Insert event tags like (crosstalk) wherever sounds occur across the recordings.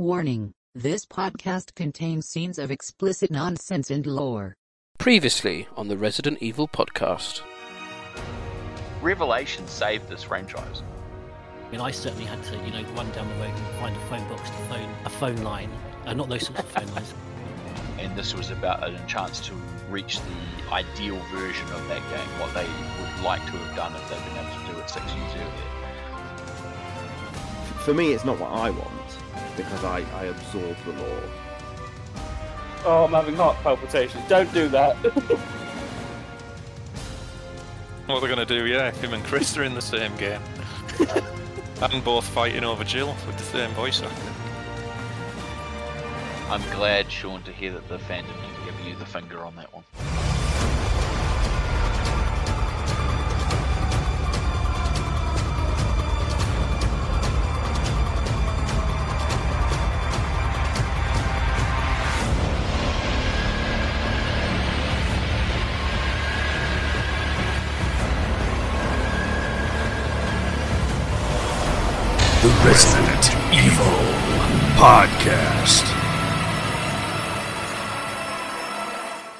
Warning this podcast contains scenes of explicit nonsense and lore. Previously on the Resident Evil podcast. Revelation saved this franchise. I mean, I certainly had to, you know, run down the road and find a phone box to phone a phone line. Uh, not those sorts of phone lines. And this was about a chance to reach the ideal version of that game, what they would like to have done if they'd been able to do it six years earlier. For me, it's not what I want because I, I absorb the lore. Oh, I'm having heart palpitations. Don't do that. (laughs) What are they going to do? Yeah, him and Chris are in the same game. (laughs) and both fighting over Jill with the same voice actor. I'm glad, Sean, to hear that the fandom didn't give you the finger on that one. Resident Evil Podcast.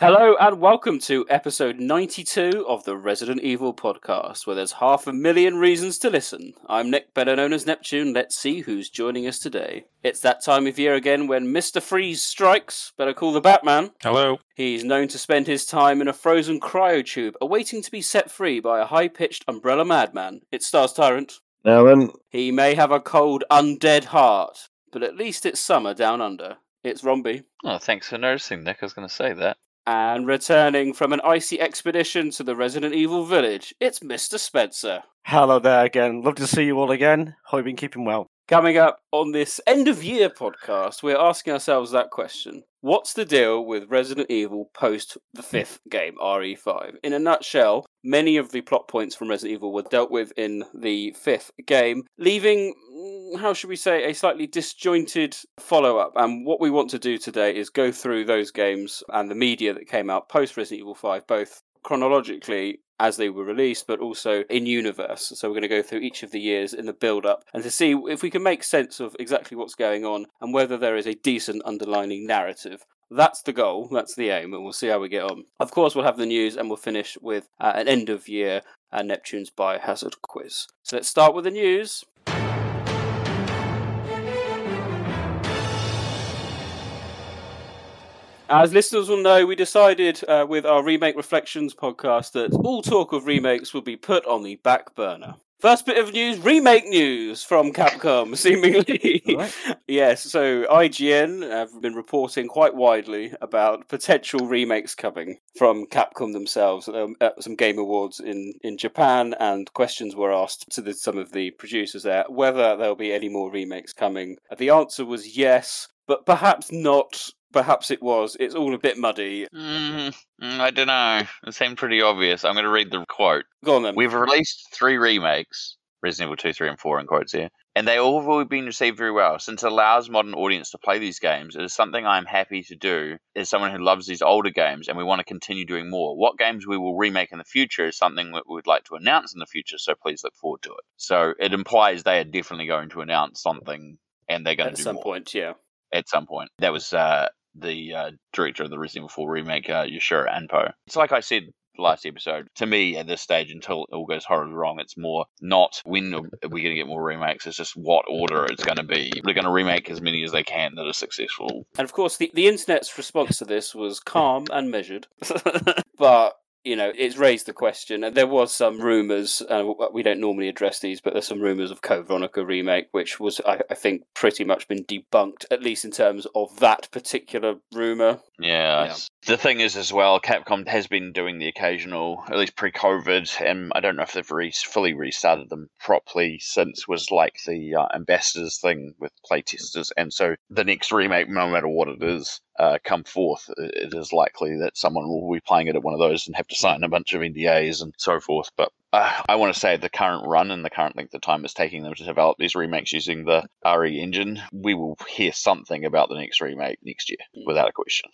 Hello and welcome to episode 92 of the Resident Evil podcast, where there's half a million reasons to listen. I'm Nick, better known as Neptune. Let's see who's joining us today. It's that time of year again when Mr. Freeze strikes. Better call the Batman. Hello. He's known to spend his time in a frozen cryo tube, awaiting to be set free by a high pitched umbrella madman. It Stars Tyrant. Now then, He may have a cold, undead heart, but at least it's summer down under. It's Romby. Oh, thanks for noticing, Nick. I was going to say that. And returning from an icy expedition to the Resident Evil village, it's Mr. Spencer. Hello there again. Love to see you all again. Hope you've been keeping well. Coming up on this end of year podcast, we're asking ourselves that question What's the deal with Resident Evil post the fifth game, RE5? In a nutshell, many of the plot points from Resident Evil were dealt with in the fifth game, leaving, mm, how should we say, a slightly disjointed follow up. And what we want to do today is go through those games and the media that came out post Resident Evil 5, both chronologically as they were released, but also in universe. So we're going to go through each of the years in the build up and to see if we can make sense of exactly what's going on and whether there is a decent underlining narrative. That's the goal, that's the aim, and we'll see how we get on. Of course, we'll have the news and we'll finish with uh, an end of year uh, Neptune's Biohazard quiz. So let's start with the news. As listeners will know, we decided uh, with our Remake Reflections podcast that all talk of remakes will be put on the back burner. First bit of news, remake news from Capcom, (laughs) seemingly. yes, so IGN have been reporting quite widely about potential remakes coming from Capcom themselves um, at some game awards in, in Japan, and questions were asked to the, some of the producers there whether there'll be any more remakes coming. The answer was yes, but perhaps not Perhaps it was. It's all a bit muddy. Mm, I don't know. It seemed pretty obvious. I'm going to read the quote. Go on then. We've released three remakes Resident Evil 2, 3, and 4 in quotes here. And they all have been received very well. Since it allows modern audience to play these games, it is something I'm happy to do as someone who loves these older games and we want to continue doing more. What games we will remake in the future is something that we would like to announce in the future, so please look forward to it. So it implies they are definitely going to announce something and they're going At to do some more point, yeah. at some point. That was uh, the uh, director of the Resident Evil 4 remake, uh, Yasuhiro Ampo. It's like I said last episode. To me, at this stage, until it all goes horribly wrong, it's more not when we're we going to get more remakes. It's just what order it's going to be. They're going to remake as many as they can that are successful. And of course, the, the internet's response to this was calm and measured. (laughs) but, you know, it's raised the question. And there was some rumours, and we don't normally address these, but there's some rumours of Code Veronica remake, which was, I, I think, pretty much been debunked, at least in terms of that particular rumour. Yeah. Yeah. The thing is, as well, Capcom has been doing the occasional, at least pre-COVID, and I don't know if they've re- fully restarted them properly since was like the uh, ambassadors thing with playtesters, and so the next remake, no matter what it is, uh, come forth, it is likely that someone will be playing it at one of those and have to sign a bunch of NDAs and so forth. But uh, I want to say the current run and the current length of time it's taking them to develop these remakes using the RE engine, we will hear something about the next remake next year, without a question.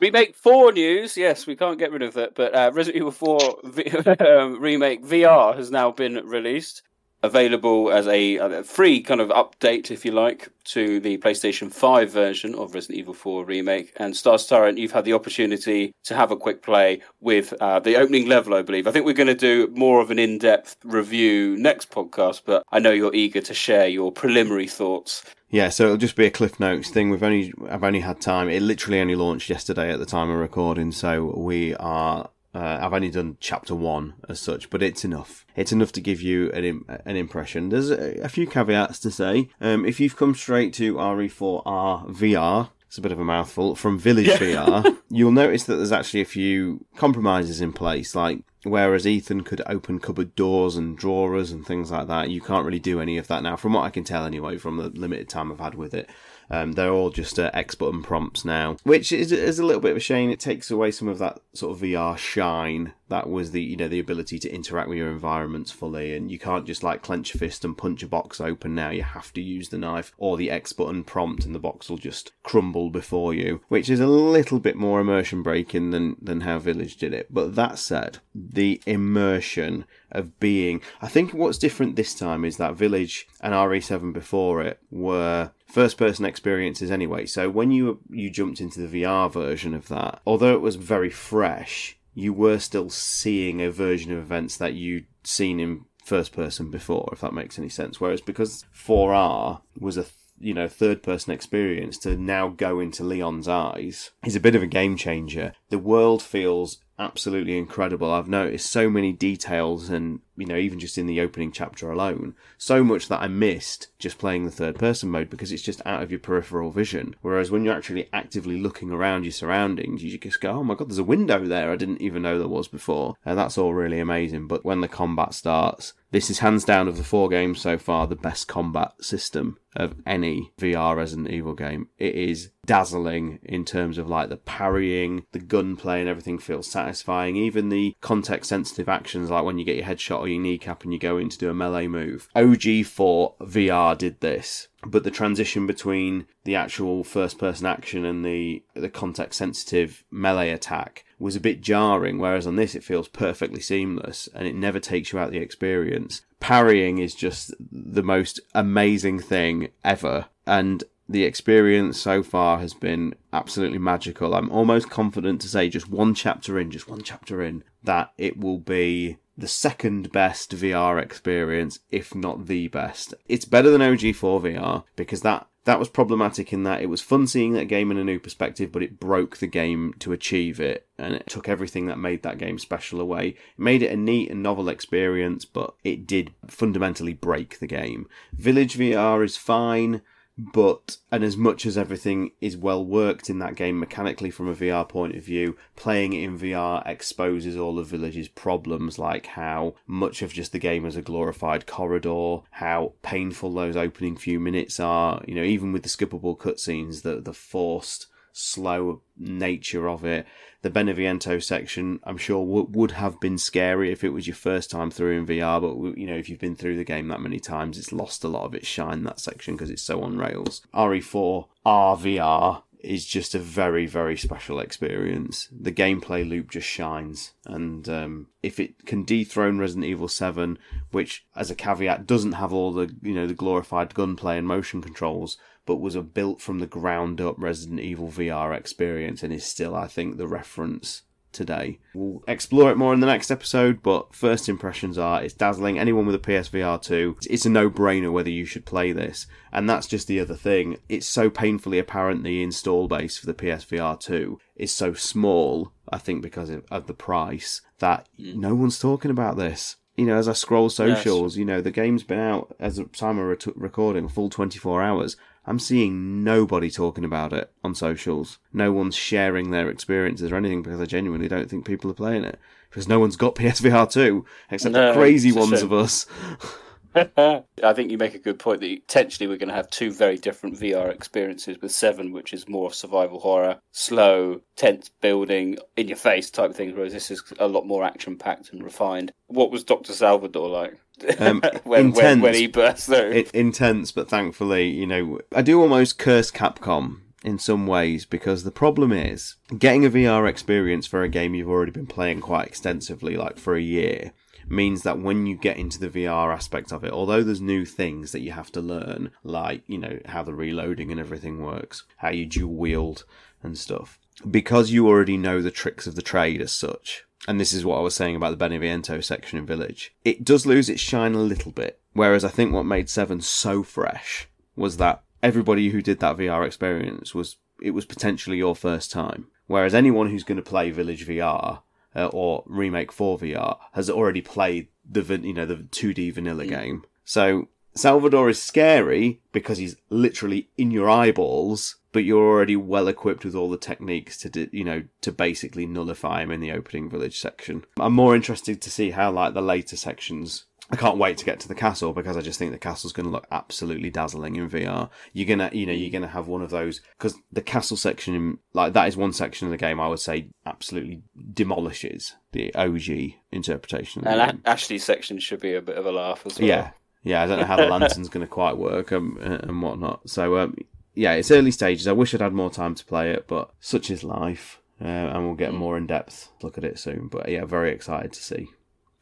Remake 4 news. Yes, we can't get rid of that. But uh, Resident Evil 4 v- (laughs) um, Remake VR has now been released. Available as a, free kind of update, if you like, to the PlayStation 5 version of Resident Evil 4 Remake. And Stars Tyrant, you've had the opportunity to have a quick play with uh, the opening level, I believe. I think we're going to do more of an in depth review next podcast, but I know you're eager to share your preliminary thoughts Yeah, so it'll just be a Cliff Notes thing. We've only I've only had time. It literally only launched yesterday at the time of recording, so we are. Uh, I've only done chapter one as such, but it's enough. It's enough to give you an Im- an impression. There's a, a few caveats to say. Um, if you've come straight to RE4R VR, it's a bit of a mouthful from Village VR. (laughs) You'll notice that there's actually a few compromises in place, like whereas Ethan could open cupboard doors and drawers and things like that, you can't really do any of that now, from what I can tell anyway, from the limited time I've had with it. Um, they're all just uh, X button prompts now, which is, is a little bit of a shame. It takes away some of that sort of VR shine that was the you know the ability to interact with your environments fully, and you can't just like clench a fist and punch a box open now. You have to use the knife or the X button prompt, and the box will just crumble before you, which is a little bit more immersion breaking than than how Village did it. But that said, the immersion of being, I think what's different this time is that Village and RE7 before it were first person experiences anyway. So when you you jumped into the VR version of that, although it was very fresh, you were still seeing a version of events that you'd seen in first person before, if that makes any sense. Whereas because 4R was a you know third person experience to now go into Leon's eyes is a bit of a game changer. The world feels absolutely incredible. I've noticed so many details and you know even just in the opening chapter alone, so much that I missed just playing the third person mode because it's just out of your peripheral vision. Whereas when you're actually actively looking around your surroundings, you just go, "Oh my god, there's a window there I didn't even know there was before." And that's all really amazing. But when the combat starts, this is hands down of the four games so far the best combat system of any VR Resident Evil game. It is dazzling in terms of like the parrying, the gunplay, and everything feels satisfying. Even the context sensitive actions, like when you get your headshot or your kneecap and you go in to do a melee move. OG4 VR did this. But the transition between the actual first person action and the the context sensitive melee attack was a bit jarring, whereas on this it feels perfectly seamless and it never takes you out the experience. Parrying is just the most amazing thing ever. And the experience so far has been absolutely magical. I'm almost confident to say, just one chapter in, just one chapter in, that it will be the second best VR experience, if not the best. It's better than OG4 VR because that that was problematic in that it was fun seeing that game in a new perspective, but it broke the game to achieve it, and it took everything that made that game special away. It made it a neat and novel experience, but it did fundamentally break the game. Village VR is fine but and as much as everything is well worked in that game mechanically from a VR point of view, playing it in VR exposes all of Village's problems, like how much of just the game is a glorified corridor, how painful those opening few minutes are. You know, even with the skippable cutscenes, the the forced slow nature of it. The Beneviento section, I'm sure, w- would have been scary if it was your first time through in VR, but you know, if you've been through the game that many times, it's lost a lot of its shine that section because it's so on rails. RE4 RVR is just a very very special experience. The gameplay loop just shines, and um, if it can dethrone Resident Evil Seven, which as a caveat doesn't have all the you know the glorified gunplay and motion controls, but was a built from the ground up Resident Evil VR experience, and is still I think the reference today. We'll explore it more in the next episode, but first impressions are it's dazzling. Anyone with a PSVR 2, it's a no brainer whether you should play this. And that's just the other thing. It's so painfully apparent the install base for the PSVR 2 is so small, I think because of the price, that mm. no one's talking about this. You know, as I scroll socials, you know, the game's been out as the time of ret- recording a full 24 hours. I'm seeing nobody talking about it on socials. No one's sharing their experiences or anything because I genuinely don't think people are playing it. Because no one's got (laughs) PSVR 2 except No, the crazy ones shame. of us. (laughs) I think you make a good point that potentially we're going to have two very different VR experiences with Seven, which is more of survival horror, slow, tense building, in your face type things, whereas this is a lot more action packed and refined. What was Doctor Salvador like Um, (laughs) when, when when intense. he burst through? It, intense, but thankfully, you know, I do almost curse Capcom in some ways because the problem is getting a VR experience for a game you've already been playing quite extensively, like for a year, means that when you get into the VR aspect of it, although there's new things that you have to learn, like, you know, how the reloading and everything works, how you dual wield and stuff, because you already know the tricks of the trade as such, and this is what I was saying about the Beneviento section in Village, it does lose its shine a little bit. Whereas I think what made Seven so fresh was that everybody who did that VR experience was it was potentially your first time. Whereas anyone who's going to play Village VR uh, or Remake 4 VR has already played the you know the 2D vanilla game. So Salvador is scary because he's literally in your eyeballs, but you're already well equipped with all the techniques to do, you know to basically nullify him in the opening village section. I'm more interested to see how like the later sections I can't wait to get to the castle because I just think the castle's going to look absolutely dazzling in VR. You're gonna, you know, you're gonna have one of those because the castle section, like that, is one section of the game I would say absolutely demolishes the OG interpretation. Of And. Ashley's section should be a bit of a laugh as well. Yeah, yeah. I don't know how the lantern's going to quite work um, and whatnot. So um, yeah, it's early stages. I wish I'd had more time to play it, but such is life, uh, and we'll get more in depth look at it soon. But yeah, very excited to see.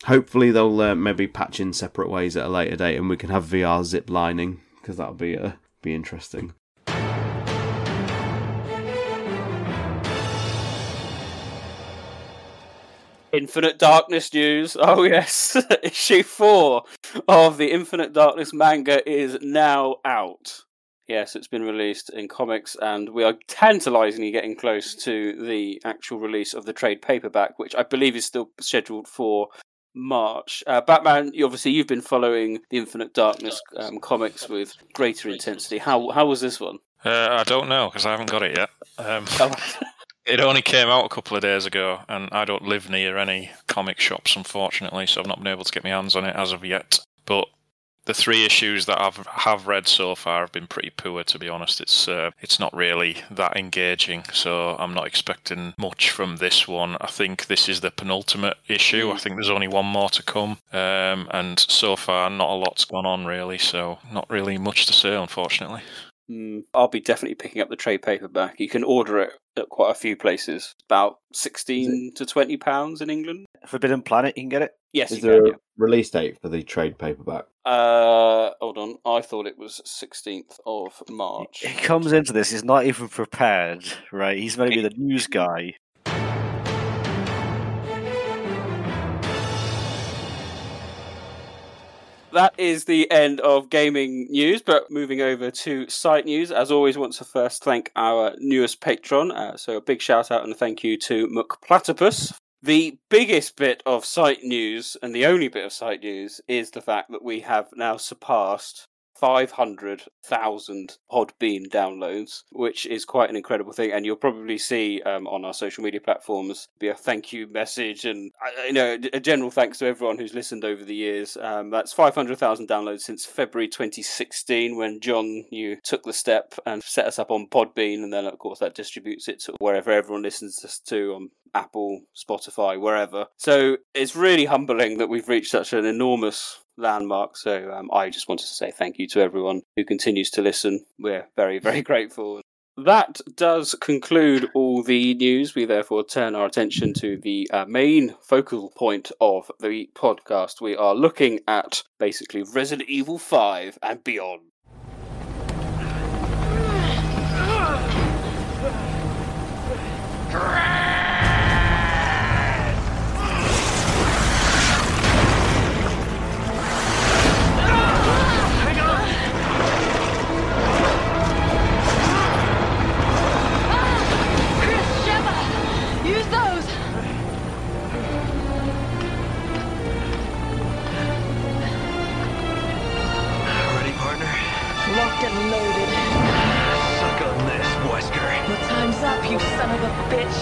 Hopefully they'll uh, maybe patch in separate ways at a later date, and we can have VR zip lining because that'll be uh, be interesting. Infinite Darkness news. (laughs) Oh yes, (laughs) issue four of the Infinite Darkness manga is now out. Yes, it's been released in comics, and we are tantalisingly getting close to the actual release of the trade paperback, which I believe is still scheduled for March. Uh, Batman, you- obviously, you've been following the Infinite Darkness um, comics with greater intensity. How how was this one? Uh, I don't know because I haven't got it yet. Um, (laughs) it only came out a couple of days ago, and I don't live near any comic shops, unfortunately, so I've not been able to get my hands on it as of yet. But the three issues that I've have read so far have been pretty poor, to be honest. It's uh, it's not really that engaging, so I'm not expecting much from this one. I think this is the penultimate issue. I think there's only one more to come, um, and so far not a lot's gone on really, so not really much to say, unfortunately. Mm, I'll be definitely picking up the trade paperback. You can order it at quite a few places, about sixteen to twenty pounds in England. Forbidden Planet, you can get it. Yes, Is you there can. a release date for the trade paperback? Uh, hold on. I thought it was sixteenth of March. He comes into this, he's not even prepared, right? He's maybe the news guy. That is the end of gaming news, but moving over to site news. As always, want to first thank our newest patron. Uh, so a big shout out and thank you to Muck Platypus. The biggest bit of site news, and the only bit of site news, is the fact that we have now surpassed 500,000 Podbean downloads, which is quite an incredible thing. And you'll probably see um, on our social media platforms be a thank you message and uh, you know a general thanks to everyone who's listened over the years. Um, that's 500,000 downloads since February 2016 when John you took the step and set us up on Podbean, and then of course that distributes it to wherever everyone listens us to on Apple, Spotify, wherever. So it's really humbling that we've reached such an enormous landmark. So um, I just wanted to say thank you to everyone who continues to listen. We're very, very (laughs) grateful. That does conclude all the news. We therefore turn our attention to the uh, main focal point of the podcast. We are looking at basically Resident Evil 5 and beyond. Son of a bitch.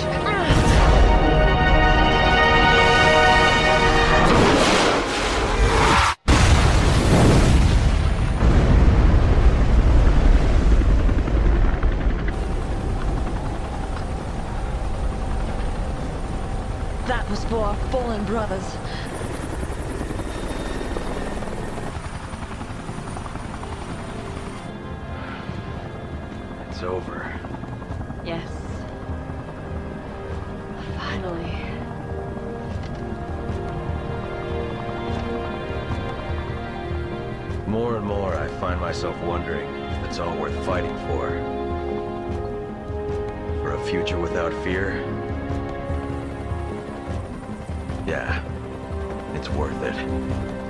That was for our fallen brothers. It's over. Finally. More and more, I find myself wondering if it's all worth fighting for. For a future without fear? Yeah, it's worth it.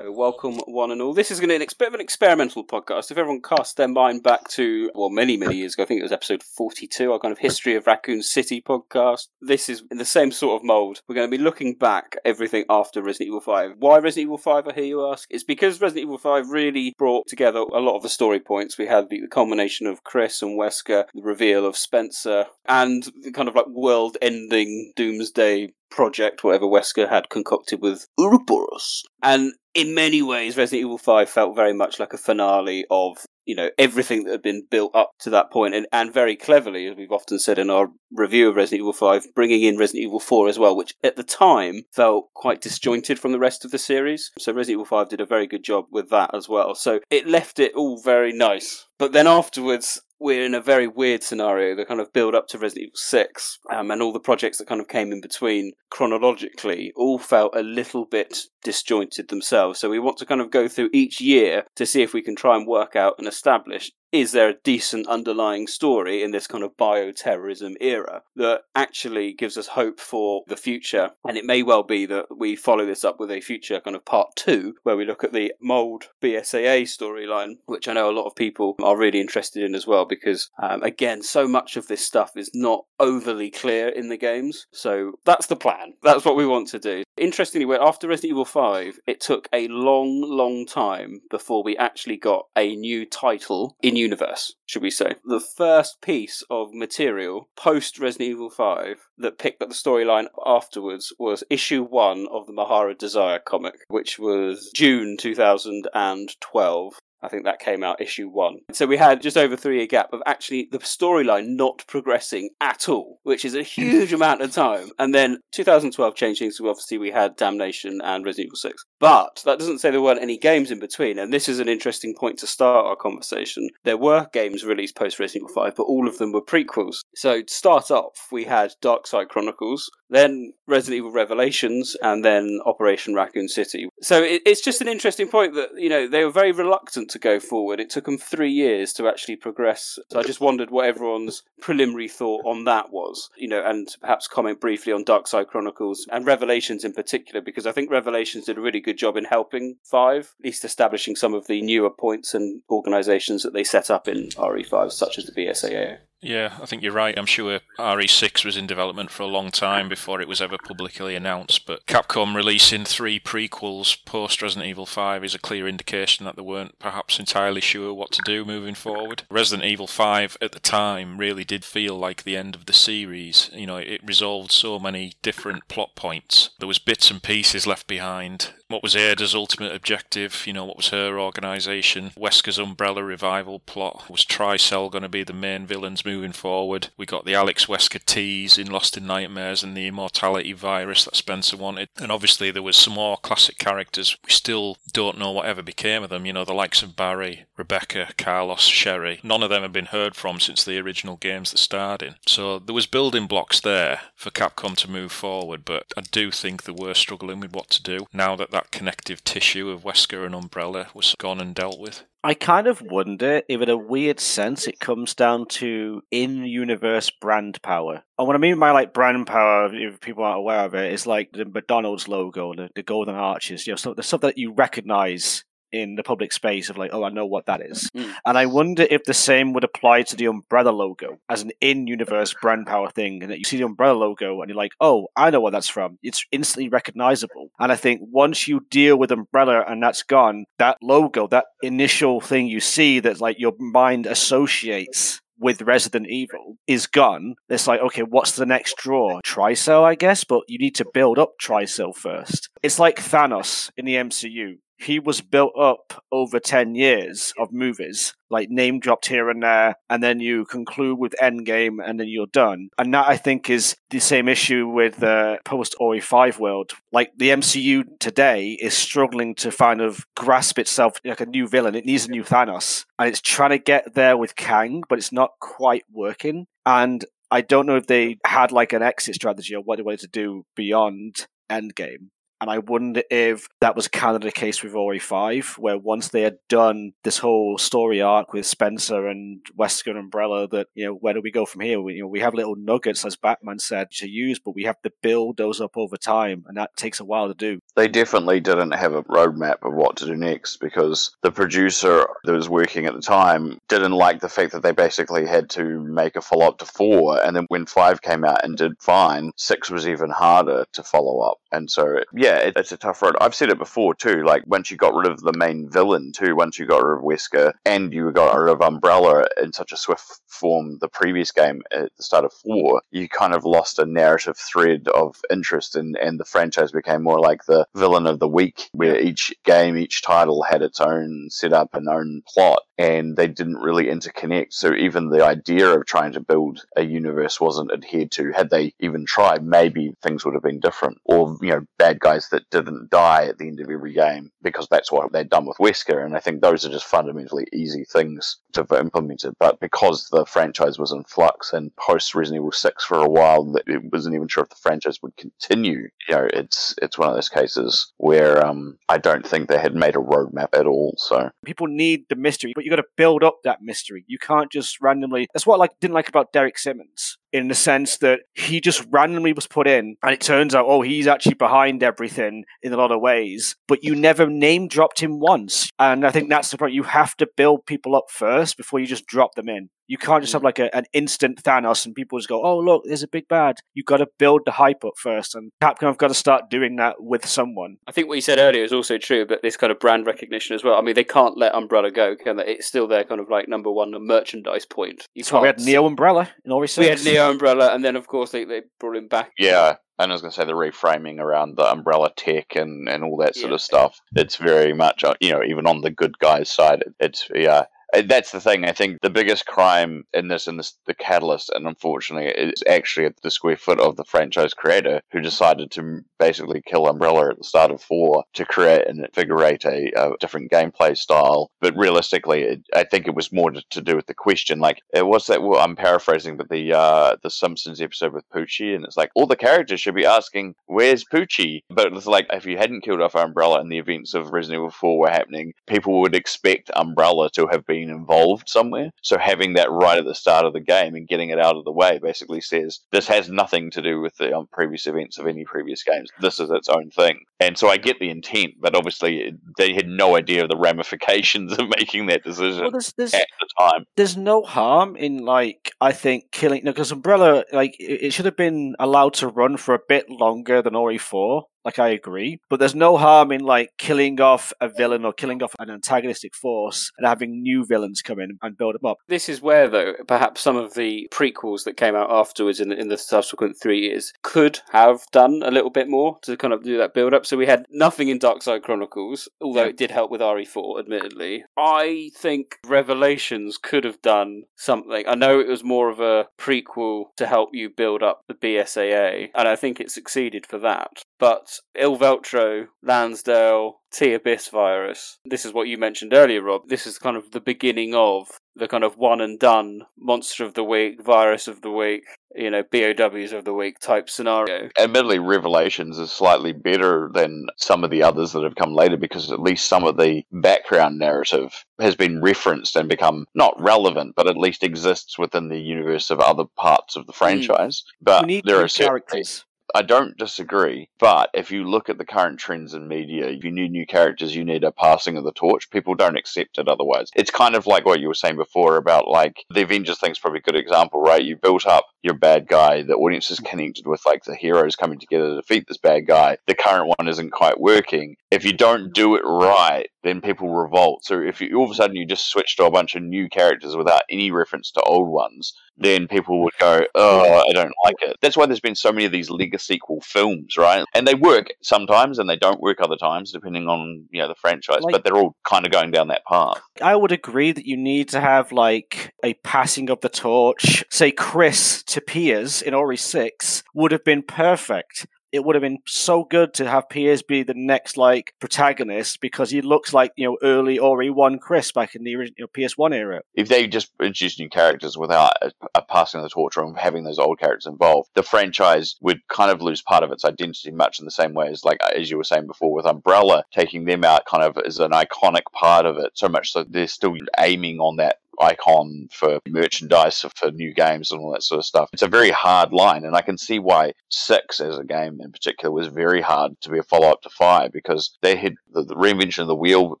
So, welcome one and all. This is going to be ex- bit of an experimental podcast. If everyone casts their mind back to, well, many, many years ago, I think it was episode 42, our kind of History of Raccoon City podcast. This is in the same sort of mould. We're going to be looking back everything after Resident Evil 5. Why Resident Evil 5, I hear you ask? It's because Resident Evil 5 really brought together a lot of the story points. We had the, the culmination of Chris and Wesker, the reveal of Spencer, and the kind of like world ending doomsday project, whatever Wesker had concocted with Ouroboros. And in many ways, Resident Evil 5 felt very much like a finale of, you know, everything that had been built up to that point, and, and very cleverly, as we've often said in our review of Resident Evil 5, bringing in Resident Evil 4 as well, which at the time felt quite disjointed from the rest of the series. So Resident Evil 5 did a very good job with that as well. So it left it all very nice. But then afterwards, we're in a very weird scenario. The kind of build up to Resident Evil 6 um, and all the projects that kind of came in between chronologically all felt a little bit disjointed themselves. So we want to kind of go through each year to see if we can try and work out and establish is there a decent underlying story in this kind of bioterrorism era that actually gives us hope for the future? And it may well be that we follow this up with a future kind of part two, where we look at the mold BSAA storyline, which I know a lot of people are really interested in as well, because um, again, so much of this stuff is not overly clear in the games. So that's the plan. That's what we want to do. Interestingly, after Resident Evil 5, it took a long, long time before we actually got a new title in universe, should we say. The first piece of material post Resident Evil 5 that picked up the storyline afterwards was issue one of the Marhawa Desire comic, which was June 2012. I think that came out issue one. So we had just over three year gap of actually the storyline not progressing at all, which is a huge amount of time. And then 2012 changed things. So obviously we had Damnation and Resident Evil 6. But that doesn't say there weren't any games in between. And this is an interesting point to start our conversation. There were games released post Resident Evil 5, but all of them were prequels. So to start off, we had Dark Side Chronicles, then Resident Evil Revelations, and then Operation Raccoon City. So it, it's just an interesting point that, you know, they were very reluctant to go forward. It took them three years to actually progress. So I just wondered what everyone's preliminary thought on that was, you know, and perhaps comment briefly on Dark Side Chronicles and Revelations in particular, because I think Revelations did a really good job in helping Five, at least establishing some of the newer points and organisations that they set up in RE5, such as the BSAA. Yeah, I think you're right. I'm sure RE6 was in development for a long time before it was ever publicly announced, but Capcom releasing three prequels post Resident Evil 5 is a clear indication that they weren't perhaps entirely sure what to do moving forward. Resident Evil 5 at the time really did feel like the end of the series. You know, it resolved so many different plot points. There was bits and pieces left behind. What was Ada's ultimate objective? You know, what was her organisation? Wesker's Umbrella revival plot? Was Tricell going to be the main villains moving forward? We got the Alex Wesker tease in Lost in Nightmares and the immortality virus that Spencer wanted. And obviously there was some more classic characters. We still don't know whatever became of them. You know, the likes of Barry, Rebecca, Carlos, Sherry. None of them have been heard from since the original games that starred in. So there was building blocks there for Capcom to move forward, but I do think they were struggling with what to do now that that connective tissue of Wesker and Umbrella was gone and dealt with. I kind of wonder if, in a weird sense, it comes down to in-universe brand power. And what I mean by like brand power, if people aren't aware of it, is like the McDonald's logo, the, the golden arches. You know, so the stuff that you recognize in the public space of like, oh, I know what that is. Mm. And I wonder if the same would apply to the Umbrella logo as an in-universe brand power thing, and that you see the Umbrella logo and you're like, oh, I know where that's from. It's instantly recognizable. And I think once you deal with Umbrella and that's gone, that logo, that initial thing you see that like your mind associates with Resident Evil is gone. It's like, okay, what's the next draw? Tricell, I guess, but you need to build up Tricell first. It's like Thanos in the MCU he was built up over 10 years of movies, like name dropped here and there, and then you conclude with Endgame and then you're done. And that, I think, is the same issue with the post RE5 world. Like the MCU today is struggling to kind of grasp itself like a new villain. It needs a new Thanos, and it's trying to get there with Kang, but it's not quite working. And I don't know if they had like an exit strategy or what they wanted to do beyond Endgame. And I wonder if that was kind of the case with RE5, where once they had done this whole story arc with Spencer and Wesker and Umbrella, that, you know, where do we go from here? We, you know, we have little nuggets, as Batman said, to use, but we have to build those up over time, and that takes a while to do. They definitely didn't have a roadmap of what to do next because the producer that was working at the time didn't like the fact that they basically had to make a follow up to four. And then when five came out and did fine, six was even harder to follow up. And so, yeah, it, it's a tough road. I've said it before too. Like once you got rid of the main villain too, once you got rid of Wesker and you got rid of Umbrella in such a swift form, the previous game at the start of four, you kind of lost a narrative thread of interest, and and the franchise became more like the villain of the week, where each game, each title had its own setup and own plot, and they didn't really interconnect. So even the idea of trying to build a universe wasn't adhered to. Had they even tried, maybe things would have been different. Or you know, bad guys that didn't die at the end of every game because that's what they'd done with Wesker. And I think those are just fundamentally easy things to have implemented. But because the franchise was in flux and post Resident Evil Six for a while, it wasn't even sure if the franchise would continue. You know, it's it's one of those cases where um, I don't think they had made a roadmap at all. So People need the mystery, but you've got to build up that mystery. You can't just randomly. That's what I like didn't like about Derek Simmons in the sense that he just randomly was put in and it turns out oh he's actually behind everything in a lot of ways but you never name dropped him once. And i think that's the point. You have to build people up first before you just drop them in you can't just have like a, an instant Thanos and people just go, oh, look, there's a big bad. You've got to build the hype up first. And Capcom have got to start doing that with someone. I think what you said earlier is also true, but this kind of brand recognition as well. I mean, they can't let Umbrella go, can they? It's still their kind of like number one merchandise point. You That's why we had Neo Umbrella in all We had Neo Umbrella, and then of course they, they brought him back. Yeah, and I was going to say the reframing around the umbrella tech and, and all that sort of stuff. It's very much, uh, you know, even on the good guys' side, it's yeah. Uh, That's the thing. I think the biggest crime in this, and this, the catalyst, and unfortunately, is actually at the square foot of the franchise creator who decided to basically kill Umbrella at the start of four to create and invigorate a, a different gameplay style. But realistically, it, I think it was more to, to do with the question. Like, it was that. Well, I'm paraphrasing, but the uh, the Simpsons episode with Poochie, and it's like all the characters should be asking, "Where's Poochie?" But it's like if you hadn't killed off Umbrella and the events of Resident Evil Four were happening, people would expect Umbrella to have been involved somewhere. So having that right at the start of the game and getting it out of the way basically says this has nothing to do with the um, previous events of any previous games. This is its own thing. And so I get the intent, but obviously they had no idea of the ramifications (laughs) of making that decision Well, there's, there's, at the time. there's no harm in like I think killing because Umbrella like it, it should have been allowed to run for a bit longer than Ori four. Like I agree, but there's no harm in like killing off a villain or killing off an antagonistic force and having new villains come in and build them up. This is where, though, perhaps some of the prequels that came out afterwards in, in the subsequent three years could have done a little bit more to kind of do that build up. So we had nothing in Dark Side Chronicles, although it did help with RE4, admittedly. I think Revelations could have done something. I know it was more of a prequel to help you build up the BSAA, and I think it succeeded for that. But Il Veltro, Lansdale, T Abyss virus. This is what you mentioned earlier, Rob. This is kind of the beginning of the kind of one and done monster of the week, virus of the week, you know, BOWs of the week type scenario. Admittedly, Revelations is slightly better than some of the others that have come later because at least some of the background narrative has been referenced and become not relevant, but at least exists within the universe of other parts of the hmm. franchise. But we need there new are certain characters. I don't disagree, but if you look at the current trends in media, if you need new characters, you need a passing of the torch. People don't accept it otherwise. It's kind of like what you were saying before about like the Avengers thing's probably a good example, right? You built up your bad guy, the audience is connected with like the heroes coming together to defeat this bad guy. The current one isn't quite working. If you don't do it right, then people revolt. So if you all of a sudden you just switch to a bunch of new characters without any reference to old ones, then people would go, "Oh, I don't like it." That's why there's been so many of these legacy sequel films, right? And they work sometimes and they don't work other times, depending on you know the franchise. Like- but they're all kind of going down that path. I would agree that you need to have like a passing of the torch. Say Chris to Piers in Ori 6 would have been perfect. It would have been so good to have Piers be the next like protagonist because he looks like, you know, early Ori 1 Chris back in the original you know, PS1 era. If they just introduced new characters without a, a passing the torch or having those old characters involved, the franchise would kind of lose part of its identity, much in the same way as, like as you were saying before, with Umbrella taking them out, kind of as an iconic part of it. So much so they're still aiming on that icon for merchandise for new games and all that sort of stuff. It's a very hard line, and I can see why six as a game in particular was very hard to be a follow up to five because they had the, the reinvention of the wheel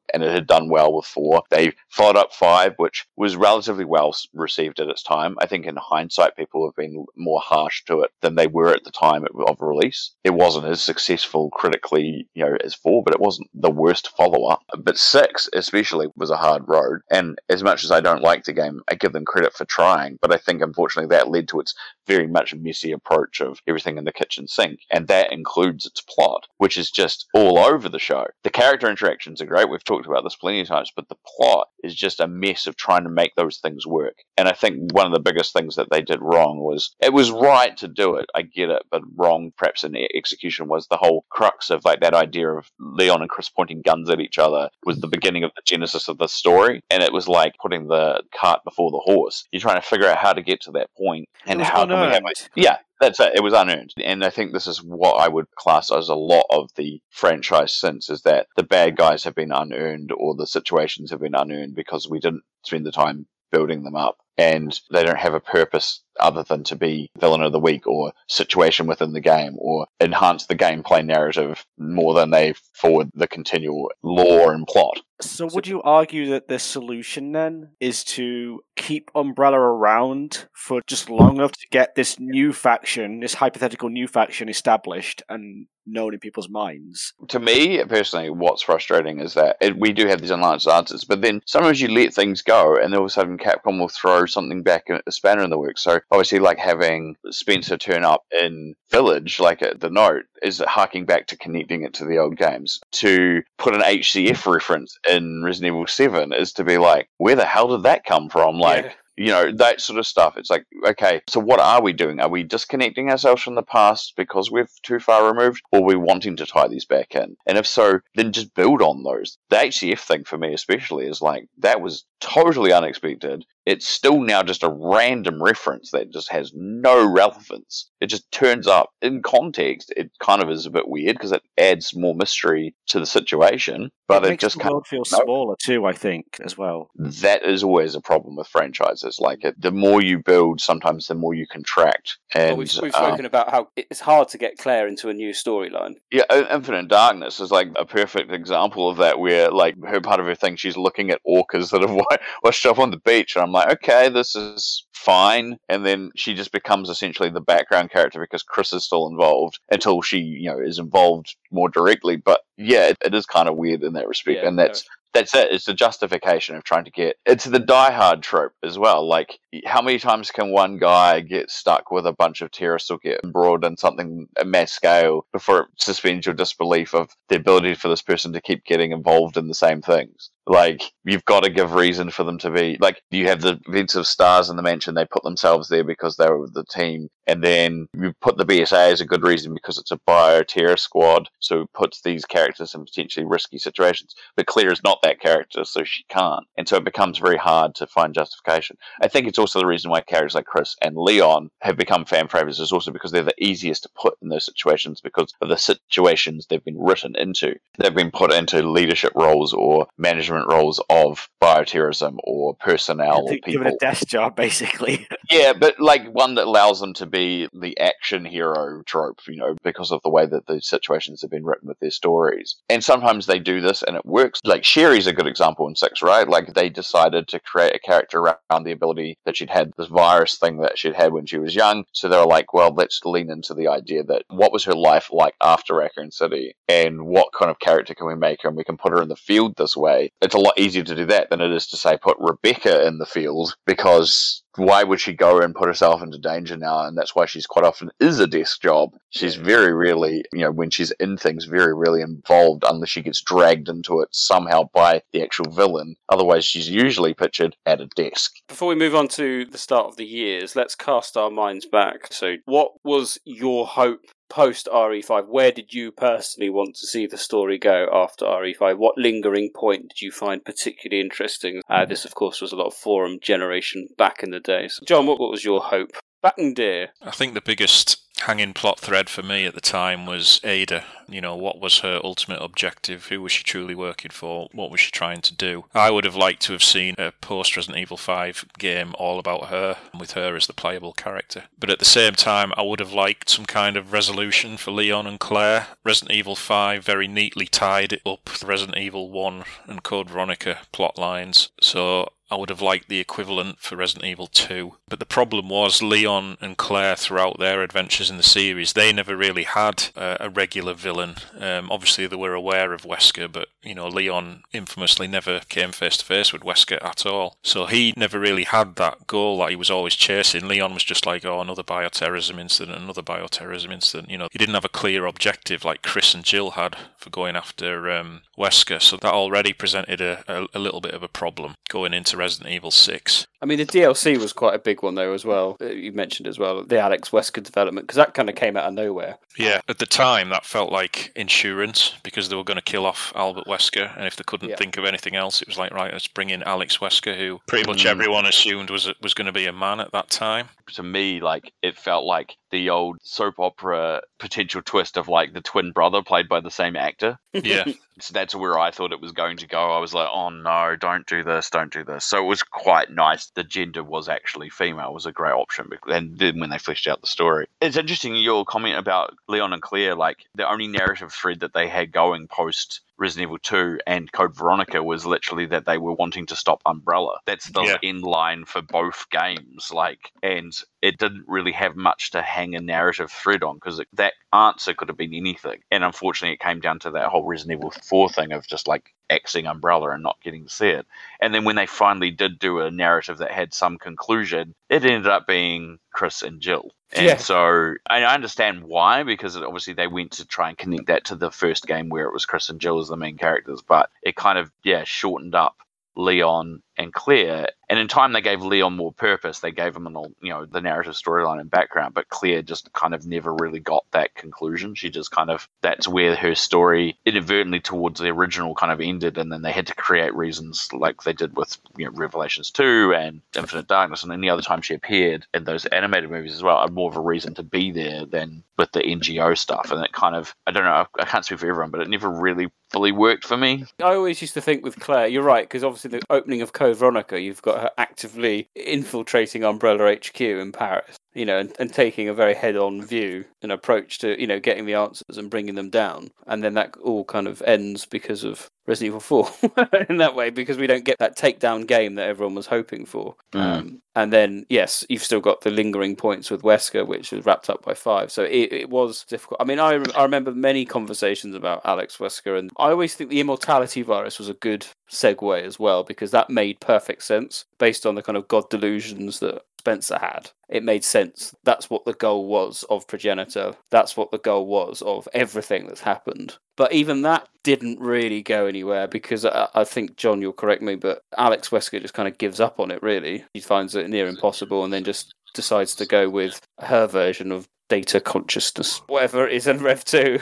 and it had done well with four. They followed up five, which was relatively well received at its time. I think in hindsight, people have been more harsh to it than they were at the time of- release. It wasn't as successful critically, you know, as four, but it wasn't the worst follow up. But six, especially, was a hard road. And as much as I don't like the game, I give them credit for trying. But I think unfortunately that led to its very much messy approach of everything in the kitchen sink. And that includes its plot, which is just all over the show. The character interactions are great. We've talked about this plenty of times, but the plot is just a mess of trying to make those things work. And I think one of the biggest things that they did wrong was it was right to do it. I get it, but wrong perhaps in execution was the whole crux of like that idea of Leon and Chris pointing guns at each other was the beginning of the genesis of the story. And it was like putting the cart before the horse. You're trying to figure out how to get to that point and how can we have it. Yeah, that's it. It was unearned. And I think this is what I would class as a lot of the franchise since is that the bad guys have been unearned or the situations have been unearned because we didn't spend the time building them up and they don't have a purpose other than to be villain of the week or situation within the game or enhance the gameplay narrative more than they forward the continual lore and plot. So would you argue that the solution then is to keep Umbrella around for just long enough to get this new faction, this hypothetical new faction established and known in people's minds? to me personally, what's frustrating is that it, we do have these unanswered answers, but then sometimes you let things go, and then all of a sudden Capcom will throw something back, a spanner in the works. So obviously, like having Spencer turn up in Village, like at the note, is harking back to connecting it to the old games. To put an HCF reference in Resident Evil Seven is to be like, where the hell did that come from? Like. You know, that sort of stuff. It's like, okay, so what are we doing? Are we disconnecting ourselves from the past because we're too far removed, or are we wanting to tie these back in? And if so, then just build on those. The HCF thing for me, especially, is like, that was totally unexpected. It's still now just a random reference that just has no relevance. It just turns up in context. It kind of is a bit weird because it adds more mystery to the situation, but it, makes just the world feel no. smaller too, I think, as well. That is always a problem with franchises. Like it, the more you build, sometimes the more you contract. And Well, we've, we've um, spoken about how it's hard to get Claire into a new storyline. Yeah, uh, Infinite Darkness is like a perfect example of that, where like her part of her thing, she's looking at orcas that have (laughs) washed up on the beach, and I'm like, okay, this is fine. And then she just becomes essentially the background character because Chris is still involved until she, you know, is involved more directly. But yeah, it, it is kind of weird in that respect, Yeah, and that's that's it. It's the justification of trying to get. It's the Die Hard trope as well. Like, how many times can one guy get stuck with a bunch of terrorists or get embroiled in something at mass scale before it suspends your disbelief of the ability for this person to keep getting involved in the same things? Like, you've got to give reason for them to be. Like, you have the events of stars in the mansion. They put themselves there because they were the team. And then you put the BSAA as a good reason because it's a bio-terror squad. So it puts these characters in potentially risky situations. But Claire is not that character, so she can't. And so it becomes very hard to find justification. I think it's also the reason why characters like Chris and Leon have become fan favorites is also because they're the easiest to put in those situations because of the situations they've been written into. They've been put into leadership roles or management roles of bioterrorism or personnel or Give it a desk job, basically. (laughs) Yeah, but like one that allows them to be the action hero trope, you know, because of the way that the situations have been written with their stories. And sometimes they do this and it works. Like Sherry's a good example in Six, right? Like they decided to create a character around the ability that she'd had this virus thing that she'd had when she was young. So they were like, well, let's lean into the idea that what was her life like after Raccoon City and what kind of character can we make her and we can put her in the field this way. It's a lot easier to do that than it is to say put Rebecca in the field because why would she go and put herself into danger now? And that's why she's quite often is a desk job. She's very rarely, you know, when she's in things, very rarely involved unless she gets dragged into it somehow by the actual villain. Otherwise, she's usually pictured at a desk. Before we move on to the start of the years, let's cast our minds back. So, what was your hope post RE5? Where did you personally want to see the story go after RE5? What lingering point did you find particularly interesting? Uh, this, of course, was a lot of forum generation back in the day. So, John, what, what was your hope? Back in dear. I think the biggest hanging plot thread for me at the time was Ada. You know, what was her ultimate objective? Who was she truly working for? What was she trying to do? I would have liked to have seen a post Resident Evil 5 game all about her, with her as the playable character. But at the same time, I would have liked some kind of resolution for Leon and Claire. Resident Evil 5 very neatly tied it up with Resident Evil 1 and Code Veronica plot lines. So I would have liked the equivalent for Resident Evil 2. But the problem was Leon and Claire, throughout their adventures in the series, they never really had uh, a regular villain. Um, obviously, they were aware of Wesker, but you know, Leon infamously never came face to face with Wesker at all. So he never really had that goal that he was always chasing. Leon was just like, oh, another bioterrorism incident, another bioterrorism incident. You know, he didn't have a clear objective like Chris and Jill had for going after um, Wesker. So that already presented a, a, a little bit of a problem going into Resident Evil 6. I mean, the DLC was quite a big one, though, as well. You mentioned as well the Alex Wesker development, because that kind of came out of nowhere. Yeah, at the time that felt like insurance because they were going to kill off Albert Wesker, and if they couldn't Yeah. think of anything else, it was like right, let's bring in Alex Wesker, who pretty much Mm. everyone assumed was was going to be a man at that time. to me, like it felt like the old soap opera potential twist of like the twin brother played by the same actor. Yeah, (laughs) So that's where I thought it was going to go. I was like, oh no, don't do this, don't do this. So it was quite nice. The gender was actually female was a great option. And then when they fleshed out the story, it's interesting your comment about Leon and Claire. Like the only narrative thread that they had going post Resident Evil 2 and Code Veronica was literally that they were wanting to stop Umbrella. That's the Yeah. end line for both games. Like, and it didn't really have much to hang a narrative thread on because that answer could have been anything. And unfortunately, it came down to that whole Resident Evil 4 thing of just like axing Umbrella and not getting to see it. And then when they finally did do a narrative that had some conclusion, it ended up being Chris and Jill. And Yeah. so I understand why, because it, obviously they went to try and connect that to the first game where it was Chris and Jill as the main characters, but it kind of, yeah, shortened up Leon and Claire. And in time, they gave Leon more purpose. They gave him, an, you know, the narrative storyline and background. But Claire just kind of never really got that conclusion. She just kind of that's where her story inadvertently towards the original kind of ended, and then they had to create reasons like they did with you know Revelations two and Infinite Darkness, and any other time she appeared in those animated movies as well, more of a reason to be there than with the NGO stuff. And it kind of I don't know, I, I can't speak for everyone, but it never really fully worked for me. I always used to think with Claire, you're right, because obviously the opening of Code Veronica, you've got her actively infiltrating Umbrella HQ in Paris, you know, and, and taking a very head on view and approach to, you know, getting the answers and bringing them down. And then that all kind of ends because of Resident Evil 4 (laughs) in that way, because we don't get that takedown game that everyone was hoping for. Mm. Um, and then, yes, you've still got the lingering points with Wesker, which is wrapped up by five. So it, it was difficult. I mean, I, I remember many conversations about Alex Wesker, and I always think the immortality virus was a good segue as well, because that made perfect sense based on the kind of god delusions that Spencer had. It made sense. That's what the goal was of Progenitor. That's what the goal was of everything that's happened. But even that didn't really go anywhere because I, I think, John, you'll correct me, but Alex Wesker just kind of gives up on it, really. He finds it near impossible and then just decides to go with her version of data consciousness, whatever it is in Rev 2.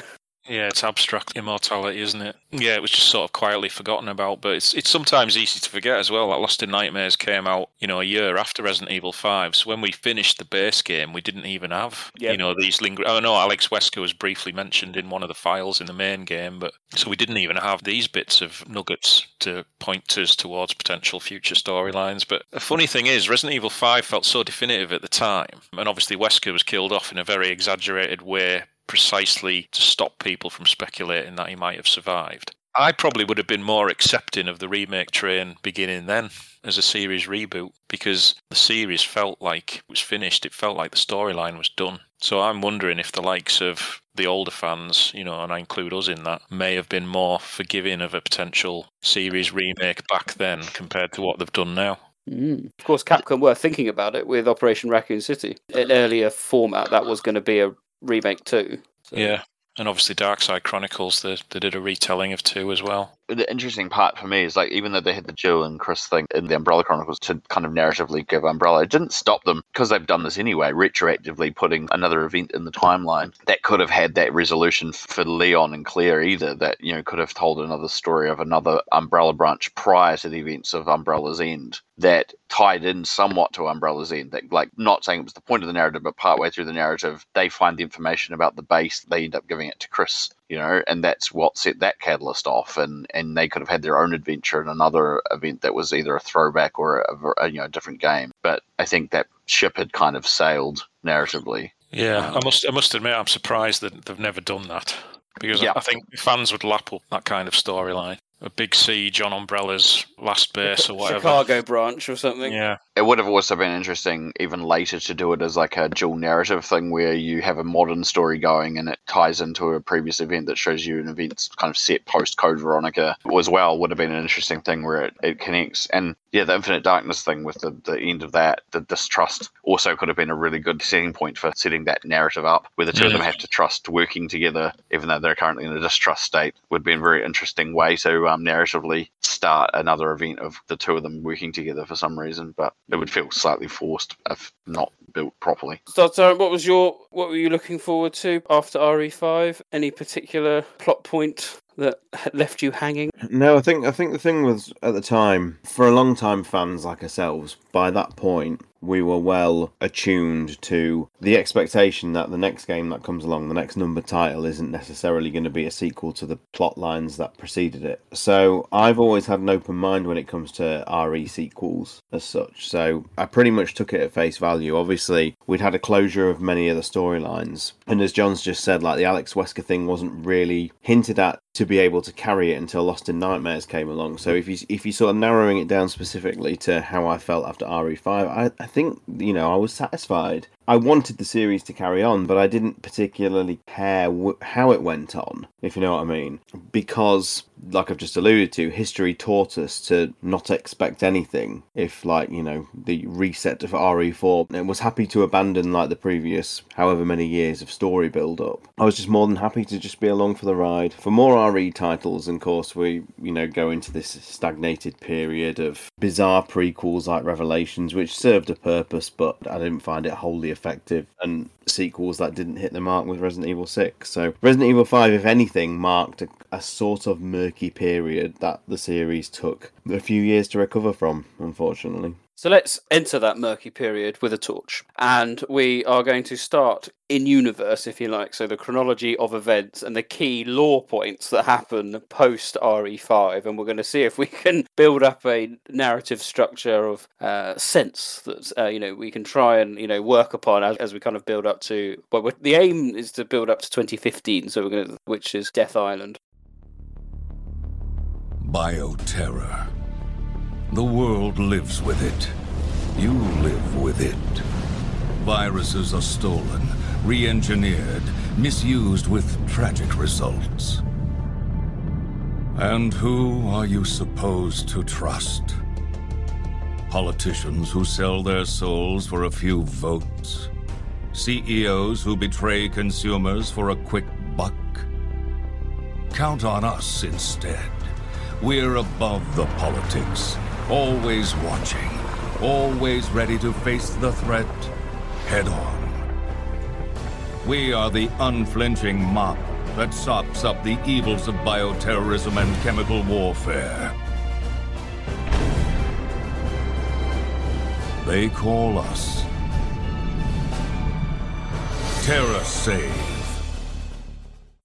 Yeah, it's abstract immortality, isn't it? Yeah, it was just sort of quietly forgotten about, but it's it's sometimes easy to forget as well. Like Lost in Nightmares came out, you know, a year after Resident Evil Five. So when we finished the base game, we didn't even have, Yep. you know, these linger. Oh no, Alex Wesker was briefly mentioned in one of the files in the main game, but so we didn't even have these bits of nuggets to point us towards potential future storylines. But a funny thing is, Resident Evil Five felt so definitive at the time, and obviously Wesker was killed off in a very exaggerated way precisely to stop people from speculating that he might have survived. I probably would have been more accepting of the remake train beginning then as a series reboot because the series felt like it was finished. It felt like the storyline was done. So I'm wondering if the likes of the older fans, you know, and I include us in that, may have been more forgiving of a potential series remake back then compared to what they've done now. Mm. Of course, Capcom were thinking about it with Operation Raccoon City. An earlier format that was going to be a remake two. So- Yeah. And obviously, Dark Side Chronicles, they, they did a retelling of two as well. The interesting part for me is like even though they had the Jill and Chris thing in the Umbrella Chronicles to kind of narratively give Umbrella, it didn't stop them because they've done this anyway, retroactively putting another event in the timeline that could have had that resolution for Leon and Claire either that you know could have told another story of another Umbrella branch prior to the events of Umbrella's End that tied in somewhat to Umbrella's End. That like not saying it was the point of the narrative, but partway through the narrative, they find the information about the base, they end up giving it to Chris you know, and that's what set that catalyst off. And and they could have had their own adventure in another event that was either a throwback or a, a you know a different game. But I think that ship had kind of sailed narratively. Yeah, I must I must admit I'm surprised that they've never done that because Yeah. I think fans would lap up that kind of storyline. A big siege on Umbrella's last base or whatever. Chicago branch or something. Yeah, It would have also been interesting, even later, to do it as like a dual narrative thing where you have a modern story going and it ties into a previous event that shows you an event kind of set post Code Veronica as well. Would have been an interesting thing where it, it connects. And yeah, the Infinite Darkness thing with the, the end of that, the distrust, also could have been a really good setting point for setting that narrative up, where the two of them have to trust working together, even though they're currently in a distrust state, would be a very interesting way to um, narratively start another event of the two of them working together for some reason. But it would feel slightly forced if not built properly. So, so what was your what were you looking forward to after RE5? Any particular plot point that left you hanging? No, I think I think the thing was at the time for a long time fans like ourselves. By that point, we were well attuned to the expectation that the next game that comes along, the next number title, isn't necessarily going to be a sequel to the plot lines that preceded it. So I've always had an open mind when it comes to RE sequels as such. So I pretty much took it at face value. Obviously, we'd had a closure of many of the storylines, and as John's just said, like the Alex Wesker thing wasn't really hinted at to be able to carry it until Lost in Nightmares came along. So if you if you sort of narrowing it down specifically to how I felt after RE5, I, I think you know I was satisfied. I wanted the series to carry on, but I didn't particularly care how it went on, if you know what I mean, because like I've just alluded to, history taught us to not expect anything. If like you know the reset of RE4, and was happy to abandon like the previous however many years of story build up. I was just more than happy to just be along for the ride. For more RE titles, and of course we you know go into this stagnated period of bizarre prequels like Revelations, which served a purpose, but I didn't find it wholly effective, and sequels that didn't hit the mark with Resident Evil 6. So Resident Evil 5, if anything, marked a, a sort of murky period that the series took a few years to recover from, unfortunately. So let's enter that murky period with a torch. And we are going to start in universe, if you like. So the chronology of events and the key lore points that happen post RE5. And we're going to see if we can build up a narrative structure of uh, sense that, uh, you know, we can try and, you know, work upon as, as we kind of build up to. But we're- the aim is to build up to 2015. So we're going to, which is Death Island. Bioterror. The world lives with it. You live with it. Viruses are stolen, re engineered, misused with tragic results. And who are you supposed to trust? Politicians who sell their souls for a few votes? CEOs who betray consumers for a quick buck? Count on us instead. We're above the politics, always watching, always ready to face the threat head on. We are the unflinching mop that sops up the evils of bioterrorism and chemical warfare. They call us TerraSave.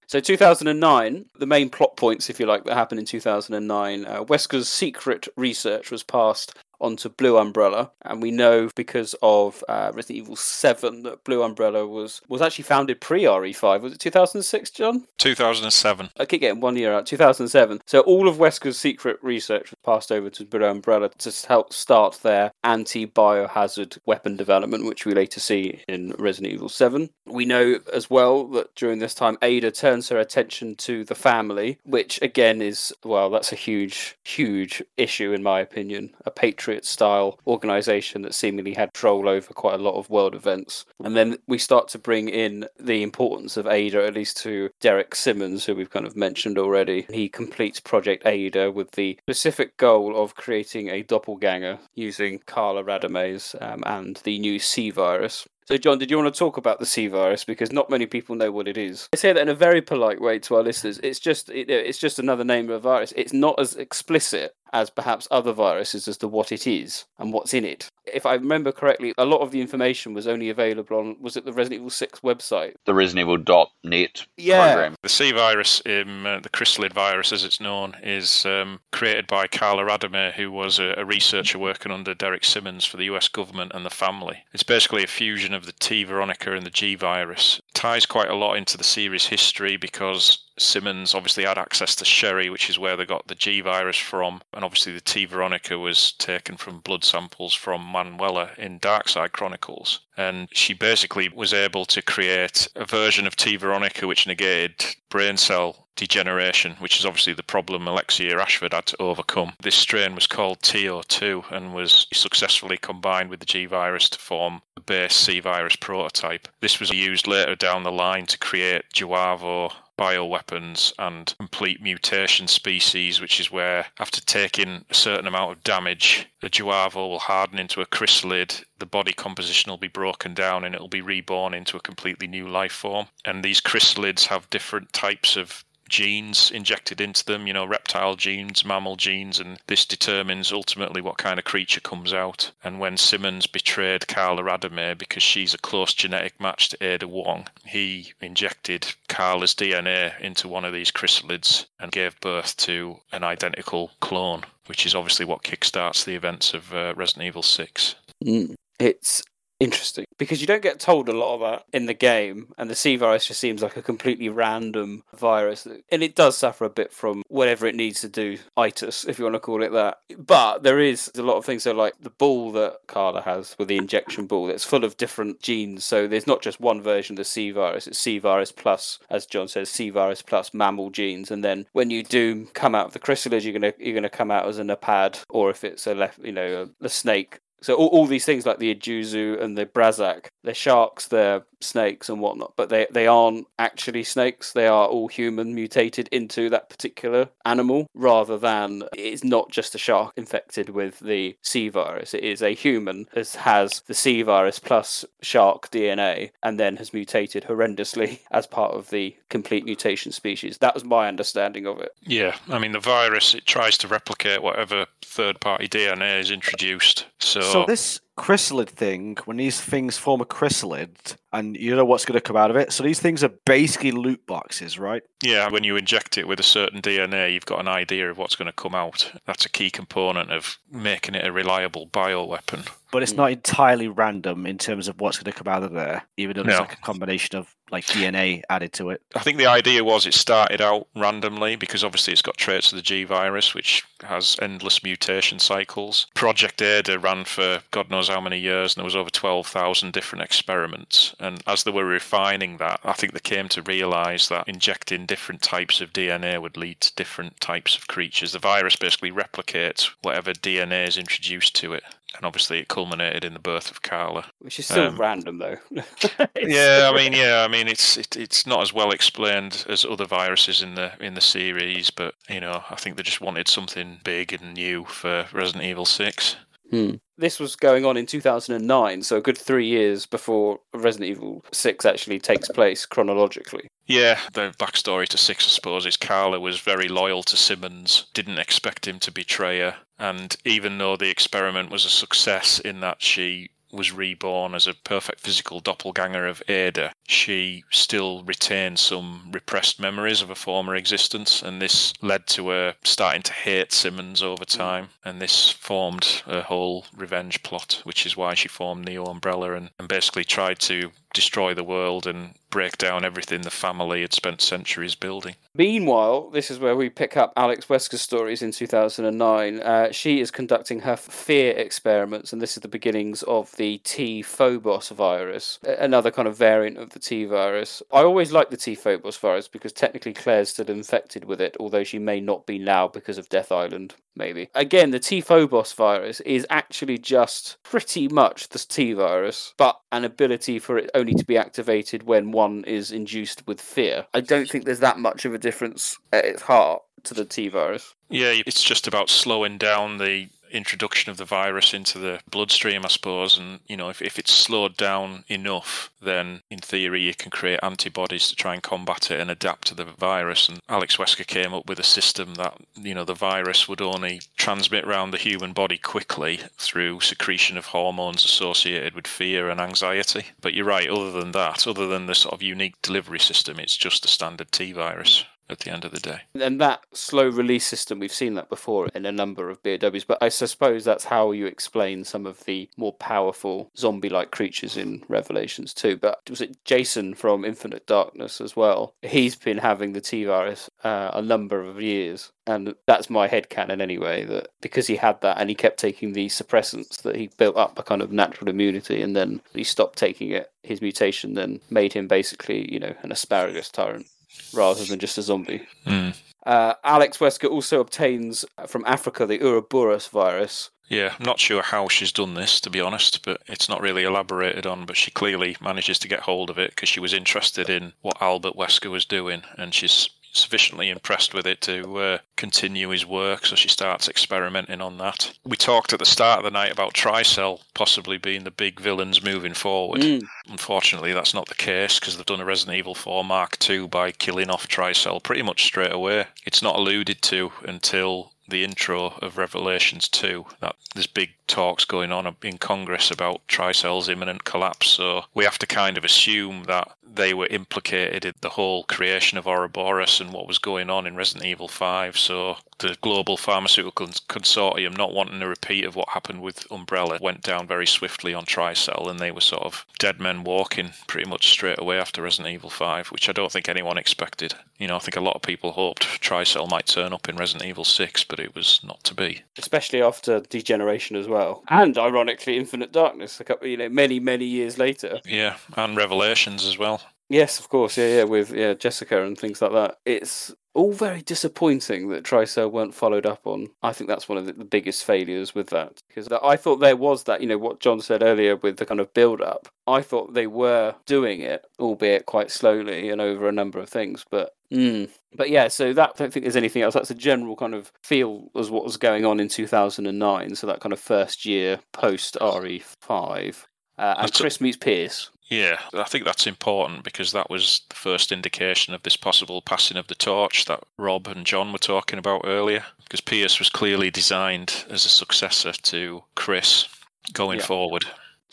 So 2009, the main plot points, if you like, that happened in 2009. Uh, Wesker's secret research was passed onto Blue Umbrella, and we know because of uh, Resident Evil 7 that Blue Umbrella was was actually founded pre RE5. Was it 2006, John? 2007. I keep getting one year out. 2007. So all of Wesker's secret research was passed over to Blue Umbrella to help start their anti-biohazard weapon development, which we later see in Resident Evil 7. We know as well that during this time, Ada turns her attention to the family, which again is well, that's a huge, huge issue in my opinion. A patriarch Patriot style organization that seemingly had control over quite a lot of world events. And then we start to bring in the importance of Ada, at least to Derek Simmons, who we've kind of mentioned already. He completes Project Ada with the specific goal of creating a doppelganger using Carla Radames um, and the new C virus. So, John, did you want to talk about the C virus because not many people know what it is? I say that in a very polite way to our listeners. It's just it, it's just another name of a virus. It's not as explicit as perhaps other viruses as to what it is and what's in it. If I remember correctly, a lot of the information was only available on was it the Resident Evil Six website? The Resident Evil ResidentEvil.net Yeah. program. The C virus, um, uh, the chrysalid virus as it's known, is um, created by Carla Radame, who was a, a researcher working under Derek Simmons for the US government and the family. It's basically a fusion of the T Veronica and the G virus. Ties quite a lot into the series history because Simmons obviously had access to Sherry, which is where they got the G virus from, and obviously the T Veronica was taken from blood samples from Manuela in Darkside Chronicles. And she basically was able to create a version of T Veronica which negated brain cell degeneration, which is obviously the problem Alexia Ashford had to overcome. This strain was called TO2 and was successfully combined with the G virus to form the base C virus prototype. This was used later down the line to create J'avo bioweapons and complete mutation species, which is where, after taking a certain amount of damage, the J'avo will harden into a chrysalid, the body composition will be broken down, and it will be reborn into a completely new life form. And these chrysalids have different types of genes injected into them, you know, reptile genes, mammal genes, and this determines ultimately what kind of creature comes out. And when Simmons betrayed Carla Radame because she's a close genetic match to Ada Wong, he injected Carla's DNA into one of these chrysalids and gave birth to an identical clone, which is obviously what kickstarts the events of uh, Resident Evil 6. Mm. It's interesting because you don't get told a lot of that in the game, and the C virus just seems like a completely random virus, and it does suffer a bit from whatever it needs to do, itis, if you want to call it that. But there is a lot of things. So, like the ball that Carla has with the injection ball, that's full of different genes. So there's not just one version of the C virus; it's C virus plus, as John says, C virus plus mammal genes. And then when you do come out of the chrysalid, you're gonna you're gonna come out as a napad, or if it's a left, you know, a, a snake. So all, all these things like the Ajuzu and the Brazak, they're sharks, they're snakes and whatnot, but they, they aren't actually snakes. They are all human mutated into that particular animal rather than it's not just a shark infected with the C virus. It is a human that has the C virus plus shark DNA and then has mutated horrendously (laughs) as part of the complete mutation species. That was my understanding of it. Yeah, I mean, the virus, it tries to replicate whatever third party DNA is introduced. So, So this chrysalid thing, when these things form a chrysalid, and you know what's going to come out of it, so these things are basically loot boxes, right? yeah, when you inject it with a certain DNA, you've got an idea of what's going to come out. That's a key component of making it a reliable bioweapon. But it's hmm. not entirely random in terms of what's going to come out of there, even though there's No. like a combination of like DNA added to it. I think the idea was it started out randomly because obviously it's got traits of the G virus, which has endless mutation cycles. Project Ada ran for God knows how many years, and there was over 12,000 different experiments. And as they were refining that, I think they came to realise that injecting different types of DNA would lead to different types of creatures. The virus basically replicates whatever DNA is introduced to it. And obviously, it culminated in the birth of Carla. Which is still Um, random though. (laughs) yeah, I mean, yeah, I mean, it's it, it's not as well explained as other viruses in the in the series, but you know, I think they just wanted something big and new for Resident Evil Six. Hmm. This was going on in 2009, so a good three years before Resident Evil 6 actually takes place chronologically. Yeah, the backstory to Six, I suppose, is Carla was very loyal to Simmons, didn't expect him to betray her, and even though the experiment was a success in that she was reborn as a perfect physical doppelganger of Ada, she still retained some repressed memories of a former existence, and this led to her starting to hate Simmons over hmm. time, and this formed a whole revenge plot, which is why she formed Neo Umbrella and, and basically tried to destroy the world and break down everything the family had spent centuries building. Meanwhile, this is where we pick up Alex Wesker's stories in 2009. Uh, she is conducting her fear experiments, and this is the beginnings of the T Phobos virus, another kind of variant of the T virus. I always like the T Phobos virus because technically Claire's still infected with it, although she may not be now because of Death Island. maybe. Again, the T Phobos virus is actually just pretty much the T virus, but an ability for it only to be activated when one is induced with fear. I don't think there's that much of a difference at its heart to the T virus. Yeah, it's just about slowing down the introduction of the virus into the bloodstream, I suppose. And, you know, if, if it's slowed down enough, then in theory you can create antibodies to try and combat it and adapt to the virus. And Alex Wesker came up with a system that, you know, the virus would only transmit around the human body quickly through secretion of hormones associated with fear and anxiety. But you're right, other than that, other than the sort of unique delivery system, it's just a standard T virus at the end of the day. And that slow release system, we've seen that before in a number of BOWs, but I suppose that's how you explain some of the more powerful zombie like creatures in Revelations too. But was it Jason from Infinite Darkness as well? He's been having the T virus uh, a number of years. And that's my head canon anyway, that because he had that and he kept taking the suppressants, that he built up a kind of natural immunity and then he stopped taking it. His mutation then made him basically, you know, an asparagus tyrant rather than just a zombie. Mm. Uh, Alex Wesker also obtains from Africa the Ouroboros virus. Yeah, I'm not sure how she's done this, to be honest, but it's not really elaborated on. But she clearly manages to get hold of it because she was interested in what Albert Wesker was doing, and she's sufficiently impressed with it to uh, continue his work, so she starts experimenting on that. We talked at the start of the night about Tricell possibly being the big villains moving forward. Mm. Unfortunately, that's not the case because they've done a Resident Evil 4 Mark II by killing off Tricell pretty much straight away. It's not alluded to until the intro of Revelations 2 that there's big talks going on in Congress about Tricell's imminent collapse. So we have to kind of assume that they were implicated in the whole creation of Ouroboros and what was going on in Resident Evil 5. So the global pharmaceutical consortium, not wanting a repeat of what happened with Umbrella, went down very swiftly on Tricell and they were sort of dead men walking pretty much straight away after Resident Evil 5, which I don't think anyone expected. You know, I think a lot of people hoped Tricell might turn up in Resident Evil 6, but it was not to be. Especially after Degeneration as well. And ironically, Infinite Darkness, a couple, you know, many, many years later. Yeah, and Revelations as well. Yes, of course. Yeah, yeah, with yeah Jessica and things like that. It's all very disappointing that Tricell weren't followed up on. I think that's one of the, the biggest failures with that because I thought there was that, you know, what John said earlier with the kind of build up. I thought they were doing it, albeit quite slowly and over a number of things, but. Mm. But yeah, so that I don't think there's anything else. That's a general kind of feel as what was going on in 2009. So that kind of first year post RE5. Uh, and Chris meets Pierce. Yeah, I think that's important because that was the first indication of this possible passing of the torch that Rob and John were talking about earlier. Because Pierce was clearly designed as a successor to Chris going Yeah. forward.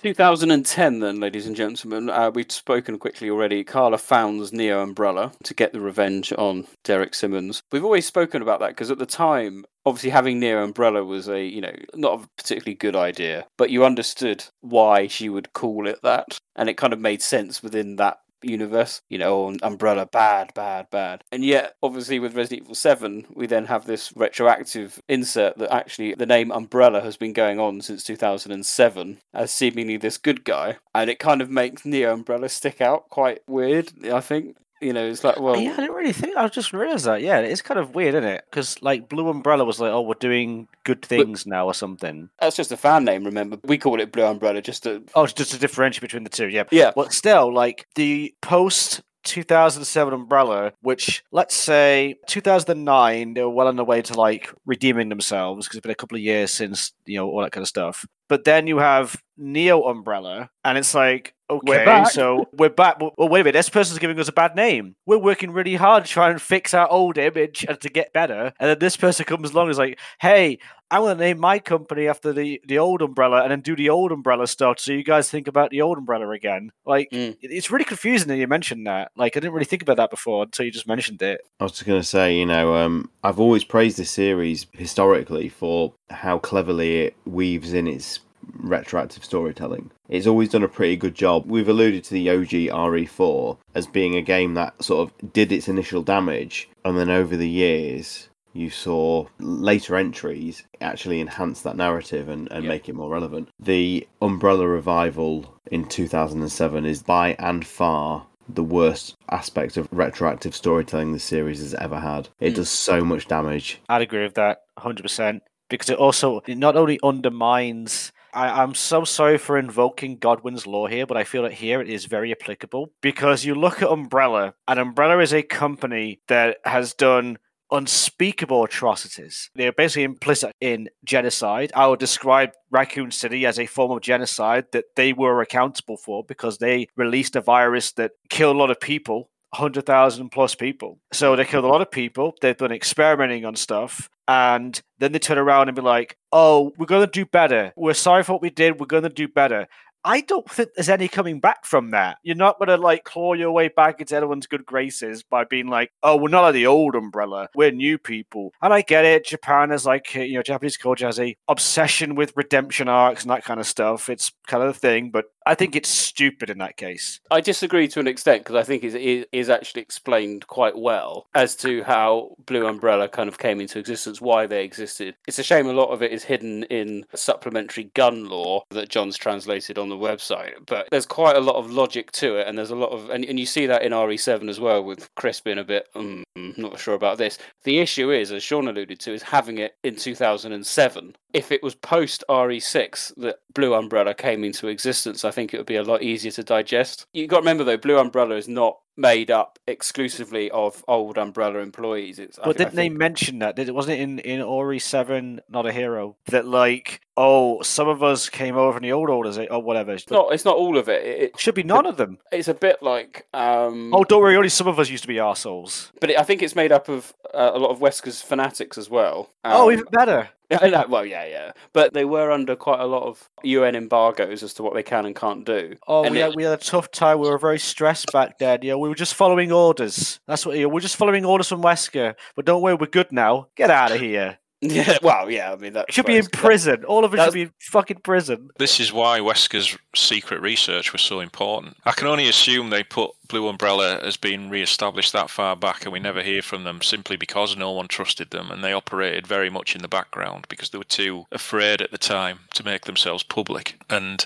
2010, then, ladies and gentlemen, uh, we've spoken quickly already. Carla founds Neo Umbrella to get the revenge on Derek Simmons. We've always spoken about that because at the time, obviously having Neo Umbrella was a, you know, not a particularly good idea, but you understood why she would call it that, and it kind of made sense within that universe. You know, Umbrella, bad, bad, bad. And yet, obviously, with Resident Evil 7, we then have this retroactive insert that actually the name Umbrella has been going on since 2007 as seemingly this good guy. And it kind of makes Neo Umbrella stick out quite weird, I think. You know, it's like, well, yeah, I didn't really think. I just realized that. Yeah, it's kind of weird, isn't it? Because like Blue Umbrella was like, oh, we're doing good things now or something. that's just a fan name, remember? We call it Blue Umbrella just to. Oh, it's just to differentiate between the two. Yeah. Yeah. But still, like the post 2007 Umbrella, which let's say 2009, they were well on their way to like redeeming themselves because it's been a couple of years since you know all that kind of stuff. But then you have Neo Umbrella, and it's like. Okay, back. so we're back. Well, wait a minute. This person's giving us a bad name. We're working really hard to try and fix our old image and to get better. And then this person comes along and is like, "Hey, I'm going to name my company after the, the old umbrella and then do the old umbrella stuff so you guys think about the old umbrella again. Like, Mm. it's really confusing that you mentioned that. Like, I didn't really think about that before until you just mentioned it. I was just going to say, you know, um, I've always praised this series historically for how cleverly it weaves in its retroactive storytelling. It's always done a pretty good job. We've alluded to the OG RE4 as being a game that sort of did its initial damage, and then over the years, you saw later entries actually enhance that narrative and, and make it more relevant. The Umbrella Revival in 2007 is by and far the worst aspect of retroactive storytelling the series has ever had. It Mm. does so much damage. I'd agree with that 100%. because it also it not only undermines. I, I'm so sorry for invoking Godwin's law here, but I feel that here it is very applicable because you look at Umbrella, and Umbrella is a company that has done unspeakable atrocities. They're basically implicit in genocide. I would describe Raccoon City as a form of genocide that they were accountable for because they released a virus that killed a lot of people. 100,000 plus people. So they killed a lot of people. They've been experimenting on stuff. And then they turn around and be like, oh, we're going to do better. We're sorry for what we did. We're going to do better. I don't think there's any coming back from that. You're not going to like claw your way back into anyone's good graces by being like, oh, we're not like the old umbrella. We're new people. And I get it. Japan is like, uh, you know, Japanese culture has a obsession with redemption arcs and that kind of stuff. It's kind of the thing, but I think it's stupid in that case. I disagree to an extent because I think it is actually explained quite well as to how Blue Umbrella kind of came into existence, why they existed. It's a shame a lot of it is hidden in supplementary gun law that John's translated on the website, but there's quite a lot of logic to it, and there's a lot of, and, and you see that in RE7 as well, with Chris being a bit, mm, not sure about this. The issue is, as Sean alluded to, is having it in 2007. If it was post RE6 that Blue Umbrella came into existence, I think it would be a lot easier to digest. You've got to remember though, Blue Umbrella is not made up exclusively of old Umbrella employees. It's, I But I didn't they think- mention that? Did it wasn't it in in RE Seven, Not a Hero, that like oh some of us came over from the old orders or whatever. It's not. It's not all of it. It, it should be none of them. It's a bit like. Um, Oh, don't worry, only some of us used to be arseholes. but it, I think it's made up of uh, a lot of Wesker's fanatics as well. oh, Um, even better. (laughs) Yeah, well, yeah, yeah, but they were under quite a lot of UN embargoes as to what they can and can't do. Oh, And we it- had, we had a tough time. We were very stressed back then. You know, we were just following orders. That's what you know, we're just following orders from Wesker. But don't worry, we're good now. Get out of here. Yeah, (laughs) well, yeah. I mean, that should be in prison. All of it should be in fucking prison. This is why Wesker's secret research was so important. I can only assume they put Blue Umbrella as being re established that far back and we never hear from them simply because no one trusted them and they operated very much in the background because they were too afraid at the time to make themselves public. And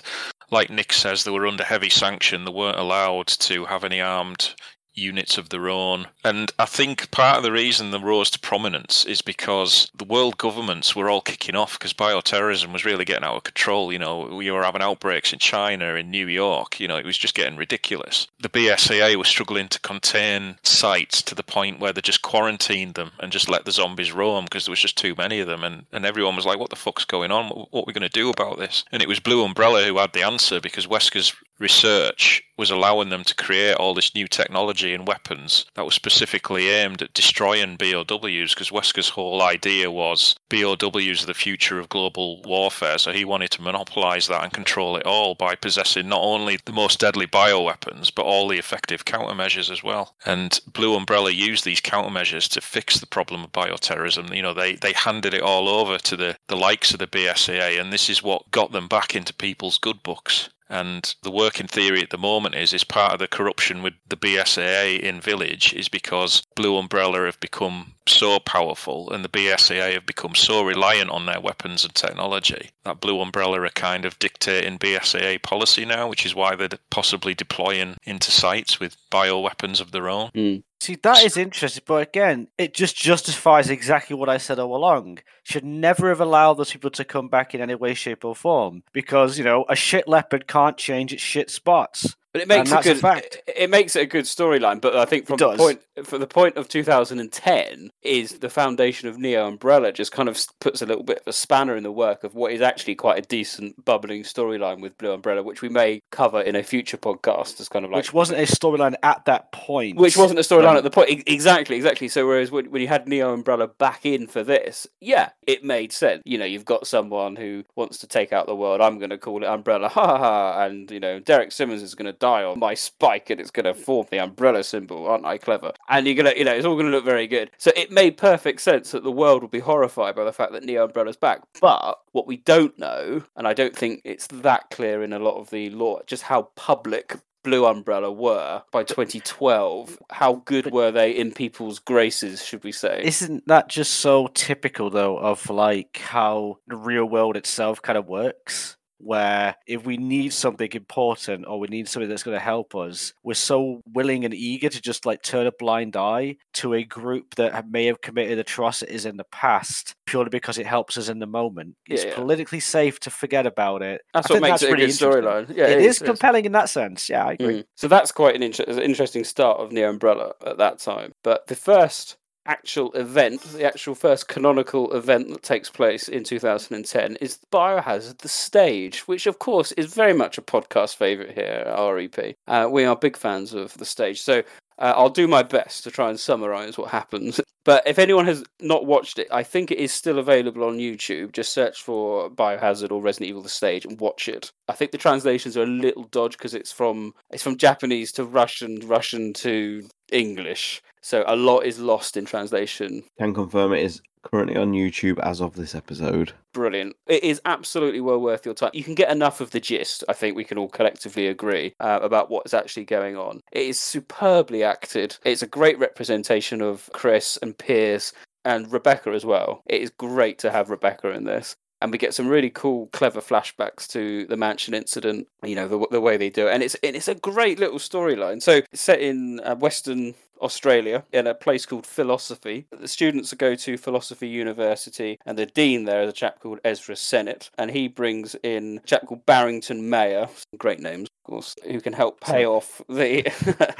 like Nick says, they were under heavy sanction. They weren't allowed to have any armed units of their own. And I think part of the reason they rose to prominence is because the world governments were all kicking off because bioterrorism was really getting out of control. You know, we were having outbreaks in China, in New York. You know, it was just getting ridiculous. The BSAA was struggling to contain sites to the point where they just quarantined them and just let the zombies roam because there was just too many of them. And, and everyone was like, what the fuck's going on? What, what are we going to do about this? And it was Blue Umbrella who had the answer because Wesker's research was allowing them to create all this new technology and weapons that was specifically aimed at destroying BOWs because Wesker's whole idea was BOWs are the future of global warfare. So he wanted to monopolize that and control it all by possessing not only the most deadly bioweapons but all the effective countermeasures as well. And Blue Umbrella used these countermeasures to fix the problem of bioterrorism. You know, they, they handed it all over to the, the likes of the BSAA, and this is what got them back into people's good books. And the working theory at the moment is is part of the corruption with the BSAA in Village is because Blue Umbrella have become so powerful and the BSAA have become so reliant on their weapons and technology that Blue Umbrella are kind of dictating BSAA policy now, which is why they're possibly deploying into sites with bioweapons of their own. Hmm. See, that is interesting, but again, it just justifies exactly what I said all along. Should never have allowed those people to come back in any way, shape, or form because you know a shit leopard can't change its shit spots. But it makes a good a. It, it makes it a good storyline. But I think from the point for the point of 2010 is the foundation of Neo Umbrella just kind of puts a little bit of a spanner in the work of what is actually quite a decent bubbling storyline with Blue Umbrella, which we may cover in a future podcast as kind of like which wasn't a storyline at that point. which wasn't a storyline at the point. Exactly, exactly. So whereas when, when you had Neo Umbrella back in for this, yeah, it made sense. You know, you've got someone who wants to take out the world. I'm going to call it Umbrella, ha ha ha. And you know, Derek Simmons is going to die on my spike, and it's going to form the Umbrella symbol. Aren't I clever? And you're gonna, you know, it's all going to look very good. So it made perfect sense that the world would be horrified by the fact that Neo Umbrella's back. But what we don't know, and I don't think it's that clear in a lot of the lore, just how public Blue Umbrella were by 2012. How good were they in people's graces, should we say? Isn't that just so typical though of like how the real world itself kind of works? Where if we need something important or we need something that's going to help us, we're so willing and eager to just like turn a blind eye to a group that may have committed atrocities in the past purely because it helps us in the moment. It's Yeah, yeah. politically safe to forget about it. That's I what think makes it a good storyline. Yeah, it it is is, compelling in that sense. Yeah, I agree. Mm. So that's quite an inter- an interesting start of Neo Umbrella at that time. But the first actual event, the actual first canonical event that takes place in 2010 is Biohazard the Stage, which of course is very much a podcast favourite here at REP. Uh, we are big fans of the stage. So uh, I'll do my best to try and summarise what happens. (laughs) But if anyone has not watched it, I think it is still available on YouTube. Just search for Biohazard or Resident Evil: The Stage and watch it. I think the translations are a little dodgy because it's from it's from Japanese to Russian, Russian to English, so a lot is lost in translation. Can confirm it is currently on YouTube as of this episode. Brilliant. It is absolutely well worth your time. You can get enough of the gist. I think we can all collectively agree uh, about what is actually going on. It is superbly acted. It's a great representation of Chris and Pierce and Rebecca as well. It is great to have Rebecca in this. And we get some really cool, clever flashbacks to the mansion incident. You know the, the way they do it, and it's and it's a great little storyline. So set in uh, Western Australia in a place called Philosophy. The students go to Philosophy University, and the dean there is a chap called Ezra Sennett, and he brings in a chap called Barrington Mayer, some great names, of course, who can help pay off the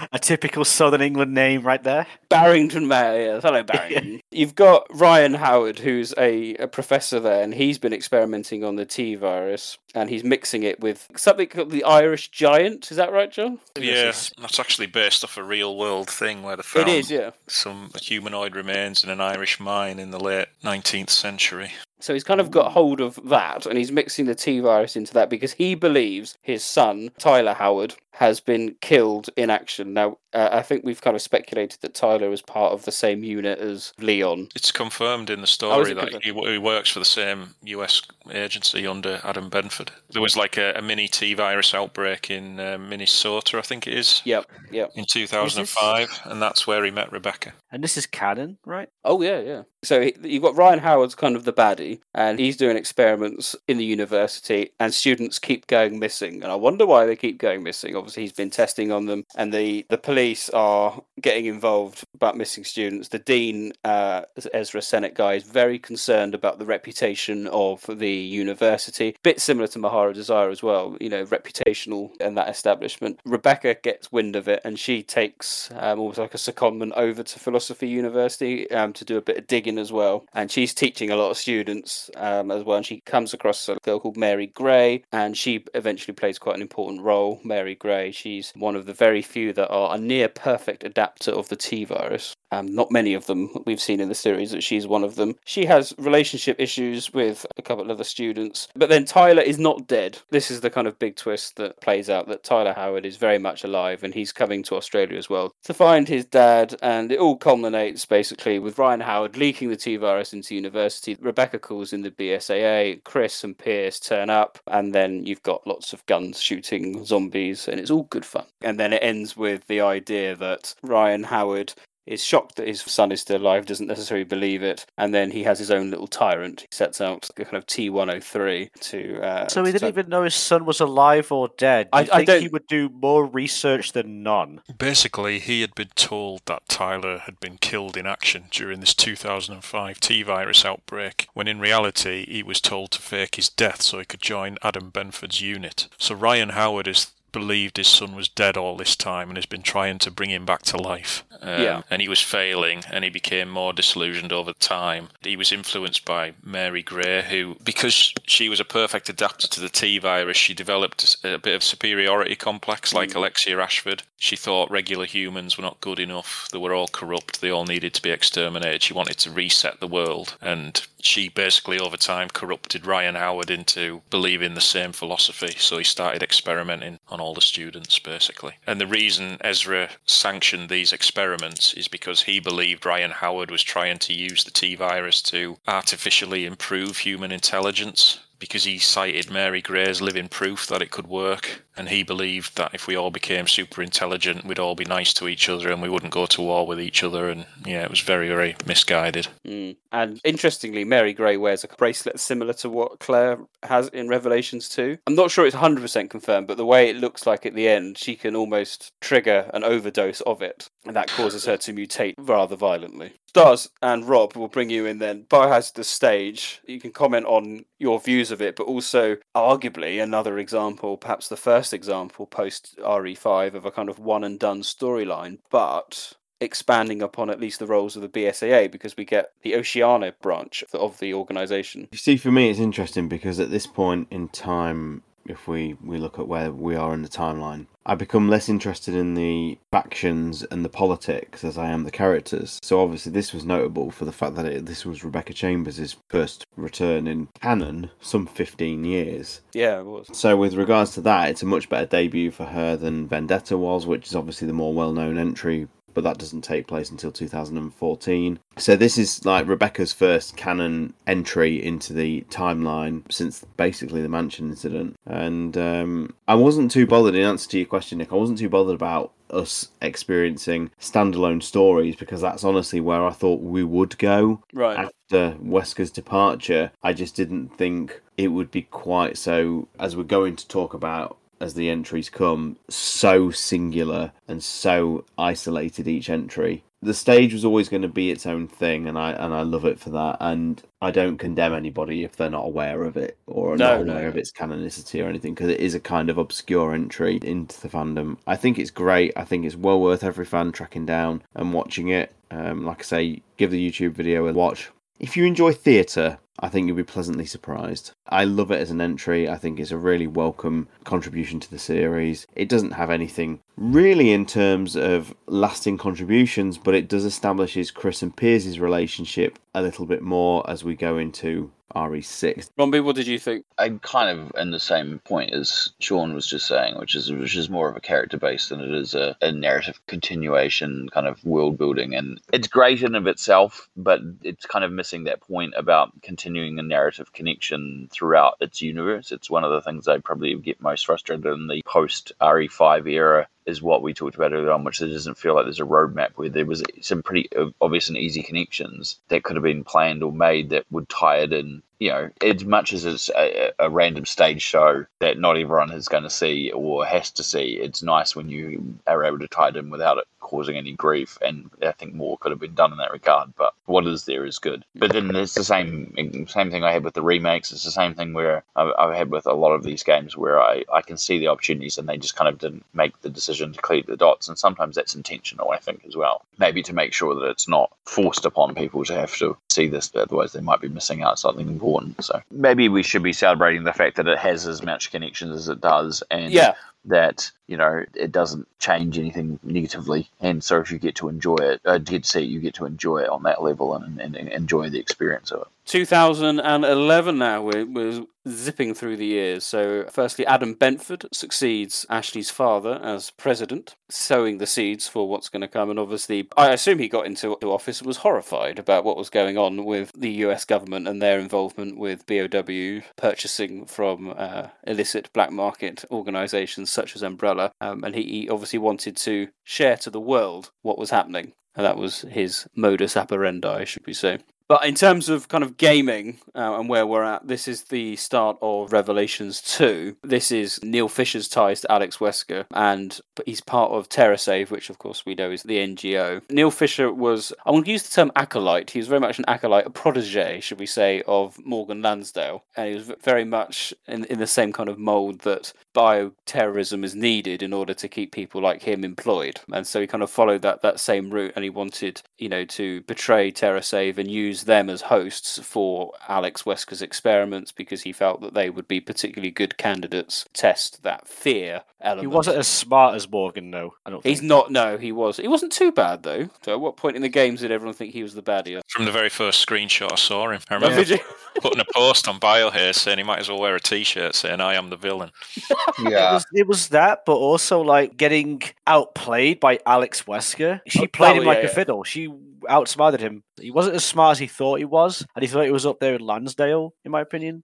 (laughs) A typical Southern England name right there. Barrington Mayer. Yes, hello, (laughs) Barrington. You've got Ryan Howard, who's a, a professor there, and he's been experimenting on the T virus, and he's mixing it with something called the Irish Giant. Is that right, John? Yeah, that's actually based off a real world thing where they found It is, yeah. some humanoid remains in an Irish mine in the late 19th century. So he's kind of got hold of that and he's mixing the T virus into that because he believes his son, Tyler Howard, has been killed in action. Now, uh, I think we've kind of speculated that Tyler is part of the same unit as Leon. It's confirmed in the Oh, story it that he, he works for the same US agency under Adam Benford. There was like a, a mini T virus outbreak in uh, Minnesota, I think it is. Yep, yep. In 2005, and that's where he met Rebecca. And this is canon, right? Oh yeah, yeah. So he- you've got Ryan Howard's kind of the baddie, and he's doing experiments in the university, and students keep going missing, and I wonder why they keep going missing. Obviously, he's been testing on them, and the the police are getting involved about missing students. The dean, uh, Ezra Sennett guy, is very concerned about the reputation of the university. Bit similar to Marhawa Desire as well, you know, reputational and that establishment. Rebecca gets wind of it, and she takes um, almost like a secondment over to Philosophy University um, to do a bit of digging as well. And she's teaching a lot of students um, as well. And she comes across a girl called Mary Gray, and she eventually plays quite an important role. Mary Gray, she's one of the very few that are a near perfect adapter of the T virus. Um, not many of them we've seen in the series, but she's one of them. She has relationship issues with a couple of the students, but then Tyler is not dead. This is the kind of big twist that plays out that Tyler Howard is very much alive and he's coming to Australia as well to find his dad. And it all culminates basically with Ryan Howard leaking the T virus into university. Rebecca calls in the BSAA, Chris and Pierce turn up, and then you've got lots of guns shooting zombies, and all good fun. And then it ends with the idea that Ryan Howard is shocked that his son is still alive, doesn't necessarily believe it, and then he has his own little tyrant. He sets out a kind of T one hundred three to. Uh, So he didn't even know his son was alive or dead. I- I, I think don't- he would do more research than none. Basically, he had been told that Tyler had been killed in action during this 2005 T virus outbreak, when in reality he was told to fake his death so he could join Adam Benford's unit. So Ryan Howard is believed his son was dead all this time and has been trying to bring him back to life. Um, Yeah. And he was failing and he became more disillusioned over time. He was influenced by Mary Gray, who, because she was a perfect adapter to the T virus, she developed a bit of superiority complex like Alexia Ashford. She thought regular humans were not good enough, they were all corrupt, they all needed to be exterminated. She wanted to reset the world. And she basically, over time, corrupted Ryan Howard into believing the same philosophy. So he started experimenting on all the students, basically. And the reason Ezra sanctioned these experiments is because he believed Ryan Howard was trying to use the T virus to artificially improve human intelligence. Because he cited Mary Gray's living proof that it could work. And he believed that if we all became super intelligent, we'd all be nice to each other and we wouldn't go to war with each other. And yeah, it was very, very misguided. Mm. And interestingly, Mary Grey wears a bracelet similar to what Claire has in Revelations 2. I'm not sure it's 100% confirmed, but the way it looks like at the end, she can almost trigger an overdose of it, and that causes her to mutate rather violently. Stars and Rob will bring you in then. Biohazard the stage. You can comment on your views of it, but also arguably another example, perhaps the first example post RE5 of a kind of one and done storyline, but expanding upon at least the roles of the BSAA because we get the Oceania branch of the organization. You see, for me, it's interesting because at this point in time, if we, we look at where we are in the timeline, I become less interested in the factions and the politics as I am the characters. So obviously, this was notable for the fact that it, this was Rebecca Chambers' first return in canon, some 15 years. Yeah, it was. So with regards to that, it's a much better debut for her than Vendetta was, which is obviously the more well-known entry but that doesn't take place until 2014. So this is like Rebecca's first canon entry into the timeline since basically the mansion incident. And um, I wasn't too bothered in answer to your question, Nick. I wasn't too bothered about us experiencing standalone stories because that's honestly where I thought we would go right. after Wesker's departure. I just didn't think it would be quite so, as we're going to talk about as the entries come so singular and so isolated each entry. The stage was always going to be its own thing, and I and I love it for that. And I don't condemn anybody if they're not aware of it or No, not no. of its canonicity or anything, because it is a kind of obscure entry into the fandom. I think it's great. I think it's well worth every fan tracking down and watching it. Um, like I say, give the YouTube video a watch. If you enjoy theatre, I think you'll be pleasantly surprised. I love it as an entry. I think it's a really welcome contribution to the series. It doesn't have anything really in terms of lasting contributions, but it does establishes Chris and Piers' relationship a little bit more as we go into E RE6. Romby, what did you think? I'm kind of in the same point as Sean was just saying, which is which is more of a character base than it is a, a narrative continuation, kind of world building, and it's great in of itself, but it's kind of missing that point about continuing a narrative connection throughout its universe. It's one of the things I probably get most frustrated in the post RE5 era is what we talked about earlier on, which there doesn't feel like there's a roadmap where there was some pretty obvious and easy connections that could have been planned or made that would tie it in. You know, as much as it's a, a random stage show that not everyone is going to see or has to see, it's nice when you are able to tie it in without it causing any grief. And I think more could have been done in that regard. But what is there is good. But then it's the same same thing I had with the remakes. It's the same thing where I've, I've had with a lot of these games where I, I can see the opportunities and they just kind of didn't make the decision to clear the dots. And sometimes that's intentional, I think, as well. Maybe to make sure that it's not forced upon people to have to see this, otherwise they might be missing out something important. So maybe we should be celebrating the fact that it has as much connections as it does, and Yeah. that you know it doesn't change anything negatively. And so if you get to enjoy it, uh, get to see it, you get to enjoy it on that level and, and, and enjoy the experience of it. 2011 now, we're, we're zipping through the years. So, firstly, Adam Benford succeeds Ashley's father as president, sowing the seeds for what's going to come. And obviously, I assume he got into office was horrified about what was going on with the US government and their involvement with BOW purchasing from uh, illicit black market organizations such as Umbrella. Um, and he, he obviously wanted to share to the world what was happening. And that was his modus operandi, should we say. But in terms of kind of gaming uh, and where we're at, this is the start of Revelations 2. This is Neil Fisher's ties to Alex Wesker, and he's part of TerraSave, which of course we know is the NGO. Neil Fisher was, I want to use the term acolyte, he was very much an acolyte, a protege, should we say, of Morgan Lansdale. And he was very much in, in the same kind of mould that bioterrorism is needed in order to keep people like him employed. And so he kind of followed that, that same route and he wanted, you know, to betray TerraSave and use them as hosts for Alex Wesker's experiments because he felt that they would be particularly good candidates to test that fear element. He wasn't as smart as Morgan, though. I don't. He's think. not. No, he was. He wasn't too bad though. So, at what point in the games did everyone think he was the baddie? From the very first screenshot I saw him, I remember did you? putting a post on Bio here saying he might as well wear a T-shirt saying "I am the villain." (laughs) (laughs) It was, it was that, but also like getting outplayed by Alex Wesker. She Oh, played oh, him like yeah, a yeah. fiddle. She outsmarted him. He wasn't as smart as he thought he was, and he thought he was up there with Lansdale, in my opinion.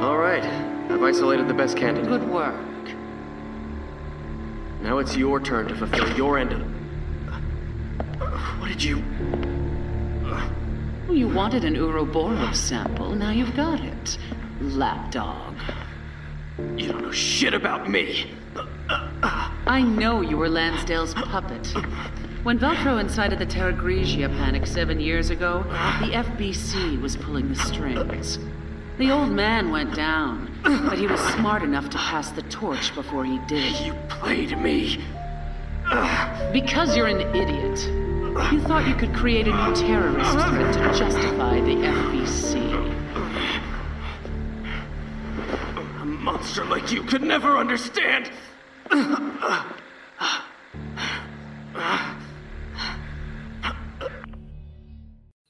All right. I've isolated the best candidate. Good work. Now it's your turn to fulfill your end of. What did you. Oh, you wanted an Ouroboros sample, now you've got it. Lapdog. You don't know shit about me. I know you were Lansdale's puppet. When Veltro incited the Terra Grigia panic seven years ago, the FBC was pulling the strings. The old man went down, but he was smart enough to pass the torch before he did. You played me. Because you're an idiot. You thought you could create a new terrorist threat to justify the FBC. A monster like you could never understand.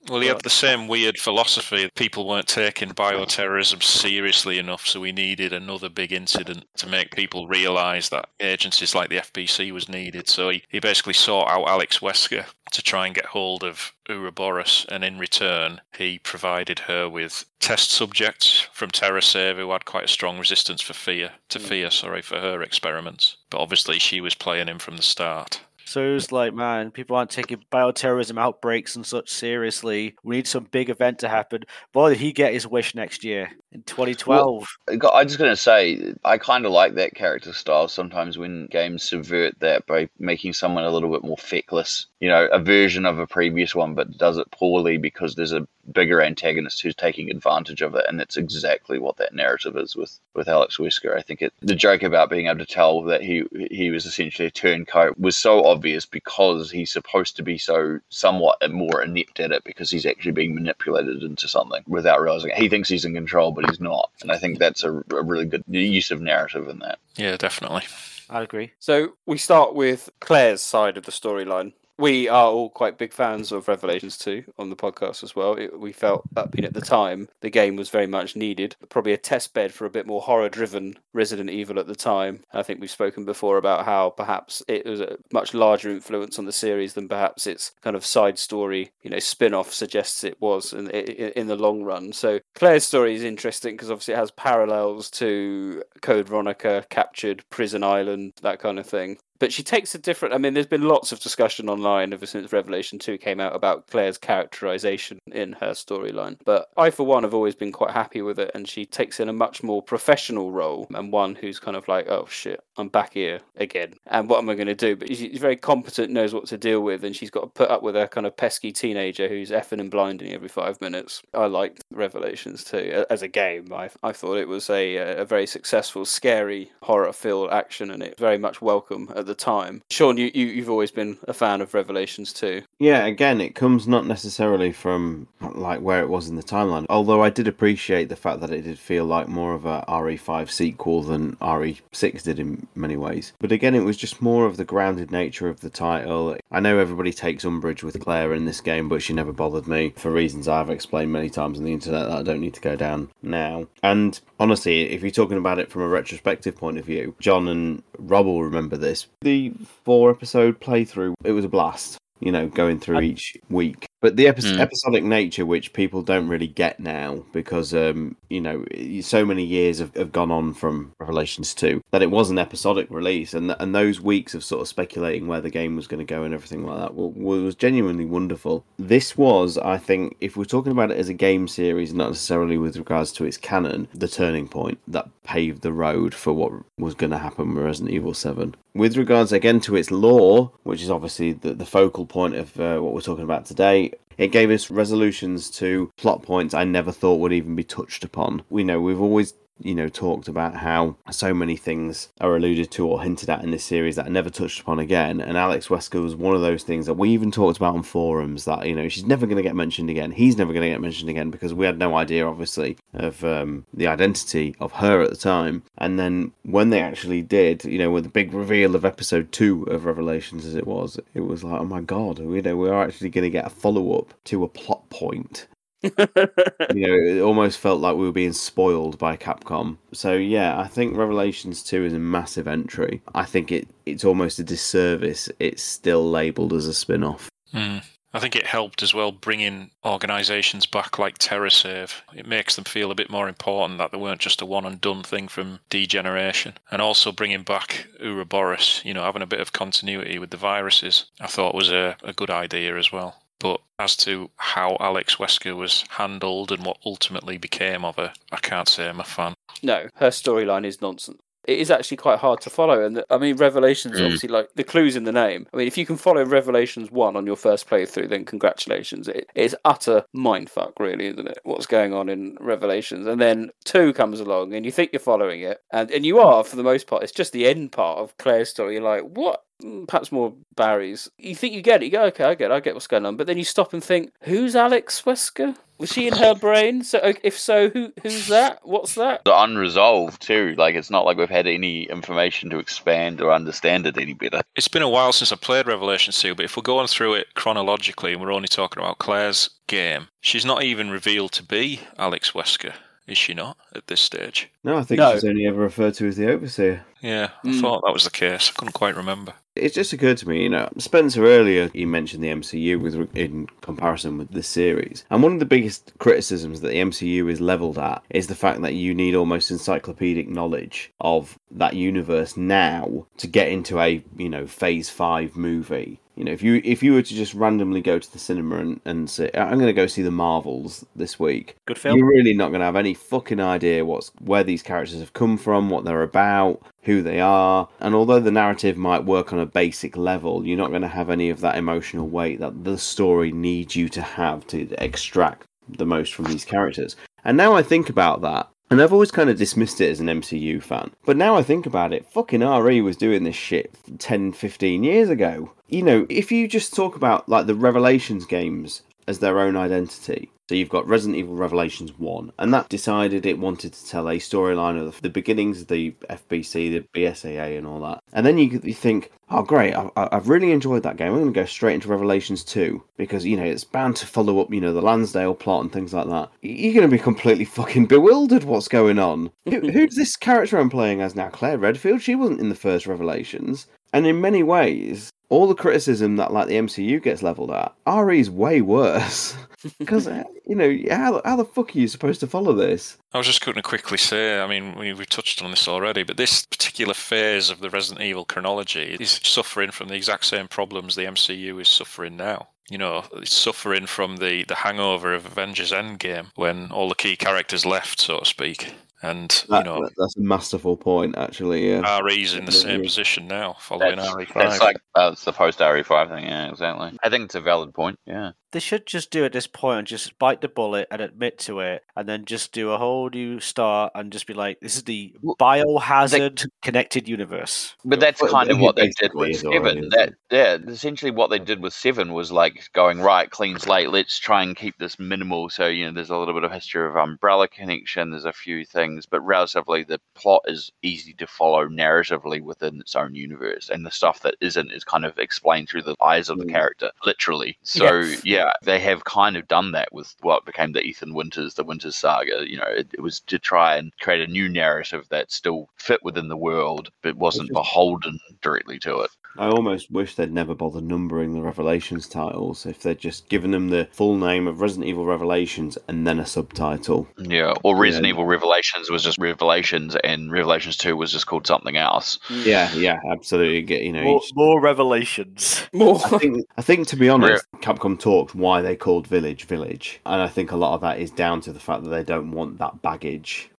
Well, he had the same weird philosophy. People weren't taking bioterrorism seriously enough, so we needed another big incident to make people realise that agencies like the FBC was needed. So he, he basically sought out Alex Wesker to try and get hold of Ouroboros, and in return, he provided her with test subjects from TerraSave who had quite a strong resistance for fear, to hmm. fear, sorry, for her experiments. But obviously, she was playing him from the start. So it was like, man, people aren't taking bioterrorism outbreaks and such seriously. We need some big event to happen. Boy, did he get his wish next year in 2012. Well, I'm just going to say, I kind of like that character style sometimes when games subvert that by making someone a little bit more feckless. You know, a version of a previous one, but does it poorly because there's a bigger antagonist who's taking advantage of it. And that's exactly what that narrative is with, with Alex Wesker. I think it, the joke about being able to tell that he, he was essentially a turncoat was so obvious because he's supposed to be so somewhat more inept at it because he's actually being manipulated into something without realizing it. He thinks he's in control, but he's not. And I think that's a, a really good use of narrative in that. Yeah, definitely. I'd agree. So we start with Claire's side of the storyline. We are all quite big fans of Revelations 2 on the podcast as well. It, we felt up in at the time the game was very much needed. Probably a test bed for a bit more horror driven Resident Evil at the time. I think we've spoken before about how perhaps it was a much larger influence on the series than perhaps its kind of side story, you know, spin off suggests it was in, in the long run. So Claire's story is interesting because obviously it has parallels to Code Veronica, Captured, Prison Island, that kind of thing but she takes a different i mean there's been lots of discussion online ever since revelation 2 came out about claire's characterization in her storyline. But i for one have always been quite happy with it and she takes in a much more professional role and one who's kind of like oh shit i'm back here again. And what am i going to do? But she's very competent knows what to deal with and she's got to put up with a kind of pesky teenager who's effing and blinding every five minutes. I liked revelations 2 as a game. I, I thought it was a, a very successful scary horror filled action and it very much welcome uh, at the time. Sean, you, you you've always been a fan of Revelations too. Yeah, again, it comes not necessarily from like where it was in the timeline. Although I did appreciate the fact that it did feel like more of a RE5 sequel than RE6 did in many ways. But again, it was just more of the grounded nature of the title. I know everybody takes umbrage with Claire in this game, but she never bothered me for reasons I've explained many times on the internet that I don't need to go down now. And honestly, if you're talking about it from a retrospective point of view, John and Rob will remember this. The four episode playthrough, it was a blast, you know, going through each week. But the epi- Mm. episodic nature, which people don't really get now, because um, you know, so many years have, have gone on from Revelations two that it was an episodic release, and and those weeks of sort of speculating where the game was going to go and everything like that wa- was genuinely wonderful. This was, I think, if we're talking about it as a game series, not necessarily with regards to its canon, the turning point that paved the road for what was going to happen with Resident Evil Seven. With regards again to its lore, which is obviously the, the focal point of uh, what we're talking about today, it gave us resolutions to plot points I never thought would even be touched upon. We know we've always you know talked about how so many things are alluded to or hinted at in this series that are never touched upon again. And alex wesker was one of those things that we even talked about on forums that you know she's never going to get mentioned again. He's never going to get mentioned again because we had no idea obviously of um, the identity of her at the time. And then when they actually did you know with the big reveal of episode two of revelations as it was it was like oh my god you know we're actually going to get a follow-up to a plot point you know, it almost felt like we were being spoiled by Capcom. So yeah, I think Revelations Two is a massive entry. I think it it's almost a disservice. It's still labelled as a spin-off. Mm. I think it helped as well bringing organisations back like TerraSave. It makes them feel a bit more important that they weren't just a one and done thing from degeneration. And also bringing back Ouroboros, you know, having a bit of continuity with the viruses, I thought was a, a good idea as well. But as to how Alex Wesker was handled and what ultimately became of her, I can't say I'm a fan. No, her storyline is nonsense. It is actually quite hard to follow, and the- I mean, Revelations Mm. obviously like the clues in the name. I mean, if you can follow Revelations one on your first playthrough, then congratulations. It, it's utter mindfuck, really, isn't it? What's going on in Revelations, and then two comes along, and you think you're following it, and and you are for the most part. It's just the end part of Claire's story. You're like, what? Mm, Perhaps more Barry's. You think you get it. You go, okay, I get, it, I get what's going on. But then you stop and think, who's Alex Wesker? Was she in her (laughs) brain? So if so, who who's that? What's that? The unresolved too. Like it's not like we've had any information to expand or understand it any better. It's been a while since I played Revelation 2, but if we're going through it chronologically and we're only talking about Claire's game, she's not even revealed to be Alex Wesker, is she not, at this stage? No, I think No. she's only ever referred to as the Overseer. Yeah, I Mm. thought that was the case. I couldn't quite remember. It just occurred to me, you know, Spencer earlier he mentioned the MCU with in comparison with this series, and one of the biggest criticisms that the MCU is leveled at is the fact that you need almost encyclopedic knowledge of that universe now to get into a you know Phase Five movie. You know, if you if you were to just randomly go to the cinema and, and say, I'm going to go see the Marvels this week, Good film. you're really not going to have any fucking idea what's where these characters have come from, what they're about, who they are. And although the narrative might work on a basic level, you're not going to have any of that emotional weight that the story needs you to have to extract the most from these characters. And now I think about that. And I've always kind of dismissed it as an MCU fan. But now I think about it, fucking RE was doing this shit 10, 15 years ago. You know, if you just talk about like the Revelations games as their own identity, so you've got Resident Evil Revelations 1, and that decided it wanted to tell a storyline of the beginnings of the FBC, the BSAA, and all that. And then you, you think, oh, great, I, I've really enjoyed that game. I'm going to go straight into Revelations 2 because, you know, it's bound to follow up, you know, the Lansdale plot and things like that. You're going to be completely fucking bewildered what's going on. Who, who's this character I'm playing as now? Claire Redfield? She wasn't in the first Revelations. And in many ways, all the criticism that like the MCU gets leveled at, RE is way worse. (laughs) Because uh, you know how how the fuck are you supposed to follow this? I was just going to quickly say, I mean, we, we touched on this already, but this particular phase of the Resident Evil chronology is suffering from the exact same problems the MCU is suffering now. You know, it's suffering from the, the hangover of Avengers Endgame when all the key characters left, so to speak. And, you know, that's a masterful point, actually. Yeah. RE's in the same Definitely. position now, following That's, RE5. that's like that's the post RE5 thing. Yeah, exactly. I think it's a valid point. Yeah. They should just do at this point and just bite the bullet and admit to it, and then just do a whole new start and just be like, "This is the biohazard connected universe." But that's Well, kind of what they did with Seven. That yeah, essentially what they did with Seven was like going right, clean slate. Let's try and keep this minimal. So you know, there's a little bit of history of Umbrella connection. There's a few things, but relatively the plot is easy to follow narratively within its own universe, and the stuff that isn't is kind of explained through the eyes of the Mm. character, literally. So Yeah. Yeah, they have kind of done that with what became the Ethan Winters, the Winters saga. You know, it, it was to try and create a new narrative that still fit within the world, but wasn't beholden directly to it. I almost wish they'd never bothered numbering the Revelations titles. If they'd just given them the full name of Resident Evil Revelations and then a subtitle. Yeah, or Resident Yeah. Evil Revelations was just Revelations, and Revelations Two was just called something else. Yeah, yeah, absolutely. Get you know. More, each- more revelations. (laughs) More. I think I think to be honest, Capcom talked why they called Village Village, and I think a lot of that is down to the fact that they don't want that baggage.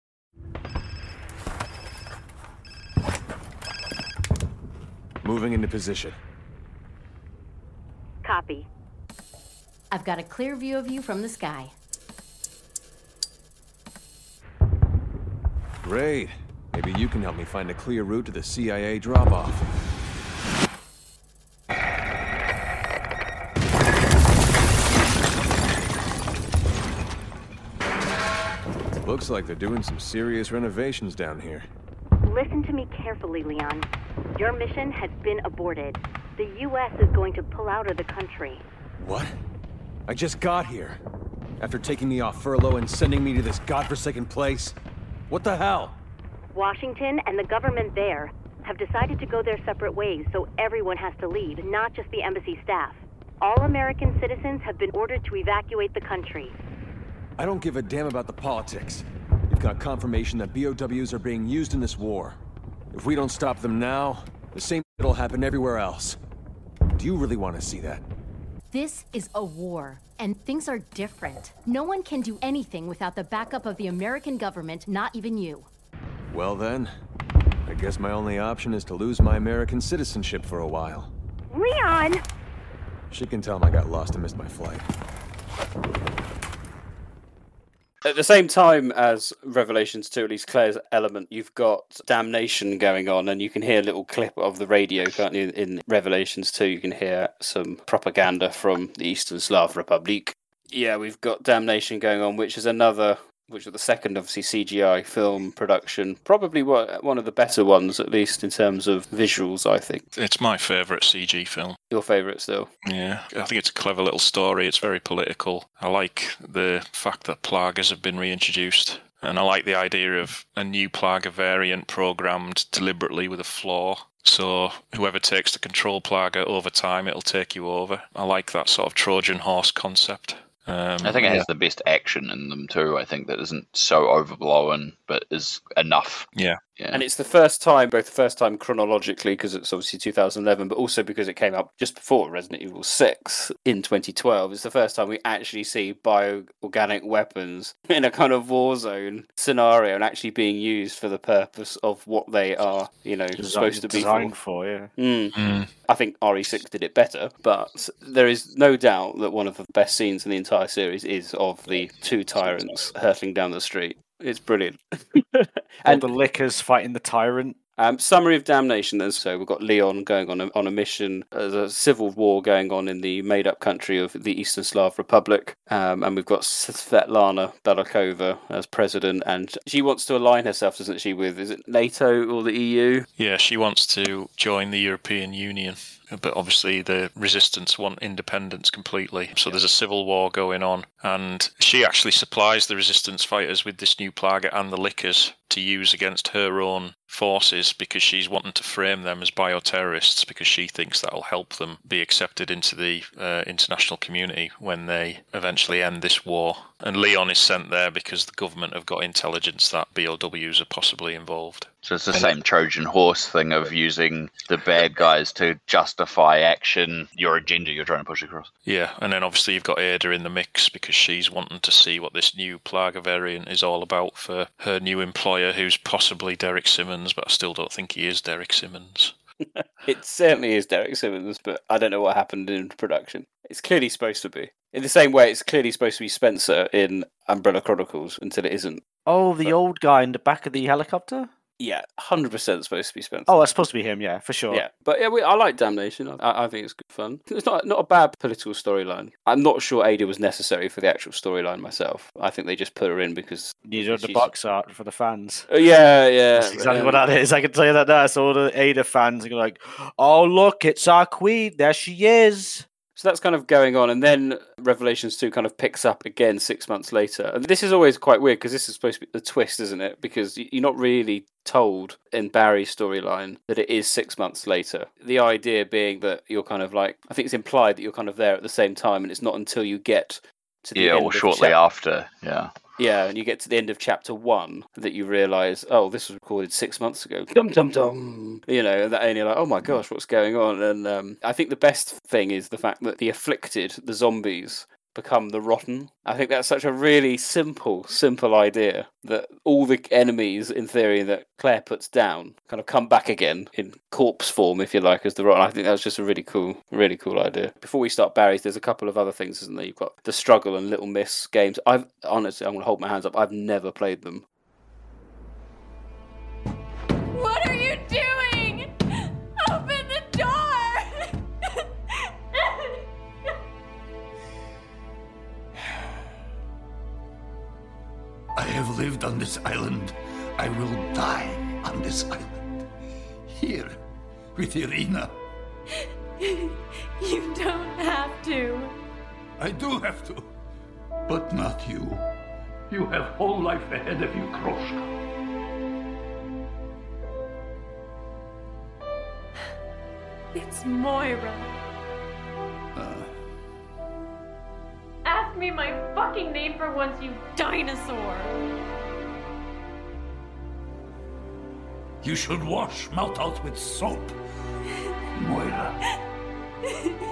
Moving into position. Copy. I've got a clear view of you from the sky. Great. Maybe you can help me find a clear route to the CIA drop-off. Looks like they're doing some serious renovations down here. Listen to me carefully, Leon. Your mission has been aborted. The U.S. is going to pull out of the country. What? I just got here. After taking me off furlough and sending me to this godforsaken place? What the hell? Washington and the government there have decided to go their separate ways, so everyone has to leave, not just the embassy staff. All American citizens have been ordered to evacuate the country. I don't give a damn about the politics. We've got confirmation that BOWs are being used in this war. If we don't stop them now, the same will happen everywhere else. Do you really want to see that? This is a war, and things are different. No one can do anything without the backup of the American government, not even you. Well then, I guess my only option is to lose my American citizenship for a while. Leon! She can tell him I got lost and missed my flight. At the same time as Revelations 2, at least Claire's element, you've got Damnation going on, and you can hear a little clip of the radio, can't you? In Revelations 2, you can hear some propaganda from the Eastern Slav Republic. Yeah, we've got Damnation going on, which is another which is the second, obviously, CGI film production. Probably one of the better ones, at least in terms of visuals, I think. It's my favourite CG film. Your favourite still? Yeah, I think it's a clever little story. It's very political. I like the fact that plagas have been reintroduced. And I like the idea of a new plaga variant programmed deliberately with a flaw so whoever takes the control plaga over time, it'll take you over. I like that sort of Trojan horse concept. Um, I think it has the best action in them too. I think that isn't so overblown, but is enough. Yeah. Yeah. And it's the first time, both the first time chronologically, because it's obviously 2011, but also because it came out just before Resident Evil 6 in 2012. It's the first time we actually see bioorganic weapons (laughs) in a kind of war zone scenario and actually being used for the purpose of what they are, you know, Desi- supposed to be designed for. for, yeah. Mm. I think RE6 did it better, but there is no doubt that one of the best scenes in the entire series is of the two tyrants hurtling down the street. It's brilliant. (laughs) and the lickers fighting the tyrant. Um, summary of damnation. Then, so we've got Leon going on a, on a mission. There's a civil war going on in the made-up country of the Eastern Slav Republic, um, and we've got Svetlana Belikova as president, and she wants to align herself, doesn't she, with is it NATO or the EU? Yeah, she wants to join the European Union. But obviously, the resistance want independence completely. So there's a civil war going on. And she actually supplies the resistance fighters with this new plaga and the lickers to use against her own forces because she's wanting to frame them as bioterrorists because she thinks that'll help them be accepted into the uh, international community when they eventually end this war. And Leon is sent there because the government have got intelligence that BOWs are possibly involved. So it's the And- same Trojan horse thing of using the bad guys to justify action, your agenda you're trying to push across. Yeah, and then obviously you've got Ada in the mix because she's wanting to see what this new Plaga variant is all about for her new employer, who's possibly Derek Simmons, but I still don't think he is Derek Simmons. It certainly is Derek Simmons, but I don't know what happened in production. It's clearly supposed to be. In the same way, it's clearly supposed to be Spencer in Umbrella Chronicles until it isn't. Oh, the old guy in the back of the helicopter? Yeah, 100% supposed to be Spencer. Oh, that's supposed to be him, yeah, for sure. Yeah, but yeah, we, I like Damnation. I, I think it's good fun. It's not not a bad political storyline. I'm not sure Ada was necessary for the actual storyline myself. I think they just put her in because Needed the box art for the fans. Uh, yeah, yeah, That's exactly um, what that is. I can tell you that now. So all the Ada fans are like, oh, look, it's our queen. There she is. So that's kind of going on, and then Revelations 2 kind of picks up again six months later. And this is always quite weird because this is supposed to be the twist, isn't it? Because you're not really told in Barry's storyline that it is six months later. The idea being that you're kind of like, I think it's implied that you're kind of there at the same time, and it's not until you get to the Yeah, or shortly after. Yeah. Yeah, and you get to the end of chapter one that you realise, oh, this was recorded six months ago. Dum dum dum. You know, and, that, and you're like, oh my gosh, what's going on? And um, I think the best thing is the fact that the afflicted, the zombies, become the rotten. I think that's such a really simple, simple idea that all the enemies, in theory, that Claire puts down kind of come back again in corpse form, if you like, as the rotten. I think that's just a really cool, really cool idea. Before we start Barry's, there's a couple of other things, isn't there? You've got the Struggle and Little Miss games. I've honestly, I'm going to hold my hands up. I've never played them. Lived on this island. I will die on this island. Here, with Irina. (laughs) you don't have to. I do have to. But not you. You have whole life ahead of you, Kroshka. It's Moira. Me my fucking name for once, you dinosaur. You should wash mouth out with soap. Moira. (laughs)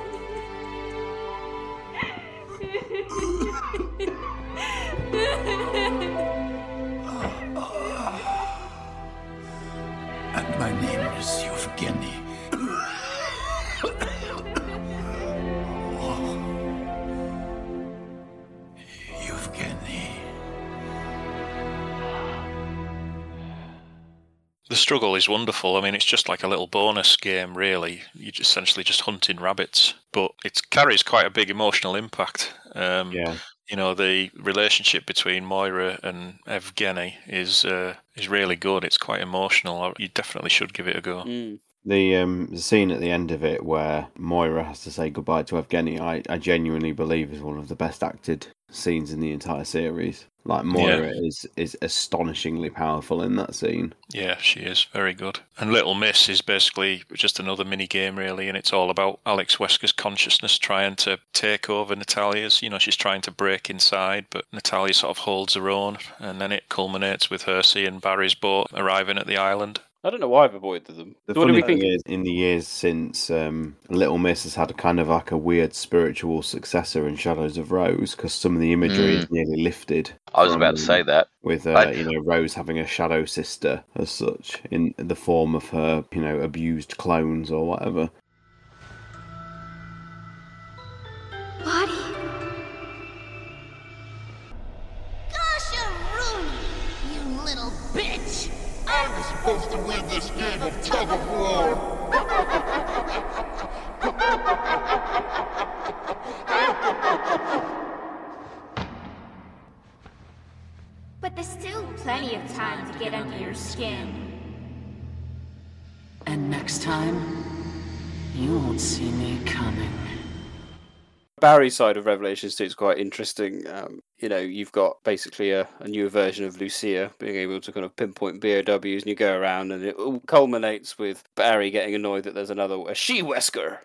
And my name is. Yevgeny. The struggle is wonderful. I mean, it's just like a little bonus game, really. You're just essentially just hunting rabbits, but it carries quite a big emotional impact. Um, Yeah. You know, the relationship between Moira and Evgeny is uh, is really good. It's quite emotional. You definitely should give it a go. The um the scene at the end of it where Moira has to say goodbye to Evgeny, I, I genuinely believe is one of the best acted scenes in the entire series. Like Moira is is astonishingly powerful in that scene. Yeah, she is very good. And Little Miss is basically just another mini game, really, and it's all about Alex Wesker's consciousness trying to take over Natalia's. You know, she's trying to break inside, but Natalia sort of holds her own, and then it culminates with her seeing Barry's boat arriving at the island. I don't know why I've avoided them. The So what do funny we thing think? is, in the years since um, Little Miss has had a kind of like a weird spiritual successor in Shadows of Rose, because some of the imagery is Mm. nearly lifted. I was from, about to say that. with uh, I- you know Rose having a shadow sister as such in the form of her you know abused clones or whatever. Body. Supposed to win this game of tug of war. But there's still plenty of time to get under your skin. And next time, you won't see me coming. Barry's side of Revelations 2 is quite interesting. Um, you know, you've got basically a, a newer version of Lucia being able to kind of pinpoint BOWs, and you go around, and it all culminates with Barry getting annoyed that there's another a she Wesker,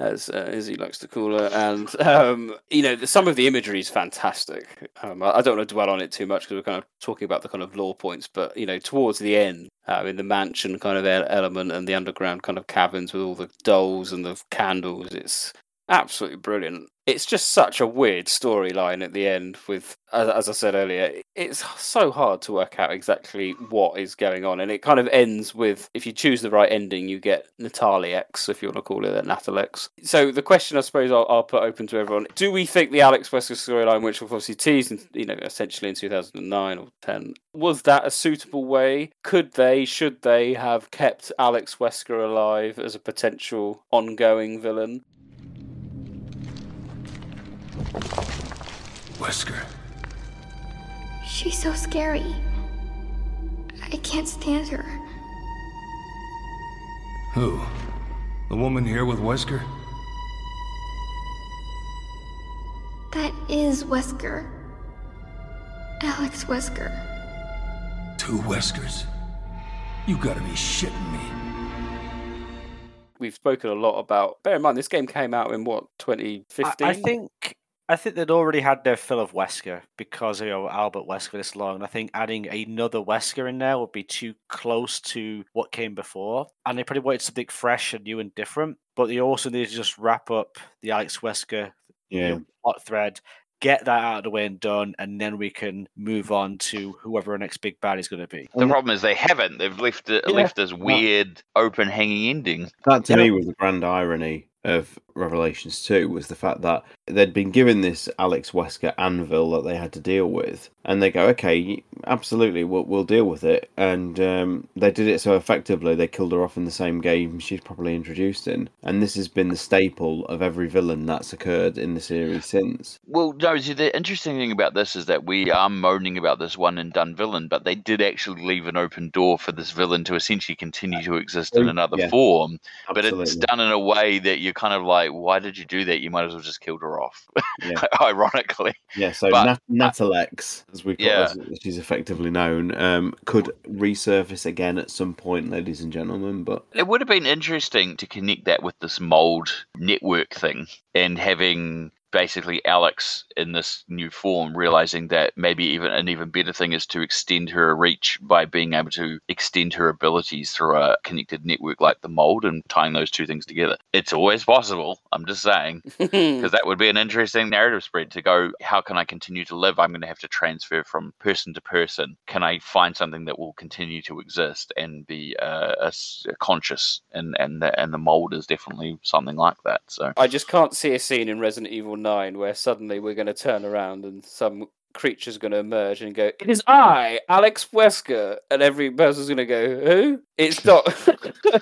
as uh, he likes to call her. And um, you know, the, some of the imagery is fantastic. Um, I, I don't want to dwell on it too much because we're kind of talking about the kind of lore points, but you know, towards the end, uh, in the mansion kind of element and the underground kind of cabins with all the dolls and the candles, it's absolutely brilliant. It's just such a weird storyline at the end. With, as, as I said earlier, it's so hard to work out exactly what is going on, and it kind of ends with if you choose the right ending, you get Natalie X, if you want to call it that, Natalex. So the question, I suppose, I'll, I'll put open to everyone: Do we think the Alex Wesker storyline, which was obviously teased, in, you know, essentially in two thousand and nine or ten, was that a suitable way? Could they, should they have kept Alex Wesker alive as a potential ongoing villain? Wesker. She's so scary. I can't stand her. Who? The woman here with Wesker? That is Wesker. Alex Wesker. Two Weskers? You gotta be shitting me. We've spoken a lot about. Bear in mind, this game came out in what I, 2015. I think I think they'd already had their fill of Wesker because you know Albert Wesker this long. I think adding another Wesker in there would be too close to what came before, and they probably wanted something fresh and new and different. But they also need to just wrap up the Alex Wesker you Yeah. know, plot thread, get that out of the way and done, and then we can move on to whoever our next big bad is going to be. The problem is they haven't. They've left it, Yeah. left this weird, open, hanging ending. That to Yeah. me was the grand irony of Revelations 2 was the fact that they'd been given this Alex Wesker anvil that they had to deal with. And they go, okay, absolutely, we'll, we'll deal with it. And um, they did it so effectively, they killed her off in the same game she's probably introduced in. And this has been the staple of every villain that's occurred in the series since. Well, no, see, the interesting thing about this is that we are moaning about this one and done villain, but they did actually leave an open door for this villain to essentially continue to exist in Oh, another yeah. form. But it's done in a way that you're kind of like, why did you do that? You might as well just killed her off. Yeah. (laughs) Ironically. Yeah, so But- Nat- Natalex, as we call Yeah. as she's effectively known, um, could resurface again at some point, ladies and gentlemen. But It would have been interesting to connect that with this mold network thing and having basically Alex in this new form realizing that maybe even an even better thing is to extend her reach by being able to extend her abilities through a connected network like the mold and tying those two things together. It's always possible. I'm just saying (laughs) because that would be an interesting narrative spread to go. How can I continue to live? I'm going to have to transfer from person to person. Can I find something that will continue to exist and be uh, a, a conscious? And and the, and the mold is definitely something like that. So I just can't see a scene in Resident Evil 9 where suddenly we're going to turn around and some creature's going to emerge and go, It is I, Alex Wesker. And every person's going to go, Who? It's not.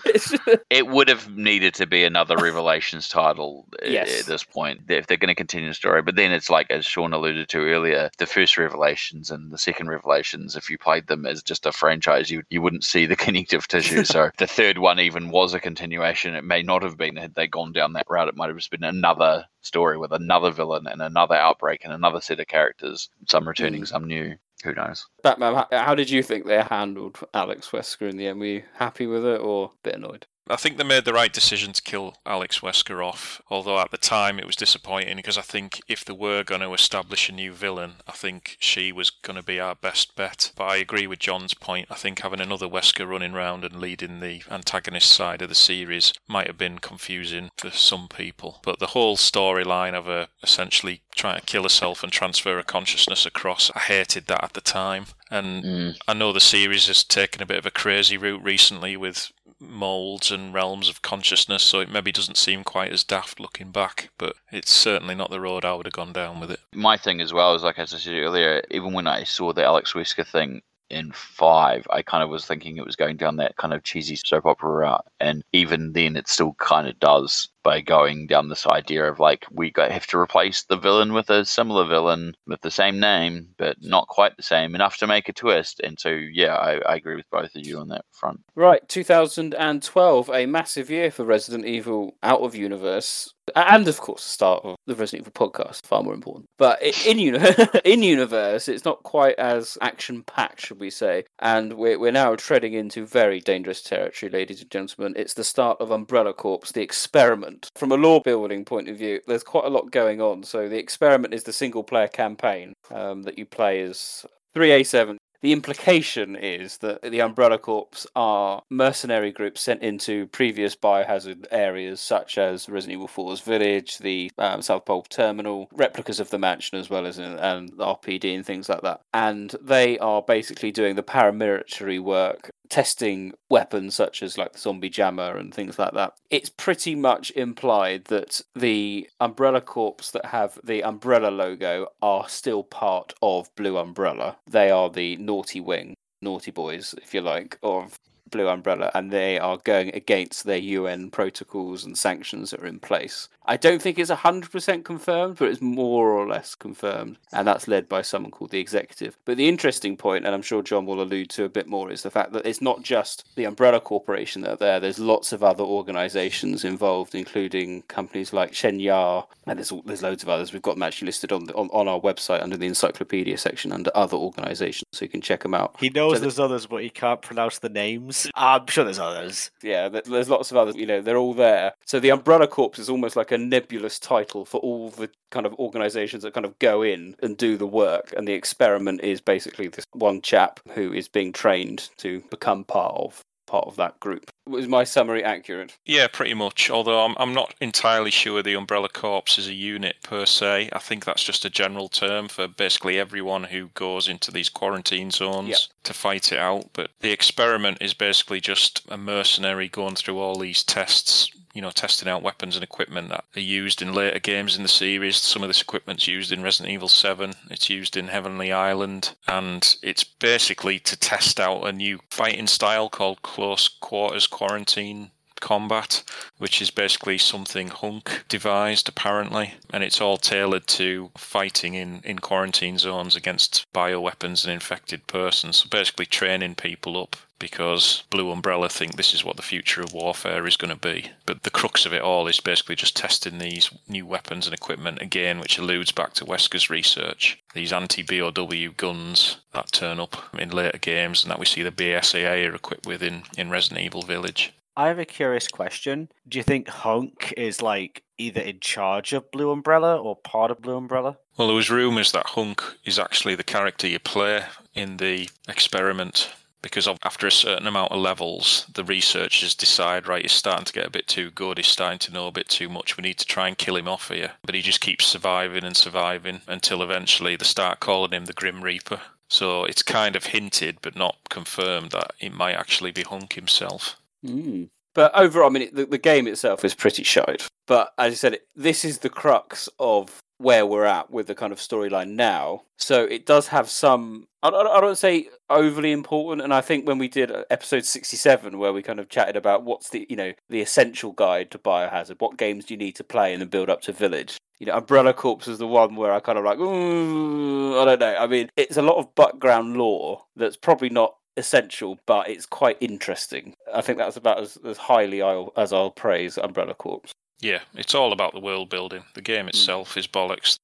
It's- (laughs) it would have needed to be another Revelations title Yes. at this point if they're going to continue the story. But then it's like, as Sean alluded to earlier, the first Revelations and the second Revelations, if you played them as just a franchise, you, you wouldn't see the (laughs) connective tissue. (laughs) so the third one even was a continuation. It may not have been had they gone down that route. It might have just been another story with another villain and another outbreak and another set of characters, some returning, mm. some new. Who knows? Batman, how, did you think they handled Alex Wesker in the end? Were you happy with it or a bit annoyed? I think they made the right decision to kill Alex Wesker off, although at the time it was disappointing because I think if they were going to establish a new villain, I think she was going to be our best bet. But I agree with John's point. I think having another Wesker running around and leading the antagonist side of the series might have been confusing for some people. But the whole storyline of her essentially trying to kill herself and transfer her consciousness across, I hated that at the time. And mm. I know the series has taken a bit of a crazy route recently with molds and realms of consciousness, so it maybe doesn't seem quite as daft looking back, but it's certainly not the road I would have gone down with it. my thing as well is like as I said earlier, even when I saw the Alex Wesker thing in five, I kind of was thinking it was going down that kind of cheesy soap opera route, and even then, it still kind of does by going down this idea of like we have to replace the villain with a similar villain with the same name, but not quite the same enough to make a twist. And so, yeah, I, I agree with both of you on that front. Right, 2012, a massive year for Resident Evil out of universe, and of course, the start of the Resident Evil podcast, far more important. But in uni- (laughs) in universe, it's not quite as action packed, should we say? And we're we're now treading into very dangerous territory, ladies and gentlemen. It's the start of Umbrella Corps, the experiment. From a lore building point of view, there's quite a lot going on. So the experiment is the single player campaign um, that you play as 3A7. The implication is that the Umbrella Corps are mercenary groups sent into previous biohazard areas such as Resident Evil 4's village, the um, South Pole Terminal, replicas of the mansion as well as in, and the RPD and things like that. And they are basically doing the paramilitary work testing weapons such as like the zombie jammer and things like that. It's pretty much implied that the Umbrella Corps that have the Umbrella logo are still part of Blue Umbrella. They are the naughty wing, naughty boys, if you like, of Blue Umbrella, and they are going against their UN protocols and sanctions that are in place. I don't think it's 100% confirmed, but it's more or less confirmed, and that's led by someone called the Executive. But the interesting point, and I'm sure John will allude to a bit more, is the fact that it's not just the Umbrella Corporation that are there, there's lots of other organisations involved, including companies like Shenyar, and there's, there's loads of others. We've got them actually listed on, the, on, on our website under the encyclopedia section under other organisations, so you can check them out. He knows So the- there's others, but he can't pronounce the names. I'm sure there's others. Yeah, there's lots of others. You know, they're all there. So the Umbrella Corps is almost like a nebulous title for all the kind of organisations that kind of go in and do the work. And the experiment is basically this one chap who is being trained to become part of part of that group. Was my summary accurate? Yeah, pretty much. Although I'm, I'm not entirely sure the Umbrella Corps is a unit per se. I think that's just a general term for basically everyone who goes into these quarantine zones Yeah. to fight it out. But the experiment is basically just a mercenary going through all these tests. You know, testing out weapons and equipment that are used in later games in the series. Some of this equipment's used in Resident Evil 7. It's used in Heavenly Island, and it's basically to test out a new fighting style called close quarters quarantine combat, which is basically something Hunk devised apparently, and it's all tailored to fighting in, in quarantine zones against bioweapons and infected persons. So basically training people up because Blue Umbrella think this is what the future of warfare is going to be. But the crux of it all is basically just testing these new weapons and equipment again, which alludes back to Wesker's research. These anti-BOW guns that turn up in later games and that we see the BSAA are equipped with in, in Resident Evil Village. I have a curious question. Do you think Hunk is like either in charge of Blue Umbrella or part of Blue Umbrella. Well, there was rumours that Hunk is actually the character you play in the experiment because after a certain amount of levels, the researchers decide, right, he's starting to get a bit too good, he's starting to know a bit too much, we need to try and kill him off here. But he just keeps surviving and surviving until eventually they start calling him the Grim Reaper. So it's kind of hinted, but not confirmed, that it might actually be Hunk himself. Mm. But overall, I mean, the, the game itself is pretty shite. But as I said, this is the crux of where we're at with the kind of storyline now. So it does have some, I don't, I don't say overly important. And I think when we did episode 67, where we kind of chatted about what's the, you know, the essential guide to Biohazard, what games do you need to play and then build up to Village? You know, Umbrella Corps is the one where I kind of like, I don't know. I mean, it's a lot of background lore that's probably not essential, but it's quite interesting. I think that's about as, as highly I'll, as I'll praise Umbrella Corps. Yeah, it's all about the world building. The game hmm. itself is bollocks.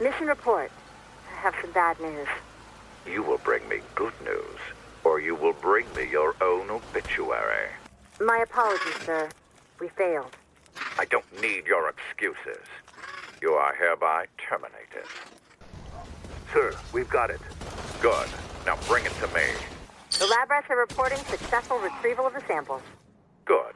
Mission report. I have some bad news. You will bring me good news, or you will bring me your own obituary. My apologies, sir. We failed. I don't need your excuses. You are hereby terminated. Sir, we've got it. Good. Now bring it to me. The lab rats are reporting successful retrieval of the samples. Good.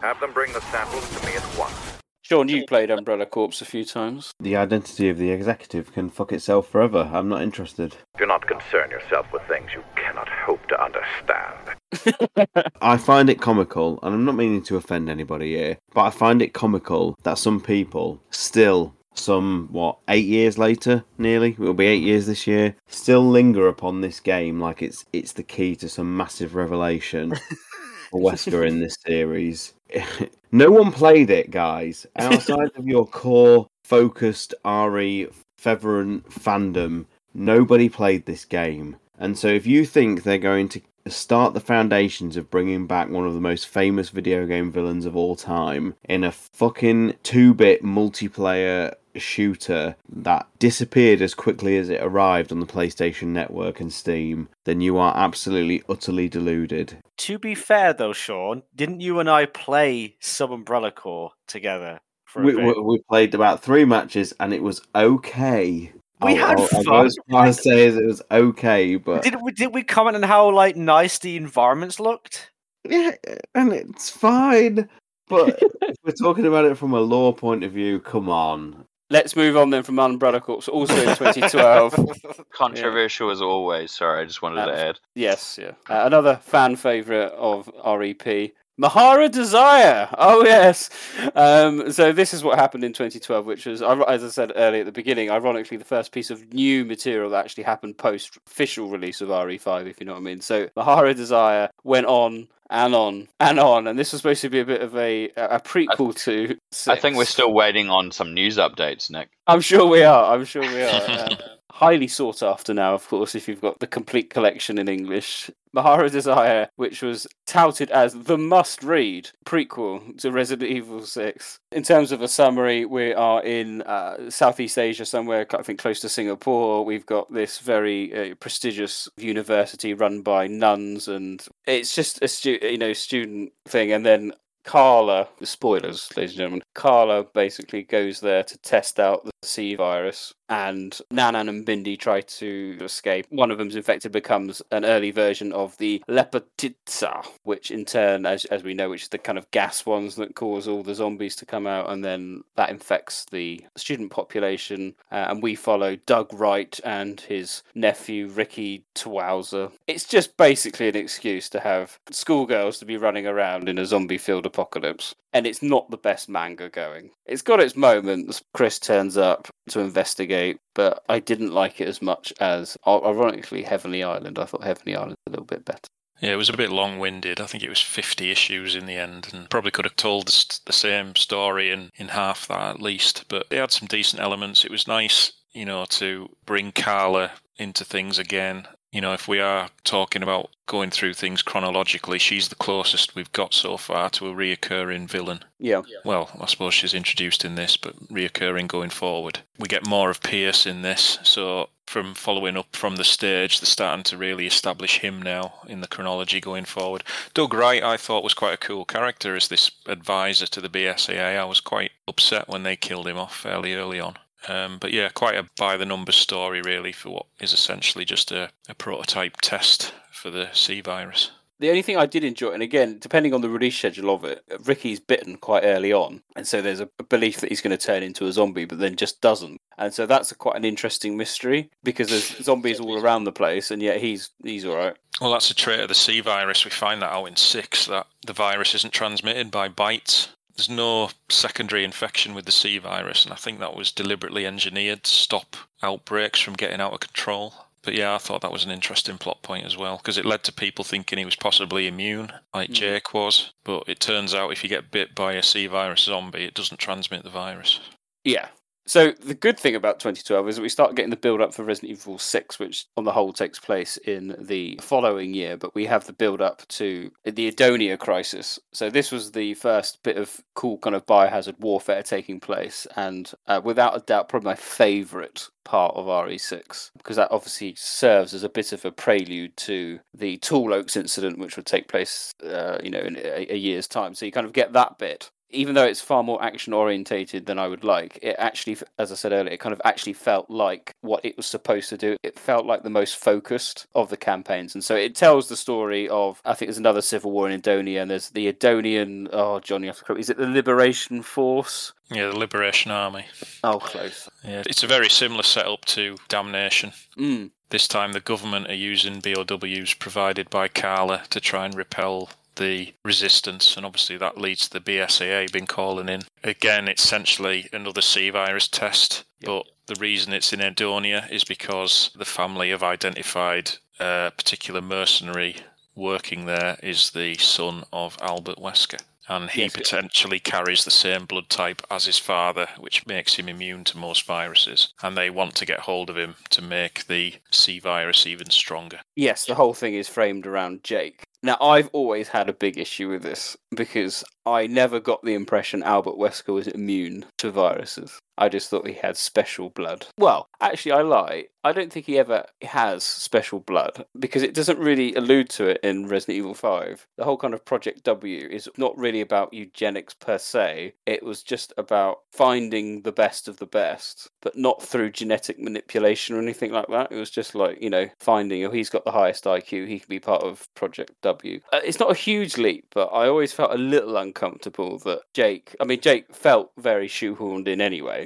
Have them bring the samples to me at once. Sean, you played Umbrella Corps a few times. The identity of the executive can fuck itself forever. I'm not interested. Do not concern yourself with things you cannot hope to understand. (laughs) I find it comical, and I'm not meaning to offend anybody here, but I find it comical that some people still, some, what, eight years later, nearly, it will be eight years this year, still linger upon this game like it's it's the key to some massive revelation (laughs) for Wesker in this series. (laughs) no one played it, guys. Outside of your core focused RE Feveran fandom, nobody played this game. And so if you think they're going to start the foundations of bringing back one of the most famous video game villains of all time in a fucking 2-bit multiplayer shooter that disappeared as quickly as it arrived on the PlayStation Network and Steam, then you are absolutely utterly deluded. To be fair, though, Sean, didn't you and I play Sub Umbrella Corps together? For a We, we, we played about three matches and it was okay. We had I'll, I'll go fun. as far as say as it was okay, but Did we did we comment on how like nice the environments looked? yeah, and it's fine. But (laughs) if we're talking about it from a lore point of view, come on. Let's move on then from Umbrella Corps, also in 2012. (laughs) Controversial as always. Sorry, I just wanted to add. Yes, yeah. Uh, another fan favourite of REP. Marhawa Desire. Oh yes. Um, so this is what happened in 2012, which was, as I said earlier at the beginning, ironically the first piece of new material that actually happened post official release of RE5, if you know what I mean. So Marhawa Desire went on and on and on, and this was supposed to be a bit of a a prequel to. I think we're still waiting on some news updates, Nick. I'm sure we are. I'm sure we are. (laughs) Um, Highly sought after now, of course, if you've got the complete collection in English. Marhawa Desire, which was touted as the must read prequel to Resident Evil 6. In terms of a summary, we are in uh, Southeast Asia, somewhere I think close to Singapore. We've got this very uh, prestigious university run by nuns, and it's just a stu- you know student thing. And then Carla, spoilers, ladies and gentlemen, Carla basically goes there to test out the C virus, and Nanan and Bindi try to escape. One of them's infected becomes an early version of the Lepotitsa, which in turn, as, as we know, which is the kind of gas ones that cause all the zombies to come out, and then that infects the student population. Uh, and we follow Doug Wright and his nephew Ricky Tozawa. It's just basically an excuse to have schoolgirls to be running around in a zombie filled apocalypse. And it's not the best manga going. It's got its moments. Chris turns up to investigate, but I didn't like it as much as, ironically, Heavenly Island. I thought Heavenly Island a little bit better. Yeah, it was a bit long winded. I think it was 50 issues in the end, and probably could have told the, same story in, in half that at least. But it had some decent elements. It was nice, you know, to bring Carla into things again. You know, if we are talking about going through things chronologically, she's the closest we've got so far to a reoccurring villain. Yeah. Well, I suppose she's introduced in this, but reoccurring going forward. We get more of Piers in this, so from following up from the stage, they're starting to really establish him now in the chronology going forward. Doug Wright, I thought, was quite a cool character as this advisor to the BSAA. I was quite upset when they killed him off fairly early on. Um, but yeah, quite a by the numbers story, really, for what is essentially just a, a prototype test for the C virus. The only thing I did enjoy, and again, depending on the release schedule of it, Ricky's bitten quite early on, and so there's a belief that he's going to turn into a zombie, but then just doesn't. And so that's a, quite an interesting mystery because there's (laughs) zombies all around the place, and yet he's he's all right. Well, that's a trait of the C virus. We find that out in six that the virus isn't transmitted by bites. There's no secondary infection with the C virus, and I think that was deliberately engineered to stop outbreaks from getting out of control. But yeah, I thought that was an interesting plot point as well because it led to people thinking he was possibly immune, like hmm. Jake was. But it turns out if you get bit by a C virus zombie, it doesn't transmit the virus. Yeah. So the good thing about 2012 is that we start getting the build up for Resident Evil 6, which on the whole takes place in the following year, but we have the build up to the Edonia crisis. So this was the first bit of cool kind of biohazard warfare taking place, and uh, without a doubt, probably my favourite part of RE6 because that obviously serves as a bit of a prelude to the Tall Oaks incident, which would take place, uh, you know, in a, a year's time. So you kind of get that bit even though it's far more action orientated than I would like, it actually, as I said earlier, it kind of actually felt like what it was supposed to do. It felt like the most focused of the campaigns. And so it tells the story of, I think there's another civil war in Edonia, and there's the Edonian, oh, Johnny, is it the Liberation Force? Yeah, the Liberation Army. Oh, close. Yeah, it's a very similar setup to Damnation. Mm. This time, the government are using BOWs provided by Carla to try and repel the resistance, and obviously that leads to the BSAA being calling in. Again, it's essentially another C virus test, but the reason it's in Edonia is because the family have identified a particular mercenary working there is the son of Albert Wesker. And he Yes, potentially carries the same blood type as his father, which makes him immune to most viruses. And they want to get hold of him to make the C virus even stronger. Yes, the whole thing is framed around Jake. Now, I've always had a big issue with this because I never got the impression Albert Wesker was immune to viruses. I just thought he had special blood. Well, actually, I lie. I don't think he ever has special blood because it doesn't really allude to it in Resident Evil 5. The whole kind of Project W is not really about eugenics per se, it was just about finding the best of the best, but not through genetic manipulation or anything like that. It was just like, you know, finding, oh, he's got the highest IQ, he can be part of Project W. Uh, it's not a huge leap, but I always felt a little uncomfortable that Jake, I mean, Jake felt very shoehorned in anyway.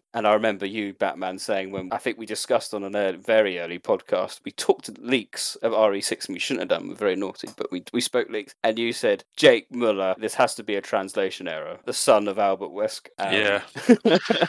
And I remember you, Batman, saying when I think we discussed on a ear- very early podcast, we talked leaks of RE6 and we shouldn't have done. We're very naughty, but we, we spoke leaks. And you said, Jake Muller, this has to be a translation error. The son of Albert Wesk. Um, Yeah. (laughs)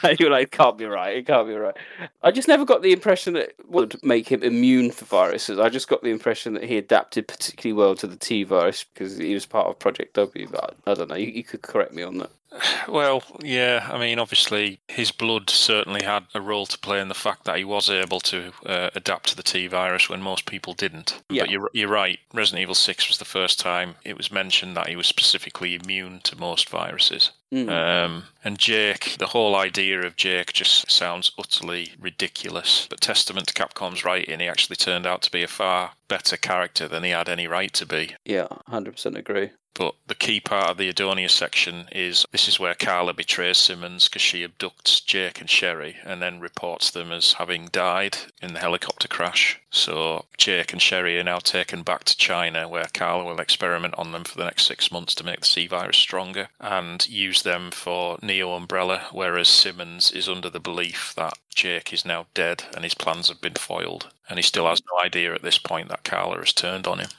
and you were like, it can't be right. It can't be right. I just never got the impression that it would make him immune for viruses. I just got the impression that he adapted particularly well to the T virus because he was part of Project W. But I, I don't know. You, you could correct me on that. (sighs) Well, yeah, I mean, obviously, his blood certainly had a role to play in the fact that he was able to uh, adapt to the T virus when most people didn't. Yeah. But you're, you're right, Resident Evil 6 was the first time it was mentioned that he was specifically immune to most viruses. Mm. Um, and Jake, the whole idea of Jake just sounds utterly ridiculous. But testament to Capcom's writing, he actually turned out to be a far better character than he had any right to be. Yeah, 100% agree. But the key part of the Edonia section is this is where Carla betrays Simmons because she abducts Jake and Sherry and then reports them as having died in the helicopter crash. So Jake and Sherry are now taken back to China where Carla will experiment on them for the next six months to make the C virus stronger and use them for Neo Umbrella, whereas Simmons is under the belief that Jake is now dead and his plans have been foiled. And he still has no idea at this point that Carla has turned on him.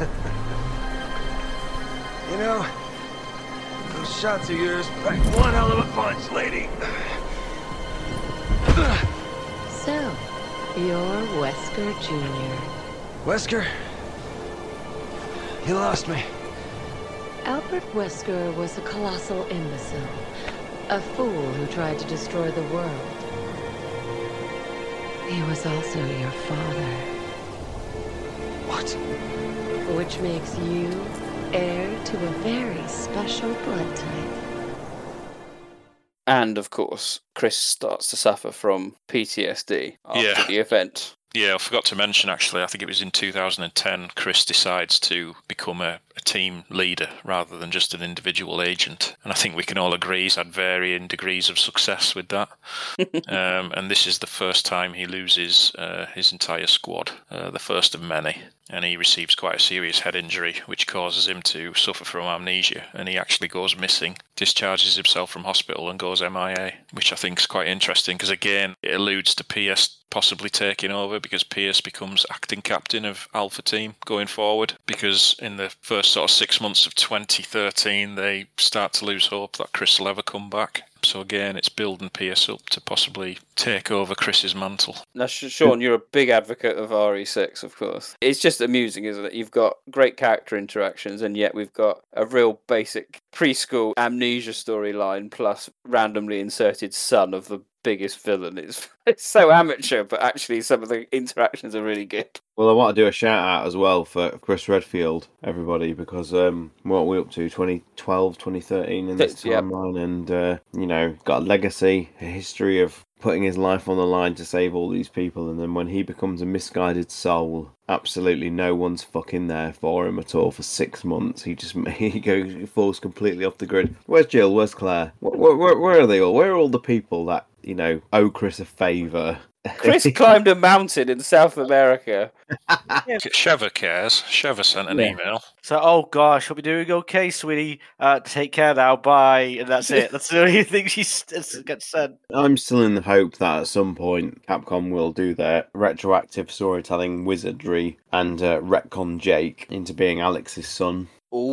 (laughs) You know, those shots of yours pack one hell of a punch, lady. So, you're Wesker Jr. Wesker, you lost me. Albert Wesker was a colossal imbecile. A fool who tried to destroy the world. He was also your father. What? Which makes you heir to a very special blood type. And of course, Chris starts to suffer from PTSD after Yeah. the event. Yeah, I forgot to mention actually, I think it was in 2010, Chris decides to become a, a, team leader rather than just an individual agent. And I think we can all agree he's had varying degrees of success with that. (laughs) um, and this is the first time he loses uh, his entire squad, uh, the first of many. And he receives quite a serious head injury, which causes him to suffer from amnesia. And he actually goes missing, discharges himself from hospital, and goes MIA, which I think is quite interesting because, again, it alludes to Piers possibly taking over because Piers becomes acting captain of Alpha Team going forward. Because in the first sort of six months of 2013, they start to lose hope that Chris will ever come back. So again, it's building Piers up to possibly take over Chris's mantle. Now, Sean, you're a big advocate of RE6, of course. It's just amusing, isn't it? You've got great character interactions, and yet we've got a real basic preschool amnesia storyline plus randomly inserted son of the biggest villain. It's (laughs) it's so amateur, but actually some of the interactions are really good. Well, I want to do a shout out as well for Chris Redfield, everybody, because um, what are we up to? 2012, 2013 in this Yep. timeline, and uh, you know, got a legacy, a history of putting his life on the line to save all these people, and then when he becomes a misguided soul, absolutely no one's fucking there for him at all for six months. He just (laughs) he goes he falls completely off the grid. Where's Jill? Where's Claire? Where, where, where are they all? Where are all the people that you know owe Chris a favour? Chris (laughs) climbed a mountain in South America. Sheva cares. Sheva sent an Yeah. email. So, oh gosh, hope you're doing okay, sweetie. Uh, take care now, bye, and that's it. That's the only (laughs) thing she s- gets said. I'm still in the hope that at some point Capcom will do their retroactive storytelling wizardry and uh, retcon Jake into being Alex's son.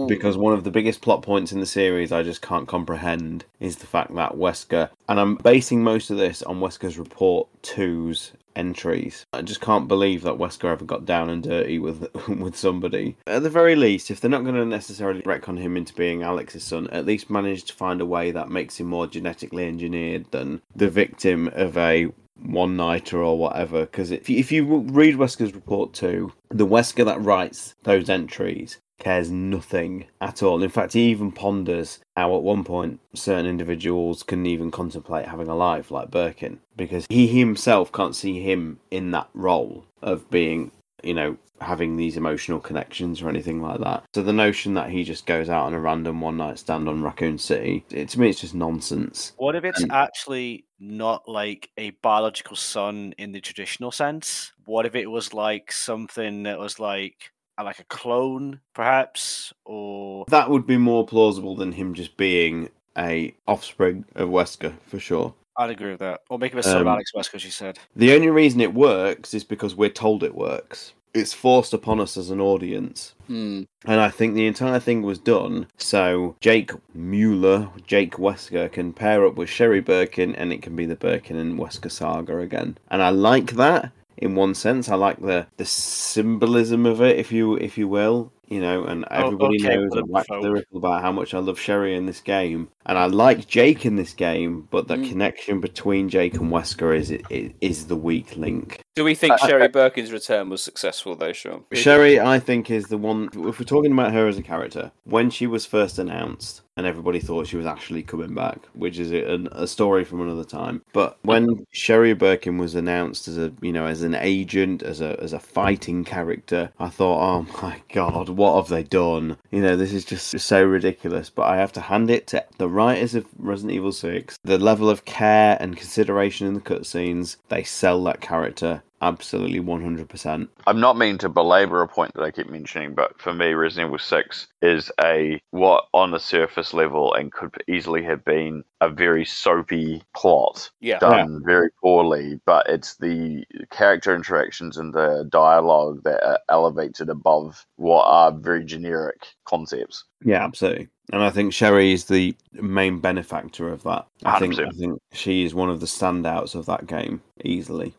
Because one of the biggest plot points in the series I just can't comprehend is the fact that Wesker, and I'm basing most of this on Wesker's Report 2's entries. I just can't believe that Wesker ever got down and dirty with (laughs) with somebody. At the very least, if they're not going to necessarily retcon him into being Alex's son, at least manage to find a way that makes him more genetically engineered than the victim of a one nighter or whatever. Because if you, if you read Wesker's report too, the Wesker that writes those entries cares nothing at all. In fact, he even ponders how at one point certain individuals can even contemplate having a life like Birkin because he himself can't see him in that role of being, you know, having these emotional connections or anything like that. So the notion that he just goes out on a random one night stand on Raccoon City, it, to me, it's just nonsense. What if it's And- actually not like a biological son in the traditional sense? What if it was like something that was like like a clone, perhaps, or That would be more plausible than him just being a offspring of Wesker for sure. I'd agree with that. Or make him a son of Um, Alex Wesker, she said. The only reason it works is because we're told it works. It's forced upon us as an audience. Hmm. And I think the entire thing was done so Jake Muller, Jake Wesker can pair up with Sherry Birkin and it can be the Birkin and Wesker saga again. And I like that in one sense. I like the the symbolism of it, if you if you will. You know, and Oh, everybody okay, knows Willem and wax lyrical about how much I love Sherry in this game, and I like Jake in this game, but the Mm. connection between Jake and Wesker is is, is the weak link. Do we think Uh, Sherry Birkin's return was successful, though, Sean? Sherry, I think, is the one. If we're talking about her as a character, when she was first announced, and everybody thought she was actually coming back, which is a, a story from another time. But when Sherry Birkin was announced as a, you know, as an agent, as a as a fighting character, I thought, oh my god, what have they done? You know, this is just so ridiculous. But I have to hand it to the writers of Resident Evil Six. The level of care and consideration in the cutscenes, they sell that character absolutely one hundred percent. I'm not meaning to belabor a point that I keep mentioning, but for me, Resident Evil 6 is a what on the surface level and could easily have been a very soapy plot Yeah. done very poorly, but it's the character interactions and the dialogue that uh, elevates it above what are very generic concepts. Yeah, absolutely. And I think Sherry is the main benefactor of that. I think I think she is one of the standouts of that game easily.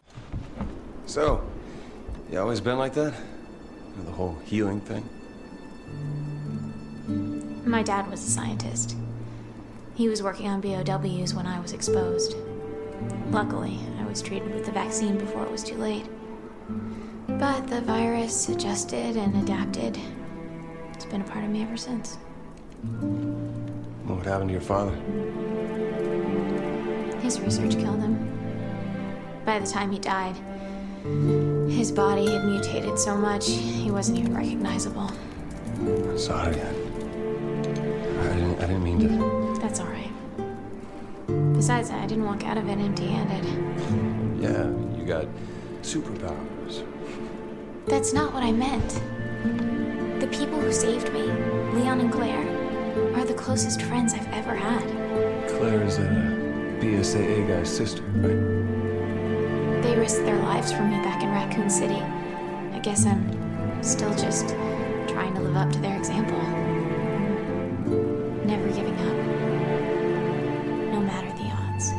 So, you always been like that? The whole healing thing? My dad was a scientist. He was working on BOWs when I was exposed. Luckily, I was treated with the vaccine before it was too late. But the virus adjusted and adapted. It's been a part of me ever since. What happened to your father? His research killed him. By the time he died, His body had mutated so much, he wasn't even recognizable. Sorry, I, I didn't. I didn't mean to. That's alright. Besides, I didn't walk out of it empty handed. Yeah, you got superpowers. That's not what I meant. The people who saved me, Leon and Claire, are the closest friends I've ever had. Claire is a BSAA guy's sister, right? They risked their lives for me back in Raccoon City. I guess I'm still just trying to live up to their example. Never giving up. No matter the odds.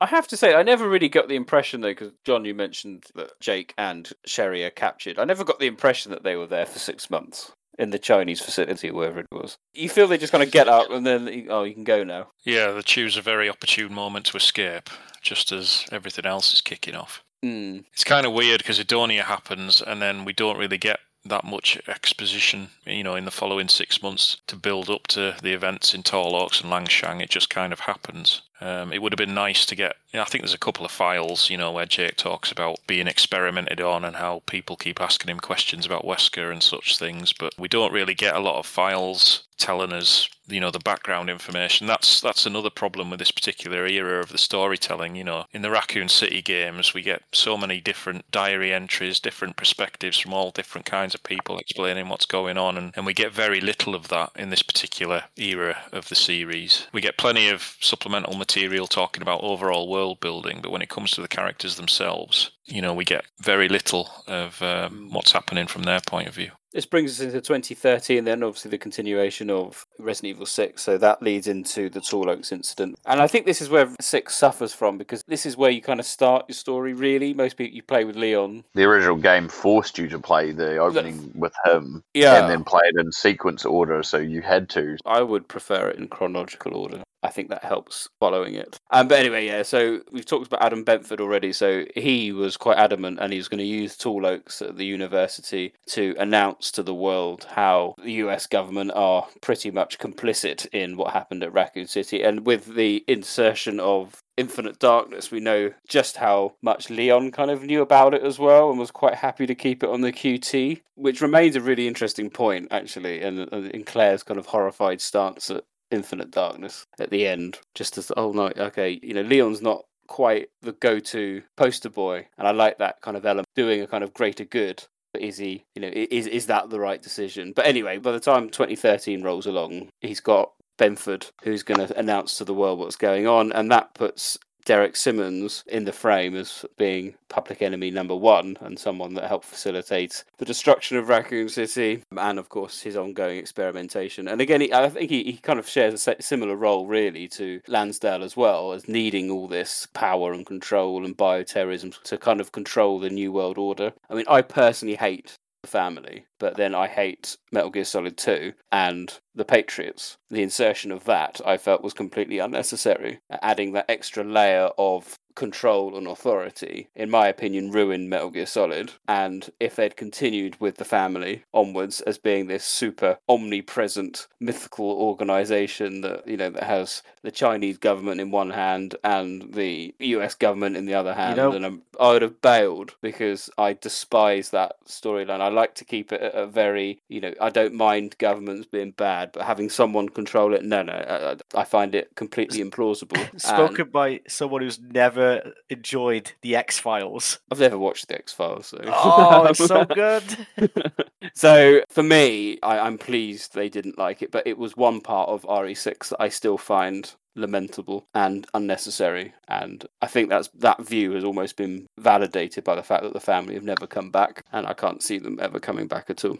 I have to say, I never really got the impression, though, because John, you mentioned that Jake and Sherry are captured. I never got the impression that they were there for six months in the Chinese facility, wherever it was. You feel they just kind of get up and then, oh, you can go now. Yeah, they choose a very opportune moment to escape, just as everything else is kicking off. Mm. It's kind of weird because Edonia happens, and then we don't really get that much exposition, you know, in the following six months to build up to the events in Tall Oaks and Lanshiang. It just kind of happens. Um, it would have been nice to get. I think there's a couple of files, you know, where Jake talks about being experimented on and how people keep asking him questions about Wesker and such things. But we don't really get a lot of files telling us, you know, the background information. That's that's another problem with this particular era of the storytelling. You know, in the Raccoon City games, we get so many different diary entries, different perspectives from all different kinds of people explaining what's going on, and, and we get very little of that in this particular era of the series. We get plenty of supplemental material talking about overall world building, but when it comes to the characters themselves, you know, we get very little of um, what's happening from their point of view. This brings us into 2030, and then obviously the continuation of Resident Evil 6. So that leads into the Tall Oaks incident. And I think this is where 6 suffers from because this is where you kind of start your story, really. Most people, you play with Leon. The original game forced you to play the opening with him Yeah. and then play it in sequence order, so you had to. I would prefer it in chronological order. I think that helps following it. Um, but anyway, yeah. So we've talked about Adam Benford already. So he was quite adamant, and he was going to use Tall Oaks at the university to announce to the world how the U.S. government are pretty much complicit in what happened at Raccoon City, and with the insertion of Infinite Darkness, we know just how much Leon kind of knew about it as well and was quite happy to keep it on the QT, which remains a really interesting point, actually, and and in Claire's kind of horrified stance at Infinite Darkness at the end, just as, oh, no, okay, you know, Leon's not quite the go to poster boy, and I like that kind of element, doing a kind of greater good. But is he, you know, is is that the right decision? But anyway, by the time 2013 rolls along, he's got Benford, who's going to announce to the world what's going on, and that puts Derek Simmons in the frame as being public enemy number one and someone that helped facilitate the destruction of Raccoon City and, of course, his ongoing experimentation. And again, he, I think he, he kind of shares a similar role, really, to Lansdale as well, as needing all this power and control and bioterrorism to kind of control the New World Order. I mean, I personally hate family, but then I hate Metal Gear Solid 2 and the Patriots. The insertion of that I felt was completely unnecessary. Adding that extra layer of control and authority, in my opinion, ruined Metal Gear Solid. And if they'd continued with the family onwards as being this super omnipresent mythical organization that, you know, that has the Chinese government in one hand and the US government in the other hand, know- then I'm, I would have bailed because I despise that storyline. I like to keep it at a very, you know, I don't mind governments being bad, but having someone control it, no, no, I, I find it completely implausible. (laughs) And Spoken by someone who's never enjoyed the X Files. I've never watched the X Files, so Oh, it's so (laughs) good. so for me, I, I'm pleased they didn't like it, but it was one part of RE6 that I still find lamentable and unnecessary. And I think that's that view has almost been validated by the fact that the family have never come back, and I can't see them ever coming back at all.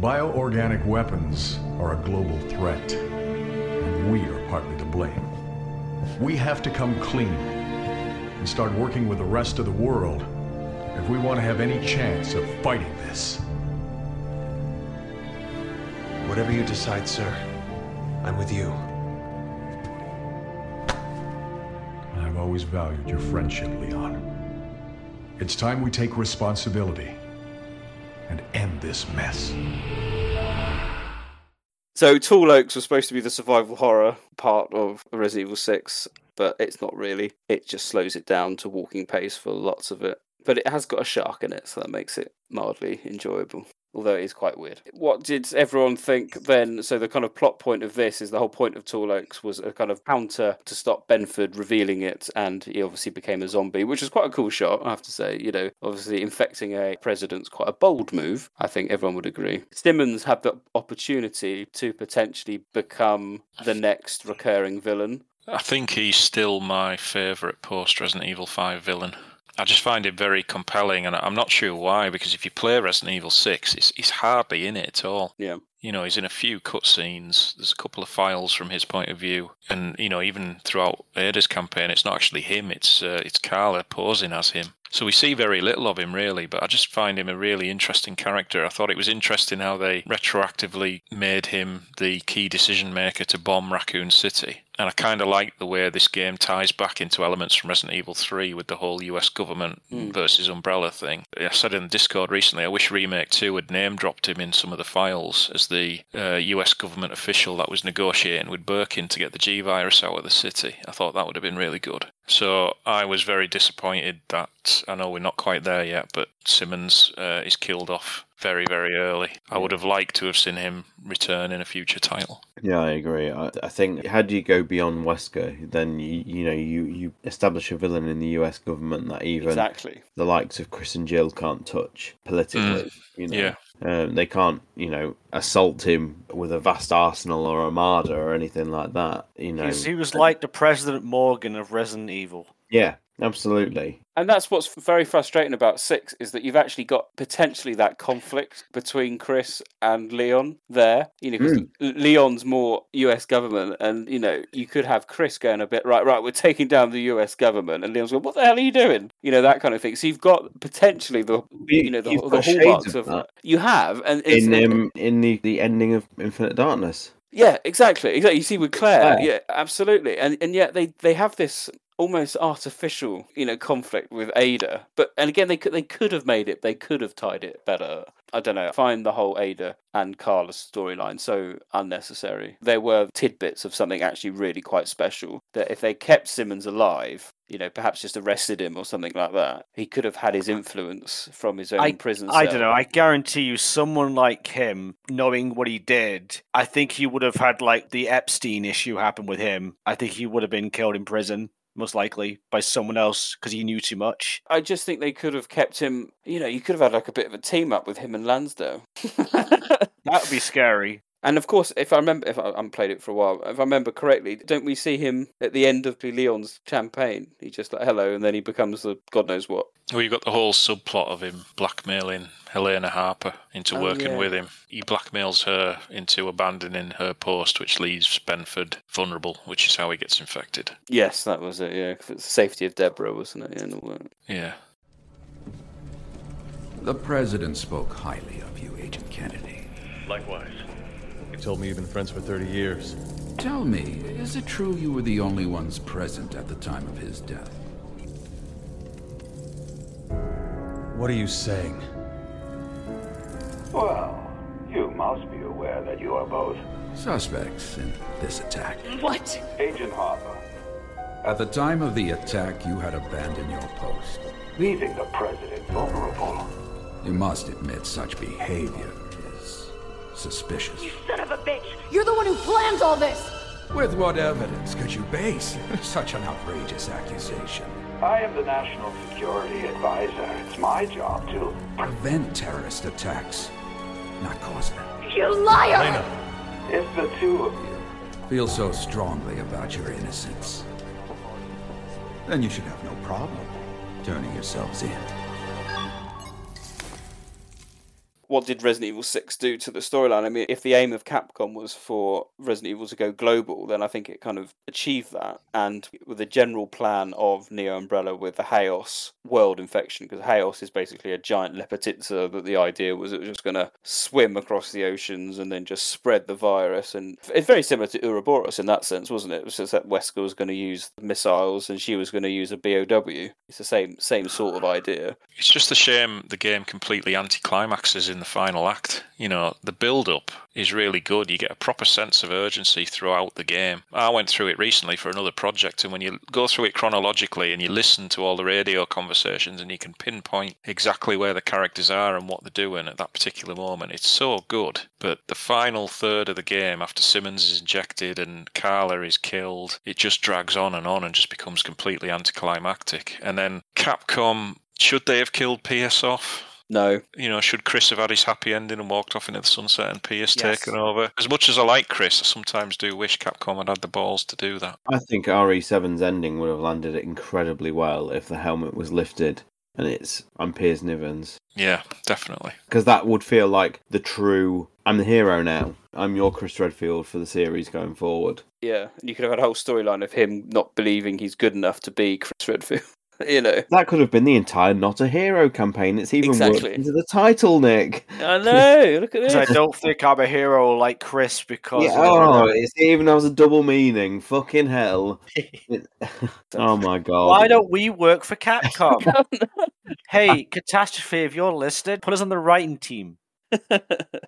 Bioorganic weapons are a global threat, and we are partly to blame. We have to come clean and start working with the rest of the world if we want to have any chance of fighting this. Whatever you decide, sir, I'm with you. I've always valued your friendship, Leon. It's time we take responsibility and end this mess. So Tall Oaks was supposed to be the survival horror part of Resident Evil 6, but it's not really. It just slows it down to walking pace for lots of it. But it has got a shark in it, so that makes it mildly enjoyable. Although it is quite weird. What did everyone think then? So the kind of plot point of this is the whole point of Tall Oaks was a kind of counter to stop Benford revealing it, and he obviously became a zombie, which is quite a cool shot, I have to say. You know, obviously infecting a president's quite a bold move. I think everyone would agree. Simmons had the opportunity to potentially become the next recurring villain. I think he's still my favourite post Resident Evil 5 villain. I just find it very compelling, and I'm not sure why. Because if you play Resident Evil Six, it's he's hardly in it at all. Yeah. You know, he's in a few cutscenes. There's a couple of files from his point of view, and you know, even throughout Ada's campaign, it's not actually him. It's uh, it's Carla posing as him. So we see very little of him really, but I just find him a really interesting character. I thought it was interesting how they retroactively made him the key decision maker to bomb Raccoon City. And I kind of like the way this game ties back into elements from Resident Evil 3 with the whole US government Mm. versus Umbrella thing. I said in Discord recently, I wish Remake 2 had name dropped him in some of the files as the uh, US government official that was negotiating with Birkin to get the G virus out of the city. I thought that would have been really good. So I was very disappointed that I know we're not quite there yet, but Simmons uh, is killed off very, very early. I would have liked to have seen him return in a future title. Yeah, I agree. I, I think had you go beyond Wesker, then you you know you you establish a villain in the U.S. government that even Exactly. the likes of Chris and Jill can't touch politically. Mm, You know, yeah. um, they can't you know assault him with a vast arsenal or a armada or anything like that. You know, He's- he was like the President Morgan of Resident Evil. yeah, absolutely. And that's what's very frustrating about six is that you've actually got potentially that conflict between Chris and Leon there. You know, because Leon's more U.S. government, and you know, you could have Chris going a bit right, right. We're taking down the U.S. government, and Leon's going, "What the hell are you doing?" You know, that kind of thing. So you've got potentially the you know the, you've the hallmarks of of that. you have, and it's, In um, in the the ending of Infinite Darkness. Yeah, exactly. Exactly. You see with Claire, Claire. yeah, absolutely. And and yet they they have this almost artificial, you know, conflict with Ada. But and again, they could they could have made it. They could have tied it better. I don't know. I find the whole Ada and Carla storyline so unnecessary. There were tidbits of something actually really quite special that if they kept Simmons alive. You know, perhaps just arrested him or something like that. He could have had his influence from his own I, prison. I don't know. I guarantee you, someone like him, knowing what he did, I think he would have had like the Epstein issue happen with him. I think he would have been killed in prison, most likely by someone else because he knew too much. I just think they could have kept him. You know, you could have had like a bit of a team up with him and Lansdale. (laughs) That would be scary. And of course, if I remember, if I, I haven't played it for a while, if I remember correctly, don't we see him at the end of Leon's campaign? He just like hello, and then he becomes the god knows what. Well, you've got the whole subplot of him blackmailing Helena Harper into Oh, working yeah. with him. He blackmails her into abandoning her post, which leaves Benford vulnerable, which is how he gets infected. Yes, that was it. Yeah, 'cause it's the safety of Deborah, wasn't it? Yeah, and all that. Yeah. The President spoke highly of you, Agent Kennedy. Likewise. He told me you've been friends for 30 years. Tell me, is it true you were the only ones present at the time of his death? What are you saying? Well, you must be aware that you are both Suspects in this attack. What? Agent Harper, At the time of the attack, you had abandoned your post. leaving the President vulnerable. You must admit such behavior is You Son of a bitch! You're the one who planned all this! With what evidence could you base such an outrageous accusation? I am the National Security Advisor. It's my job to Prevent terrorist attacks, not cause them. You liar! Elena. If the two of you Feel so strongly about your innocence. Then you should have no problem turning yourselves in. What did Resident Evil 6 do to the storyline? I mean, if the aim of Capcom was for Resident Evil to go global, then I think it kind of achieved that. And with the general plan of Neo Umbrella with the Chaos world infection, because Chaos is basically a giant Lepotitsa, that the idea was it was just going to swim across the oceans and then just spread the virus. And it's very similar to Ouroboros in that sense, wasn't it? It was just that Wesker was going to use missiles and she was going to use a BOW. It's the same same sort of idea. It's just a shame the game completely anticlimaxes in the final act. You know, the build up is really good. You get a proper sense of urgency throughout the game. I went through it recently for another project, and when you go through it chronologically and you listen to all the radio conversations and you can pinpoint exactly where the characters are and what they're doing at that particular moment, it's so good. But the final third of the game, after Simmons is injected and Carla is killed, it just drags on and on and just becomes completely anticlimactic. And then Capcom, should they have killed Piers off? No. You know, should Chris have had his happy ending and walked off into the sunset and Piers Yes. taken over? As much as I like Chris, I sometimes do wish Capcom had had the balls to do that. I think RE7's ending would have landed it incredibly well if the helmet was lifted and it's I'm Piers Nivens. Yeah, definitely. Because that would feel like the true I'm the hero now. I'm your Chris Redfield for the series going forward. Yeah, and you could have had a whole storyline of him not believing he's good enough to be Chris Redfield. You know. That could have been the entire Not a Hero campaign. It's even Exactly. worked into the title, Nick. I know. (laughs) Look at this. I don't think I'm a hero like Chris because. Yeah, oh, it's it even has a double meaning. Fucking hell. (laughs) (laughs) Oh my god. Why don't we work for Capcom? hey, Catastrophe, if you're listening, put us on the writing team. (laughs)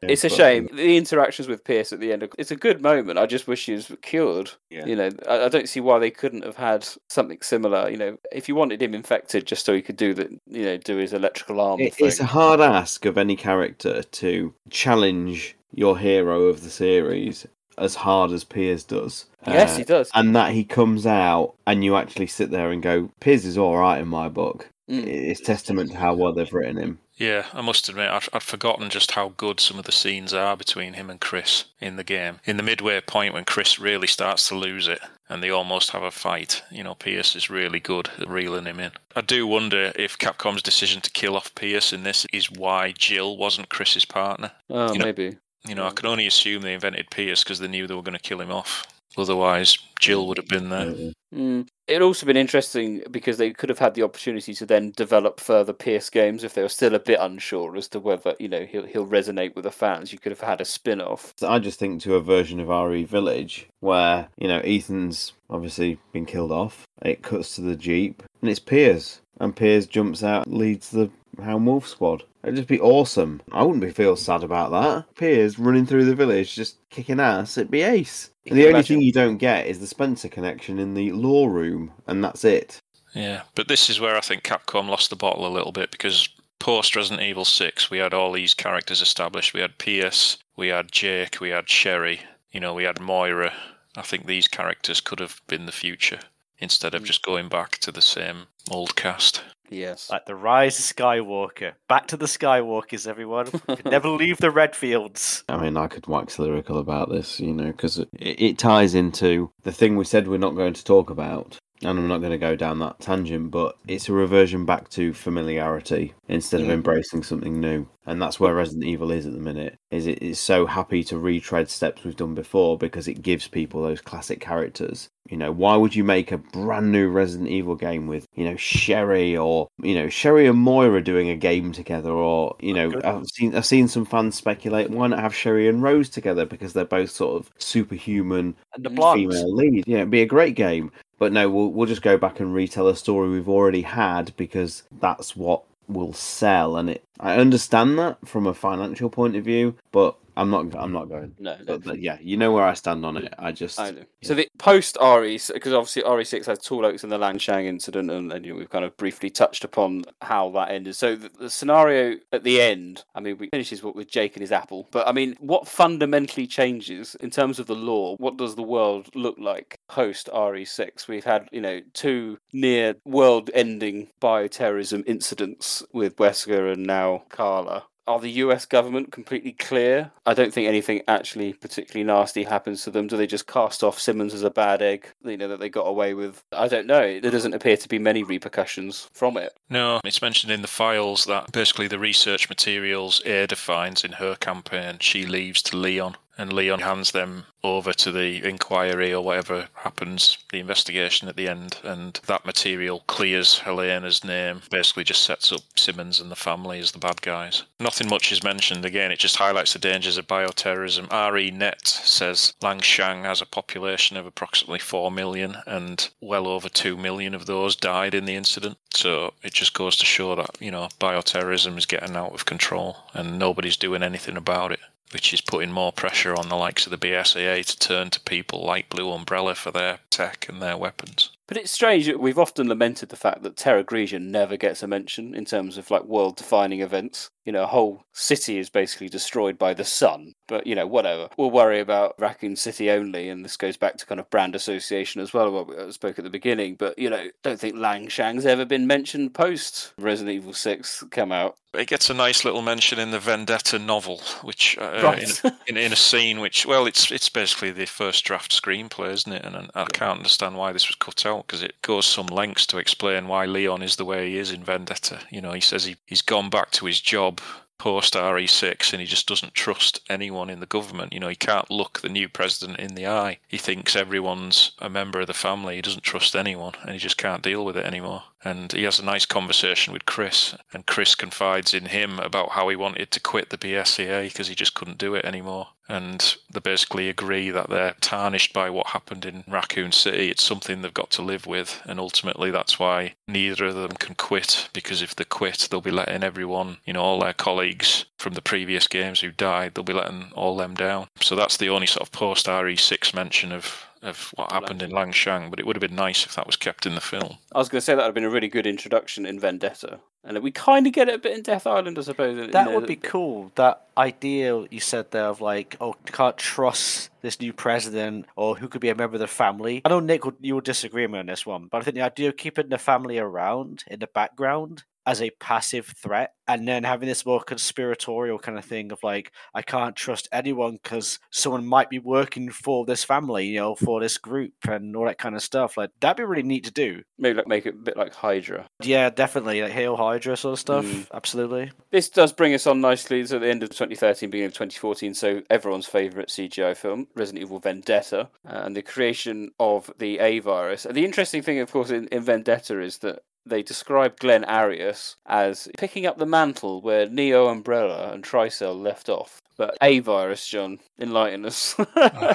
it's a shame. The interactions with Piers at the end, it's a good moment. I just wish he was cured. Yeah. You know, I, I don't see why they couldn't have had something similar. You know, if you wanted him infected just so he could do the, you know, do his electrical arm It- it's a hard ask of any character to challenge your hero of the series as hard as Piers does. Uh, Yes, he does. And that he comes out and you actually sit there and go, Piers is all right in my book. Mm. It's testament to how well they've written him. Yeah, I must admit, I'd, I'd forgotten just how good some of the scenes are between him and Chris in the game. In the midway point, when Chris really starts to lose it and they almost have a fight, you know, Piers is really good at reeling him in. I do wonder if Capcom's decision to kill off Piers in this is why Jill wasn't Chris's partner. oh, you know- maybe. You know, I can only assume they invented Piers because they knew they were going to kill him off. Otherwise, Jill would have been there. Mm. It'd also been interesting because they could have had the opportunity to then develop further Piers games if they were still a bit unsure as to whether you know he'll he'll resonate with the fans. You could have had a spin off. So I just think to a version of RE Village where, you know, Ethan's obviously been killed off. It cuts to the Jeep and it's Piers. And Piers jumps out leads the Hound Wolf squad. It'd just be awesome. I wouldn't be feel sad about that. Piers running through the village just kicking ass. It'd be ace. And the only imagine- thing you don't get is the Spencer connection in the lore room, and that's it. Yeah, but this is where I think Capcom lost the bottle a little bit because post Resident Evil 6, we had all these characters established. We had Piers, we had Jake, we had Sherry, you know, we had Moira. I think these characters could have been the future instead of hmm. just going back to the same old cast. Yes. Like the rise of Skywalker. Back to the Skywalkers, everyone. Never (laughs) leave the Redfields. I mean, I could wax lyrical about this, you know, because it, it ties into the thing we said we're not going to talk about. And I'm not going to go down that tangent, but it's a reversion back to familiarity instead of embracing something new. And that's where Resident Evil is at the minute. Is it is so happy to retread steps we've done before because it gives people those classic characters. You know, why would you make a brand new Resident Evil game with, you know, Sherry or you know, Sherry and Moira doing a game together or, you know, I've seen I've seen some fans speculate why not have Sherry and Rose together because they're both sort of superhuman And the female lead. Yeah, it'd be a great game. But no, we'll we'll just go back and retell a story we've already had because that's what will sell. And it, I understand that from a financial point of view, but I'm not I'm not going. No, But, but yeah, you know where I stand on it. I just I know. So the post RE, because obviously RE6 has Tall Oaks and the Lanshiang incident, and, and you know, we've kind of briefly touched upon how that ended. So the, the scenario at the end, I mean, we finishes with with Jake and his apple, but I mean, what fundamentally changes in terms of the lore? What does the world look like post RE6? We've had, you know, two near world-ending bioterrorism incidents with Wesker and now Carla. Are the US government completely clear? I don't think anything actually particularly nasty happens to them. Do they just cast off Simmons as a bad egg? You know, that they got away with? I don't know. There doesn't appear to be many repercussions from it. No, it's mentioned in the files that basically the research materials Ada finds in her campaign, she leaves to Leon. And Leon hands them over to the inquiry or whatever happens, the investigation at the end, and that material clears Helena's name, basically just sets up Simmons and the family as the bad guys. Nothing much is mentioned. Again, it just highlights the dangers of bioterrorism. RE Net says Lanshiang has a population of approximately 4 million, and well over 2 million of those died in the incident. So it just goes to show that, you know, bioterrorism is getting out of control and nobody's doing anything about it which is putting more pressure on the likes of the BSAA to turn to people like Blue Umbrella for their tech and their weapons. But it's strange. That we've often lamented the fact that Terra Grigia never gets a mention in terms of like world-defining events. You know, a whole city is basically destroyed by the sun. But you know, whatever. We'll worry about Raccoon City only, and this goes back to kind of brand association as well. What we spoke at the beginning. But you know, don't think Lanshiang's ever been mentioned post Resident Evil Six come out. It gets a nice little mention in the Vendetta novel, which uh, Right. in, in, in a scene which, well, it's it's basically the first draft screenplay, isn't it? And I can't understand why this was cut out because it goes some lengths to explain why Leon is the way he is in Vendetta. You know, he says he, he's gone back to his job post RE6 and he just doesn't trust anyone in the government. You know, he can't look the new president in the eye. He thinks everyone's a member of the family. He doesn't trust anyone and he just can't deal with it anymore. And he has a nice conversation with Chris, and Chris confides in him about how he wanted to quit the BSAA because he just couldn't do it anymore. And they basically agree that they're tarnished by what happened in Raccoon City. It's something they've got to live with, and ultimately that's why neither of them can quit. Because if they quit, they'll be letting everyone, you know, all their colleagues from the previous games who died, they'll be letting all them down. So that's the only sort of post RE6 mention of of what happened in Lanshiang, but it would have been nice if that was kept in the film. I was going to say that would have been a really good introduction in Vendetta, and we kind of get it a bit in Death Island, I suppose. That in would a- be cool. That idea you said there of like, oh, can't trust this new president or who could be a member of the family. I know Nick, would, you would disagree with me on this one, but I think the idea of keeping the family around in the background as a passive threat and then having this more conspiratorial kind of thing of like, I can't trust anyone because someone might be working for this family, you know, for this group and all that kind of stuff. Like, that'd be really neat to do. Maybe like make it a bit like Hydra. Yeah, definitely. Like Hail Hydra sort of stuff. Mm. Absolutely. This does bring us on nicely to the end of 2013, beginning of 2014. So everyone's favourite CGI film, Resident Evil Vendetta, and the creation of the A virus. and The interesting thing, of course, in, in Vendetta is that they describe Glenn Arias as picking up the mantle where Neo Umbrella and Tricell left off. But A virus, John, enlighten us. (laughs) Oh,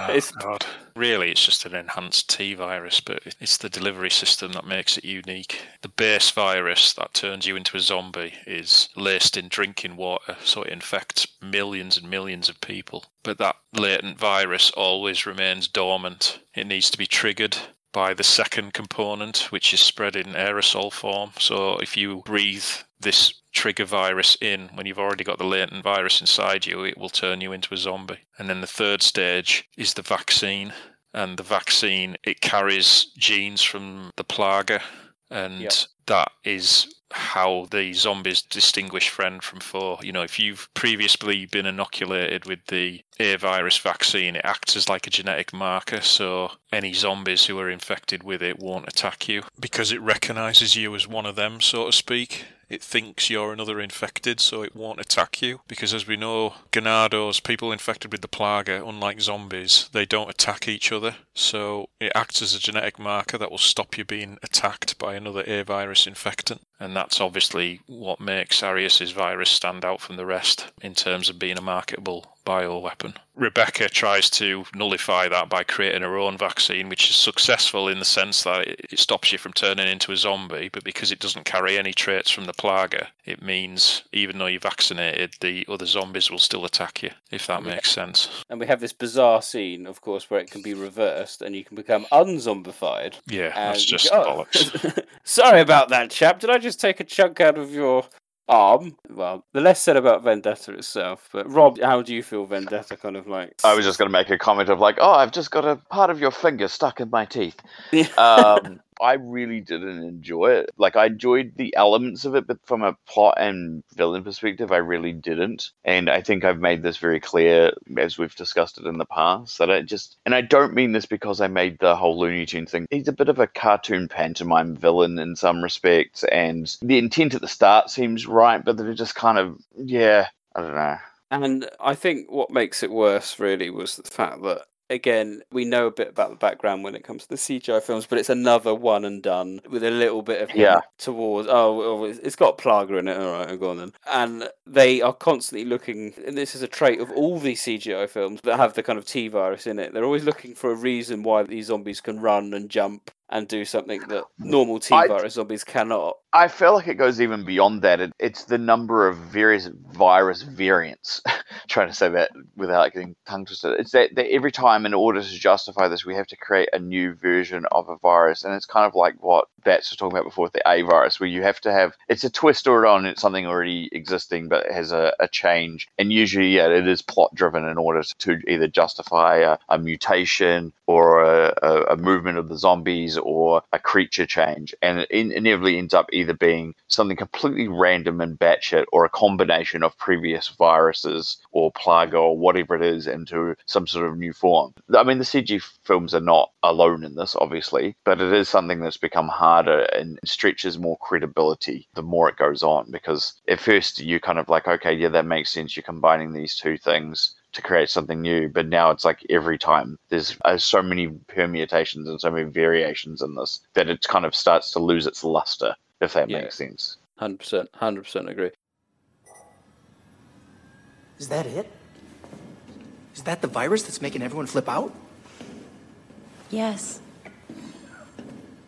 it's- God. Really, it's just an enhanced T virus, but it's the delivery system that makes it unique. The base virus that turns you into a zombie is laced in drinking water, so it infects millions and millions of people. But that latent virus always remains dormant. It needs to be triggered by the second component, which is spread in aerosol form. So if you breathe this trigger virus in when you've already got the latent virus inside you, it will turn you into a zombie. And then the third stage is the vaccine. And the vaccine, it carries genes from the plaga, and Yep. that is how the zombies distinguish friend from foe. You know, if you've previously been inoculated with the A virus vaccine, it acts as like a genetic marker, so any zombies who are infected with it won't attack you because it recognizes you as one of them, so to speak. It thinks you're another infected, so it won't attack you. Because as we know, Ganados, people infected with the Plaga, unlike zombies, they don't attack each other. So it acts as a genetic marker that will stop you being attacked by another A virus infectant. And that's obviously what makes Arias's virus stand out from the rest in terms of being a marketable bioweapon. Rebecca tries to nullify that by creating her own vaccine, which is successful in the sense that it, stops you from turning into a zombie, but because it doesn't carry any traits from the plaga, it means even though you're vaccinated, the other zombies will still attack you, if that makes sense. and we have this bizarre scene, of course, where it can be reversed and you can become unzombified. Yeah, that's just go- (laughs) bollocks. Sorry about that, chap. Did I just take a chunk out of your arm? Well, the less said about Vendetta itself. But Rob, how do you feel Vendetta kind of like? I was just going to make a comment of like, oh, I've just got a part of your finger stuck in my teeth. (laughs) um, I really didn't enjoy it. Like, I enjoyed the elements of it, but from a plot and villain perspective, I really didn't. And I think I've made this very clear as we've discussed it in the past that I just, and I don't mean this because I made the whole Looney Tune thing. He's a bit of a cartoon pantomime villain in some respects, and the intent at the start seems right, but they're just kind of, yeah, I don't know. And I think what makes it worse really was the fact that again, we know a bit about the background when it comes to the CGI films, but it's another one and done with a little bit of Yeah. towards oh, oh, it's- it's got Plaga in it. All right, go on then. And they are constantly looking, and this is a trait of all these CGI films that have the kind of T virus in it. They're always looking for a reason why these zombies can run and jump and do something that (sighs) normal T virus zombies cannot. I feel like it goes even beyond that. It, it's the number of various virus variants. (laughs) trying to say that without getting tongue twisted. It's that, that every time, in order to justify this, we have to create a new version of a virus, and it's kind of like what Bats was talking about before with the A virus, where you have to have it's a twist or on it's something already existing, but it has a, a change. And usually, yeah, it is plot driven in order to either justify a, a mutation or a, a, a movement of the zombies or a creature change, and it in, inevitably ends up either being something completely random and batshit, or a combination of previous viruses or plaga or whatever it is into some sort of new form. I mean, the CG films are not alone in this, obviously, but it is something that's become harder and stretches more credibility the more it goes on. Because at first you're kind of like, okay, yeah, that makes sense. You're combining these two things to create something new. But now it's like every time there's uh, so many permutations and so many variations in this that it kind of starts to lose its luster, if that Yeah. makes sense. Hundred percent, hundred percent agree. Is that it? Is that the virus that's making everyone flip out? Yes.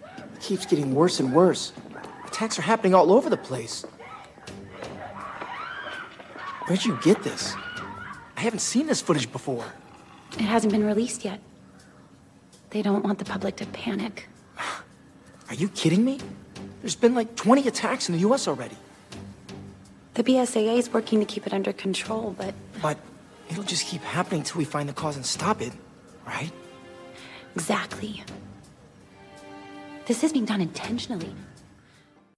It keeps getting worse and worse. Attacks are happening all over the place. Where'd you get this? I haven't seen this footage before. It hasn't been released yet. They don't want the public to panic. (sighs) Are you kidding me? There's been like 20 attacks in the US already. The BSAA is working to keep it under control, but But it'll just keep happening till we find the cause and stop it, right? exactly. This is being done intentionally.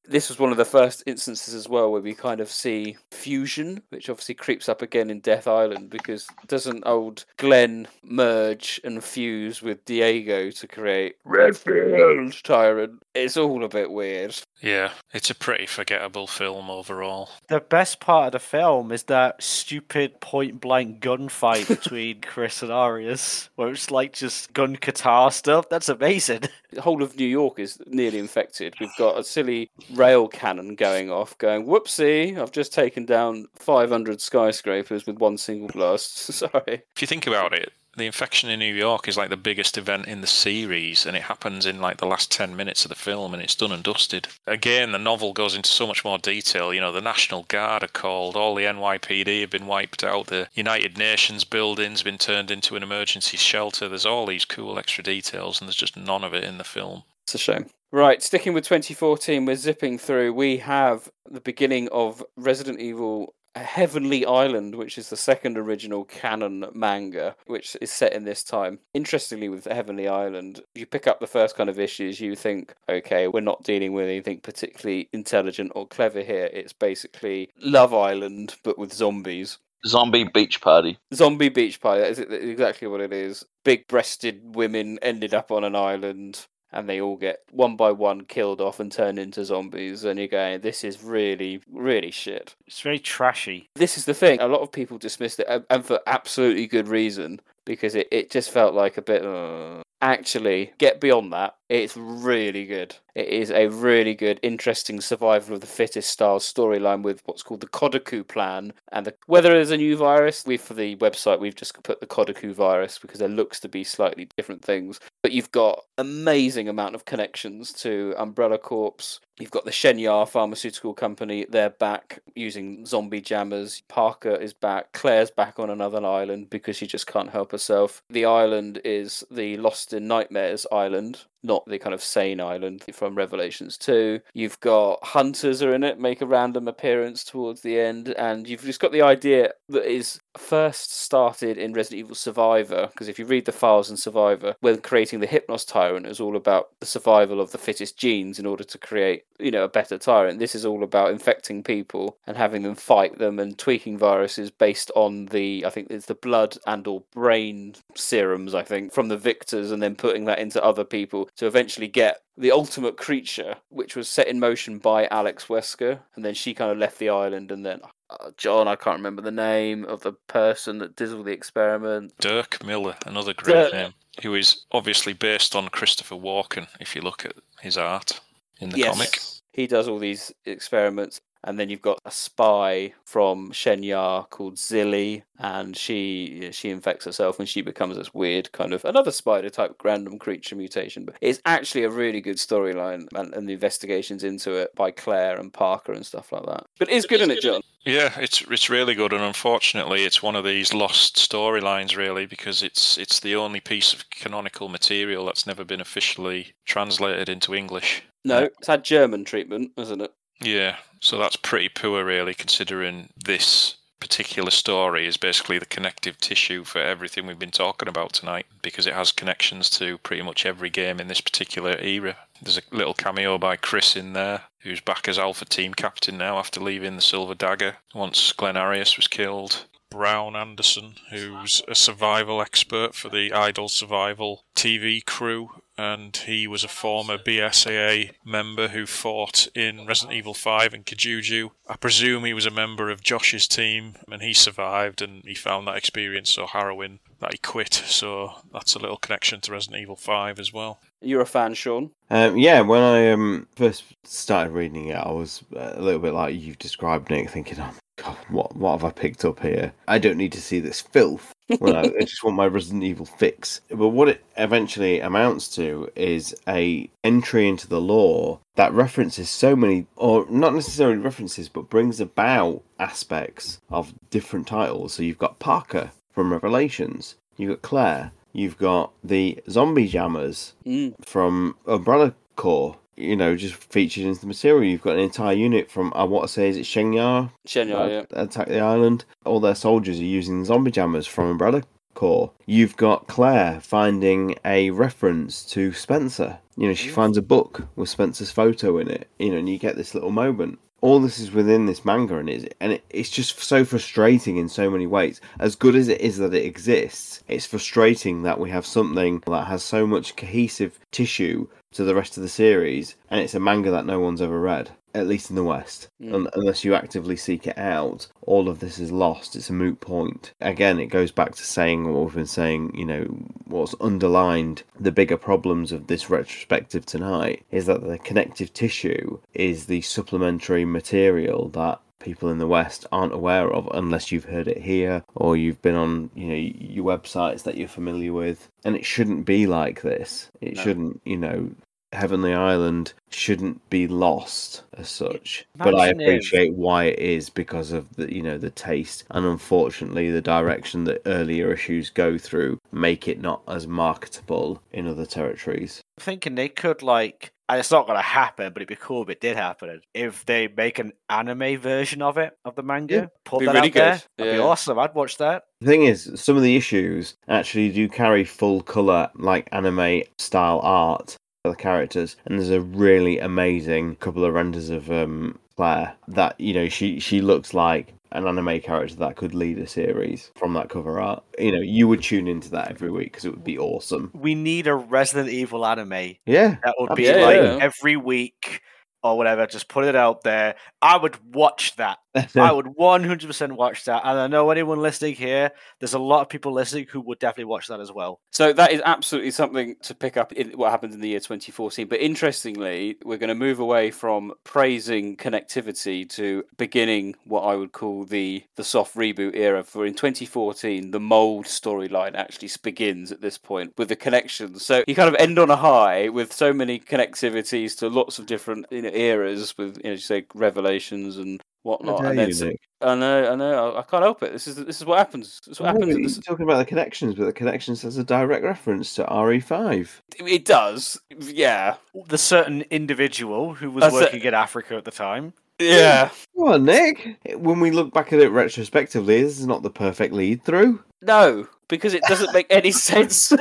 This was one of the first instances as well where we kind of see fusion, which obviously creeps up again in Death Island because doesn't old Glenn merge and fuse with Diego to create Redfield Tyrant? It's all a bit weird. Yeah, it's a pretty forgettable film overall. The best part of the film is that stupid point blank gunfight (laughs) between Chris and Arias, where it's like just gun guitar stuff. That's amazing. The whole of New York is nearly infected. We've got a silly rail cannon going off, going, whoopsie, I've just taken down 500 skyscrapers with one single blast. (laughs) Sorry. If you think about it, the infection in New York is like the biggest event in the series, and it happens in like the last 10 minutes of the film, and it's done and dusted. Again, the novel goes into so much more detail. You know, the National Guard are called, all the NYPD have been wiped out, the United Nations building's been turned into an emergency shelter. There's all these cool extra details, and there's just none of it in the film. It's a shame. Right, sticking with 2014, we're zipping through. We have the beginning of Resident Evil Heavenly Island, which is the second original canon manga, which is set in this time. Interestingly, with Heavenly Island, you pick up the first kind of issues, you think, okay, we're not dealing with anything particularly intelligent or clever here. It's basically Love Island, but with zombies. Zombie beach party. Zombie beach party. That is it exactly what it is. Big breasted women ended up on an island and they all get one by one killed off and turned into zombies. And you're going, this is really, really shit. It's very trashy. This is the thing. A lot of people dismissed it, and- and for absolutely good reason, because it, it just felt like a bit. Uh... Actually, get beyond that. It's really good. It is a really good, interesting survival of the fittest style storyline with what's called the Kodoku plan. And the, whether there's a new virus, we for the website we've just put the Kodoku virus because there looks to be slightly different things. But you've got amazing amount of connections to Umbrella Corps. You've got the Shenyar pharmaceutical company. They're back using zombie jammers. Parker is back. Claire's back on another island because she just can't help herself. The island is the Lost in Nightmares island, not the kind of sane island from Revelations 2. You've got hunters are in it, make a random appearance towards the end, and you've just got the idea that is first started in Resident Evil Survivor, because if you read the files in Survivor, when creating the Hypnos Tyrant, it was all about the survival of the fittest genes in order to create, you know, a better tyrant. This is all about infecting people and having them fight them and tweaking viruses based on the, I think it's the blood and or brain serums, I think, from the victors, and then putting that into other people to eventually get the ultimate creature, which was set in motion by Alex Wesker, and then she kind of left the island, and then uh, John, I can't remember the name of the person that did all the experiments. Dirk Miller, another great Dirk- name, who is obviously based on Christopher Walken. If you look at his art in the comic, He does all these experiments. And then you've got a spy from Shenya called Zilly, and she she infects herself and she becomes this weird kind of another spider type random creature mutation. But it's actually a really good storyline and, and the investigations into it by Claire and Parker and stuff like that. But it's good, isn't it, John? Yeah, it's it's really good, and unfortunately, it's one of these lost storylines, really, because it's it's the only piece of canonical material that's never been officially translated into English. No, it's had German treatment, hasn't it? Yeah, so that's pretty poor, really, considering this particular story is basically the connective tissue for everything we've been talking about tonight, because it has connections to pretty much every game in this particular era. There's a little cameo by Chris in there, who's back as Alpha Team captain now after leaving the Silver Dagger once Glenn Arias was killed. Brown Anderson, who's a survival expert for the Idle Survival TV crew, and he was a former BSAA member who fought in Resident Evil 5 and Kijuju. I presume he was a member of Josh's team, and he survived, and he found that experience so harrowing that he quit. So that's a little connection to Resident Evil 5 as well. You're a fan, Sean. Um, yeah, when I um, first started reading it, I was uh, a little bit like you've described, Nick, thinking, "Oh God, what what have I picked up here? I don't need to see this filth. Well, I, I (laughs) just want my Resident Evil fix." But what it eventually amounts to is a entry into the lore that references so many, or not necessarily references, but brings about aspects of different titles. So you've got Parker from Revelations, you've got Claire, you've got the Zombie Jammers Mm. from Umbrella Corps. You know, just featured into the material. You've got an entire unit from uh, I want to say is it Shenyar? Shenyar, that uh, yeah. Attack the island. All their soldiers are using zombie jammers from Umbrella Corps. You've got Claire finding a reference to Spencer. You know, she finds a book with Spencer's photo in it. You know, and you get this little moment. All this is within this manga, and it's and it, it's just so frustrating in so many ways. As good as it is that it exists, it's frustrating that we have something that has so much cohesive tissue to the rest of the series, and it's a manga that no one's ever read, at least in the West. Mm. Un- unless you actively seek it out, all of this is lost. It's a moot point. Again, it goes back to saying what we've been saying, you know, what's underlined the bigger problems of this retrospective tonight is that the connective tissue is the supplementary material that people in the West aren't aware of unless you've heard it here or you've been on, you know, your websites that you're familiar with. And it shouldn't be like this. It No. shouldn't, you know, Heavenly Island shouldn't be lost as such. But I Imagine if- appreciate why it is because of the you know the taste and unfortunately the direction that earlier issues go through make it not as marketable in other territories. I'm thinking they could like, and it's not going to happen, but it'd be cool if it did happen. If they make an anime version of it of the manga, Yeah. put Be that really out there, good, that'd be awesome. I'd watch that. The thing is, some of the issues actually do carry full color, like anime style art for the characters, and there's a really amazing couple of renders of um, Claire that you know she she looks like an anime character that could lead a series from that cover art. You know, you would tune into that every week because it would be awesome. We need a Resident Evil anime. Yeah, That would be absolutely. like every week or whatever. Just put it out there. I would watch that. I (laughs) would 100% watch that. And I know anyone listening here, there's a lot of people listening who would definitely watch that as well. So that is absolutely something to pick up in what happened in the year 2014. But interestingly, we're going to move away from praising connectivity to beginning what I would call the the soft reboot era. For in 2014, the mold storyline actually begins at this point with the connections. So you kind of end on a high with so many connectivities to lots of different you know, eras, with you know, you say revelations and whatnot. dare And you, Nick. I know, I know, I, I can't help it. This is this is what happens. This is what happens. but you're this- talking about the connections, but the connections has a direct reference to RE5. It does, yeah. The certain individual who was That's it. working in Africa at the time. Yeah. Come on, Nick. When we look back at it retrospectively, this is not the perfect lead through. No, because it doesn't make any (laughs) sense. (laughs)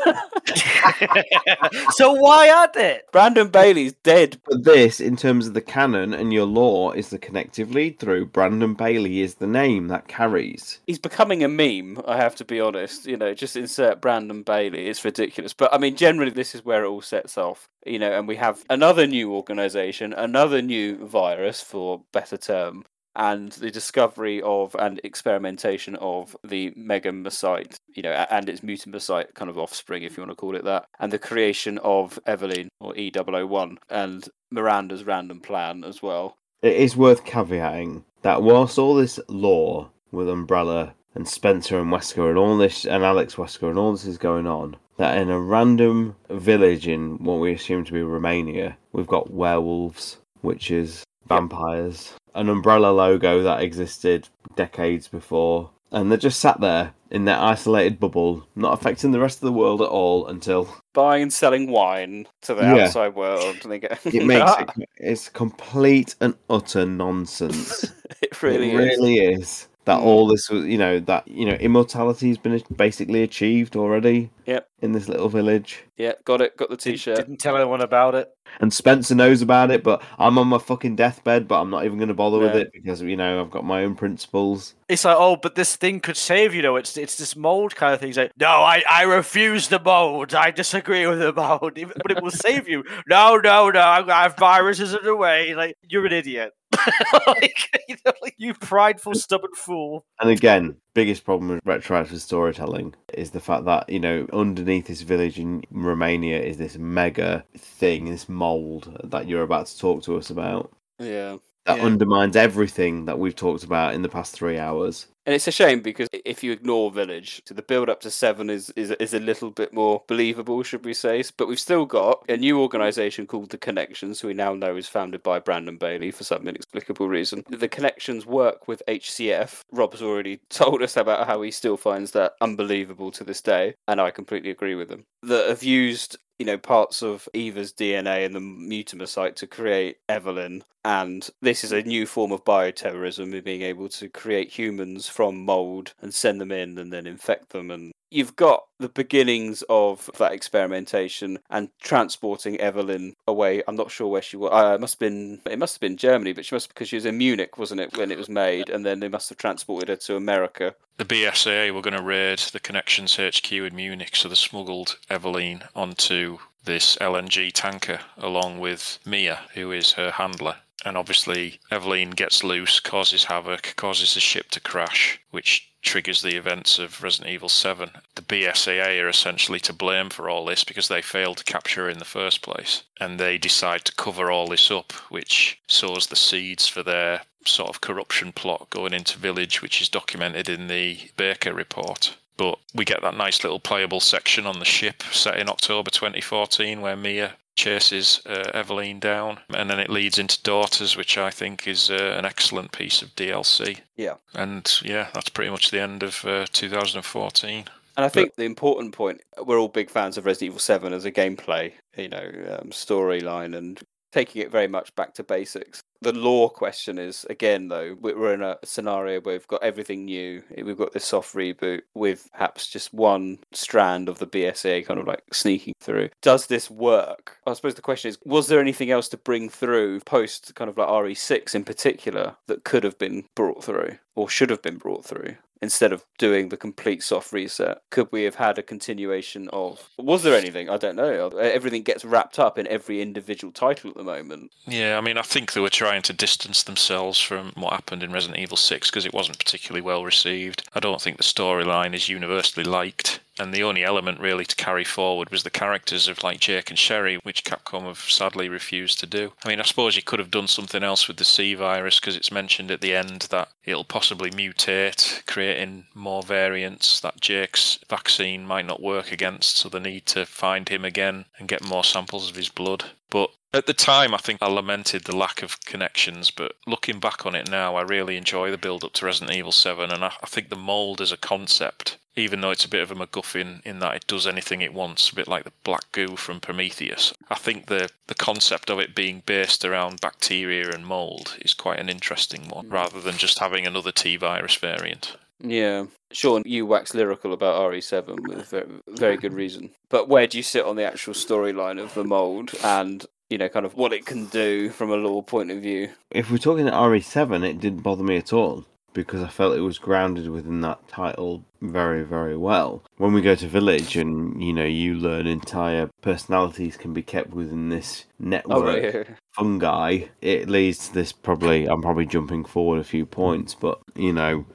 so why add it? Brandon Bailey's dead. But this, in terms of the canon and your lore, is the connective lead through. Brandon Bailey is the name that carries. He's becoming a meme, I have to be honest. You know, just insert Brandon Bailey. It's ridiculous. But I mean, generally, this is where it all sets off. You know, and we have another new organization, another new virus, for better term. And the discovery of and experimentation of the Megamycete, you know, and its mutant Mutamycete kind of offspring, if you want to call it that, and the creation of Eveline or E001 and Miranda's random plan as well. It is worth caveating that whilst all this lore with Umbrella and Spencer and Wesker and all this and Alex Wesker and all this is going on, that in a random village in what we assume to be Romania, we've got werewolves, witches, vampires, an Umbrella logo that existed decades before, and they're just sat there in their isolated bubble, not affecting the rest of the world at all until Buying and selling wine to the Yeah. outside world, and they get it makes it, (laughs) it's complete and utter nonsense. (laughs) It really it is. really is. That Mm. all this was, you know, that you know, immortality has been basically achieved already Yep. in this little village. Yeah, got it. Got the t-shirt. Didn't tell anyone about it. And Spencer knows about it, but I'm on my fucking deathbed, but I'm not even going to bother with it because you know I've got my own principles. It's like, oh, but this thing could save you. Know, it's it's this mold kind of thing. It's like, no, I, I refuse the mold. I disagree with the mold, (laughs) but it will save you. No, no, no. I I have viruses in the way. Like you're an idiot. (laughs) like, (laughs) you, know, like, you prideful, stubborn fool. And again, biggest problem with retroactive storytelling is the fact that you know underneath this village in Romania is this mega thing, this mold that you're about to talk to us about. Yeah. That Yeah. undermines everything that we've talked about in the past three hours. And it's a shame because if you ignore Village, the build up to seven is, is is a little bit more believable, should we say? But we've still got a new organisation called the Connections, who we now know is founded by Brandon Bailey for some inexplicable reason. The Connections work with HCF. Rob's already (laughs) told us about how he still finds that unbelievable to this day, and I completely agree with him. That have used you know parts of Eva's DNA and the Mutamycete to create Eveline, and this is a new form of bioterrorism, in being able to create humans from mold and send them in and then infect them and you've got the beginnings of that experimentation and transporting Eveline away. I'm not sure where she was. Uh, it must have been. It must have been Germany, but she must because she was in Munich, wasn't it, when it was made? And then they must have transported her to America. The BSA were going to raid the Connections HQ in Munich, so they smuggled Eveline onto this LNG tanker along with Mia, who is her handler. And obviously, Eveline gets loose, causes havoc, causes the ship to crash, which triggers the events of Resident Evil 7. The BSAA are essentially to blame for all this because they failed to capture her in the first place. And they decide to cover all this up, which sows the seeds for their sort of corruption plot going into Village, which is documented in the Baker report. But we get that nice little playable section on the ship set in October 2014 where Mia chases uh, Eveline down, and then it leads into Daughters, which I think is uh, an excellent piece of DLC. Yeah. And yeah, that's pretty much the end of uh, 2014. And I think the important point, we're all big fans of Resident Evil 7 as a gameplay, you know, um, storyline and taking it very much back to basics. The lore question is, again, though, we- we're in a scenario where we've got everything new. We've got this soft reboot with perhaps just one strand of the BSA kind of like sneaking through. Does this work? I suppose the question is, was there anything else to bring through post kind of like RE6 in particular that could have been brought through or should have been brought through? Instead of doing the complete soft reset? Could we have had a continuation of? Was there anything? I don't know. Everything gets wrapped up in every individual title at the moment. Yeah, I mean, I think they were trying to distance themselves from what happened in Resident Evil 6 because it wasn't particularly well received. I don't think the storyline is universally liked. And the only element really to carry forward was the characters of like Jake and Sherry, which Capcom have sadly refused to do. I mean, I suppose you could have done something else with the C virus because it's mentioned at the end that it'll possibly mutate, creating more variants that Jake's vaccine might not work against, so they need to find him again and get more samples of his blood. But at the time, I think I lamented the lack of connections, but looking back on it now, I really enjoy the build up to Resident Evil 7, and I, I think the mold as a concept, even though it's a bit of a MacGuffin in that it does anything it wants, a bit like the black goo from Prometheus, I think the, the concept of it being based around bacteria and mold is quite an interesting one, mm. rather than just having another T virus variant. Yeah. Sean, you wax lyrical about RE7 with very, very good reason. But where do you sit on the actual storyline of the mold and, you know, kind of what it can do from a lore point of view? If we're talking RE7, it didn't bother me at all because I felt it was grounded within that title very, very well. When we go to Village and, you know, you learn entire personalities can be kept within this network Oh, right, yeah. fungi, it leads to this probably, I'm probably jumping forward a few points, but, you know,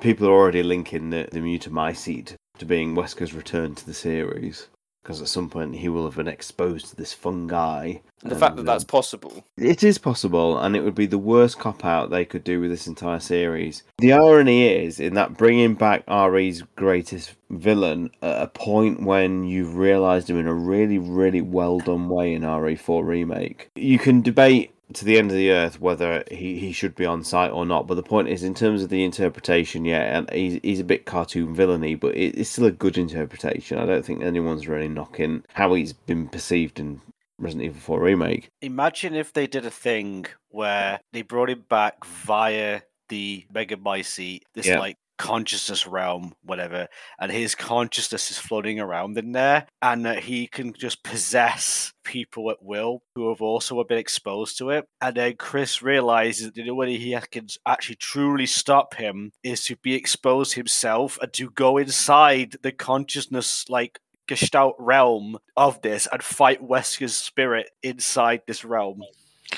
people are already linking the, the Mutamycete to being Wesker's return to the series. Because at some point he will have been exposed to this fungi. The fact that and, that's um, possible. it is possible, and it would be the worst cop out they could do with this entire series. The irony is in that bringing back RE's greatest villain at a point when you've realised him in a really, really well done way in RE4 Remake. You can debate to the end of the earth whether he, he should be on site or not, but the point is, in terms of the interpretation, yeah, and he's, he's a bit cartoon villainy, but it, it's still a good interpretation. I don't think anyone's really knocking how he's been perceived in Resident Evil 4 Remake. Imagine if they did a thing where they brought him back via the Mega Megamycete, this Yeah. like consciousness realm, whatever, and his consciousness is floating around in there, and that he can just possess people at will who have also been exposed to it. And then Chris realizes that the only way he can actually truly stop him is to be exposed himself and to go inside the consciousness like gestalt realm of this and fight Wesker's spirit inside this realm.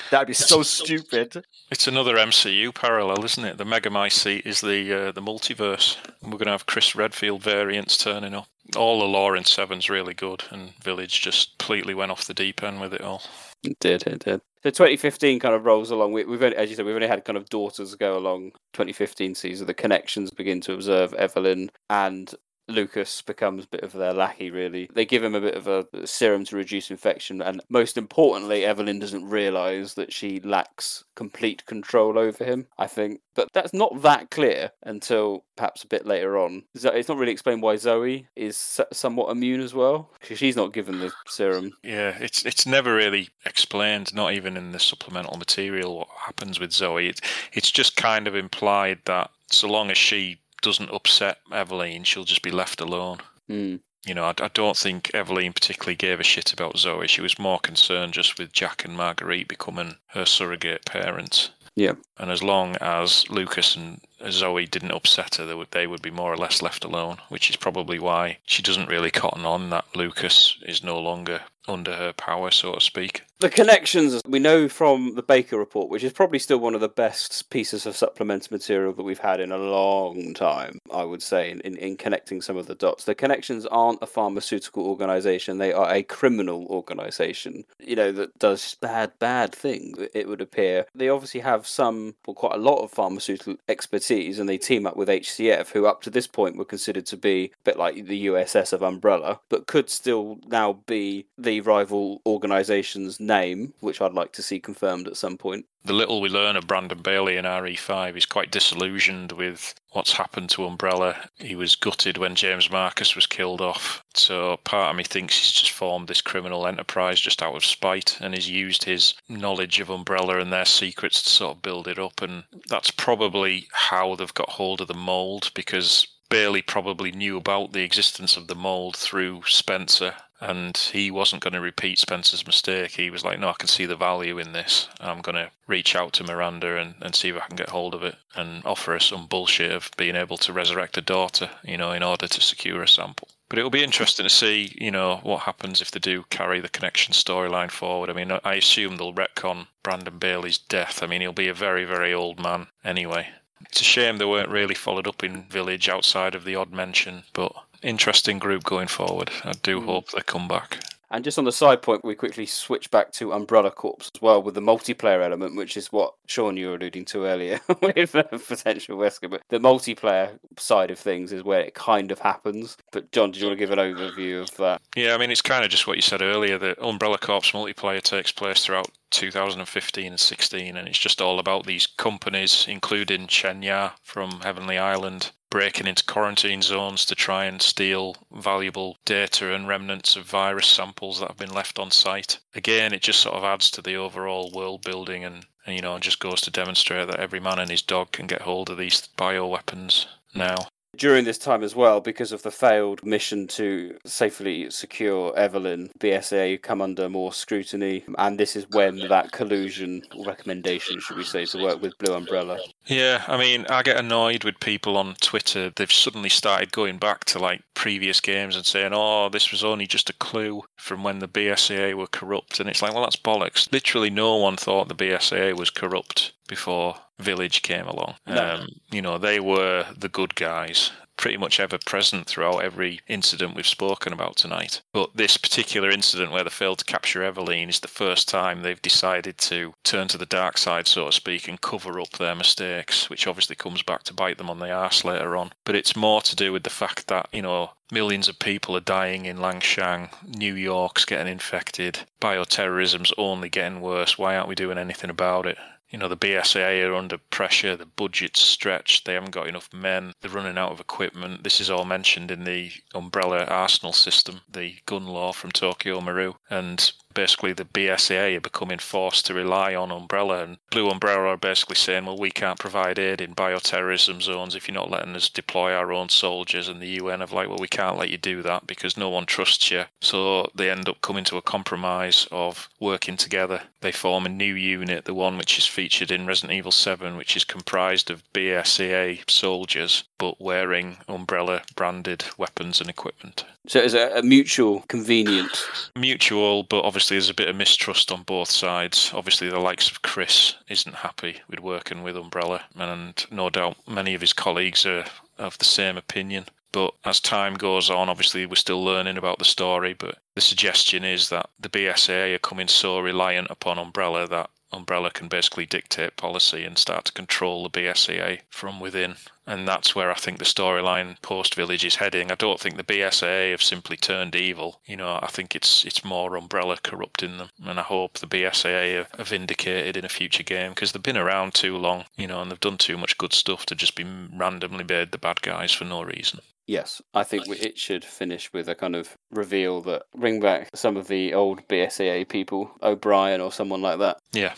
That'd be so stupid. It's another MCU parallel, isn't it? The Megamycete is the uh, the multiverse. We're going to have Chris Redfield variants turning up. All the lore in Seven's really good, and Village just completely went off the deep end with it all. It did, it did. So 2015 kind of rolls along. We, we've only, as you said, we've only had kind of daughters go along. 2015 season, the connections begin to observe Eveline and Lucas becomes a bit of their lackey, really. They give him a bit of a serum to reduce infection, and most importantly, Eveline doesn't realise that she lacks complete control over him, I think. But that's not that clear until perhaps a bit later on. It's not really explained why Zoe is somewhat immune as well, because she's not given the serum. Yeah, it's it's never really explained, not even in the supplemental material, what happens with Zoe. It, it's just kind of implied that so long as she doesn't upset Eveline, she'll just be left alone. Mm. You know, I, I don't think Eveline particularly gave a shit about Zoe. She was more concerned just with Jack and Marguerite becoming her surrogate parents. Yeah. And as long as Lucas and Zoe didn't upset her, they would, they would be more or less left alone, which is probably why she doesn't really cotton on that Lucas is no longer under her power, so to speak. The connections we know from the Baker report, which is probably still one of the best pieces of supplemental material that we've had in a long time, I would say, in, in, in connecting some of the dots. The connections aren't a pharmaceutical organization, they are a criminal organization, you know, that does bad, bad things, it would appear. They obviously have some, well, quite a lot of pharmaceutical expertise, and they team up with HCF, who up to this point were considered to be a bit like the USS of Umbrella, but could still now be the rival organization's name, which I'd like to see confirmed at some point. The little we learn of Brandon Bailey in RE5 is quite disillusioned with what's happened to Umbrella. He was gutted when James Marcus was killed off. So part of me thinks he's just formed this criminal enterprise just out of spite and has used his knowledge of Umbrella and their secrets to sort of build it up. And that's probably how they've got hold of the mold because Bailey probably knew about the existence of the mold through Spencer and he wasn't going to repeat Spencer's mistake. He was like, no, I can see the value in this. I'm going to reach out to Miranda and, and see if I can get hold of it and offer her some bullshit of being able to resurrect a daughter, you know, in order to secure a sample. But it'll be interesting to see, you know, what happens if they do carry the connection storyline forward. I mean, I assume they'll retcon Brandon Bailey's death. I mean, he'll be a very, very old man anyway. It's a shame they weren't really followed up in Village outside of the odd mention, but interesting group going forward. I do hope they come back. And just on the side point, we quickly switch back to Umbrella Corps as well with the multiplayer element, which is what Sean you were alluding to earlier (laughs) with uh, potential Wesker. But the multiplayer side of things is where it kind of happens. But John, did you want to give an overview of that? Yeah, I mean, it's kind of just what you said earlier. The Umbrella Corps multiplayer takes place throughout 2015 and 16, and it's just all about these companies, including Chenya from Heavenly Island, breaking into quarantine zones to try and steal valuable data and remnants of virus samples that have been left on site. Again, it just sort of adds to the overall world building and, and you know, just goes to demonstrate that every man and his dog can get hold of these bioweapons now. During this time as well, because of the failed mission to safely secure Eveline, BSA come under more scrutiny, and this is when that collusion recommendation, should we say, to work with Blue Umbrella. Yeah, I mean, I get annoyed with people on Twitter. They've suddenly started going back to like previous games and saying, "Oh, this was only just a clue from when the BSAA were corrupt," and it's like, well, that's bollocks. Literally, no one thought the BSAA was corrupt before Village came along. No. Um, you know, they were the good guys pretty much ever present throughout every incident we've spoken about tonight. But this particular incident where they failed to capture Eveline is the first time they've decided to turn to the dark side, so to speak, and cover up their mistakes, which obviously comes back to bite them on the arse later on. But it's more to do with the fact that, you know, Millions of people are dying in Lanshiang. New York's getting infected. Bioterrorism's only getting worse. Why aren't we doing anything about it? You know, the BSAA are under pressure, the budget's stretched, they haven't got enough men, they're running out of equipment. This is all mentioned in the Umbrella Arsenal system, the gun law from Tokyo Maru. And basically, the BSAA are becoming forced to rely on Umbrella. And Blue Umbrella are basically saying, well, we can't provide aid in bioterrorism zones if you're not letting us deploy our own soldiers. And the UN have like, well, we can't let you do that because no one trusts you. So they end up coming to a compromise of working together. They form a new unit, the one which is featured in Resident Evil 7, which is comprised of BSAA soldiers but wearing Umbrella branded weapons and equipment. So it's a, a mutual convenience. Mutual, but obviously there's a bit of mistrust on both sides. Obviously, the likes of Chris isn't happy with working with Umbrella, and no doubt many of his colleagues are of the same opinion. But as time goes on, obviously we're still learning about the story. But the suggestion is that the BSA are coming so reliant upon Umbrella that Umbrella can basically dictate policy and start to control the BSAA from within. And that's where I think the storyline post Village is heading. I don't think the BSAA have simply turned evil. You know, I think it's it's more Umbrella corrupting them. And I hope the BSAA are, are vindicated in a future game because they've been around too long, you know, and they've done too much good stuff to just be randomly made the bad guys for no reason. Yes, I think we, it should finish with a kind of reveal that bring back some of the old BSAA people, O'Brien or someone like that. Yeah.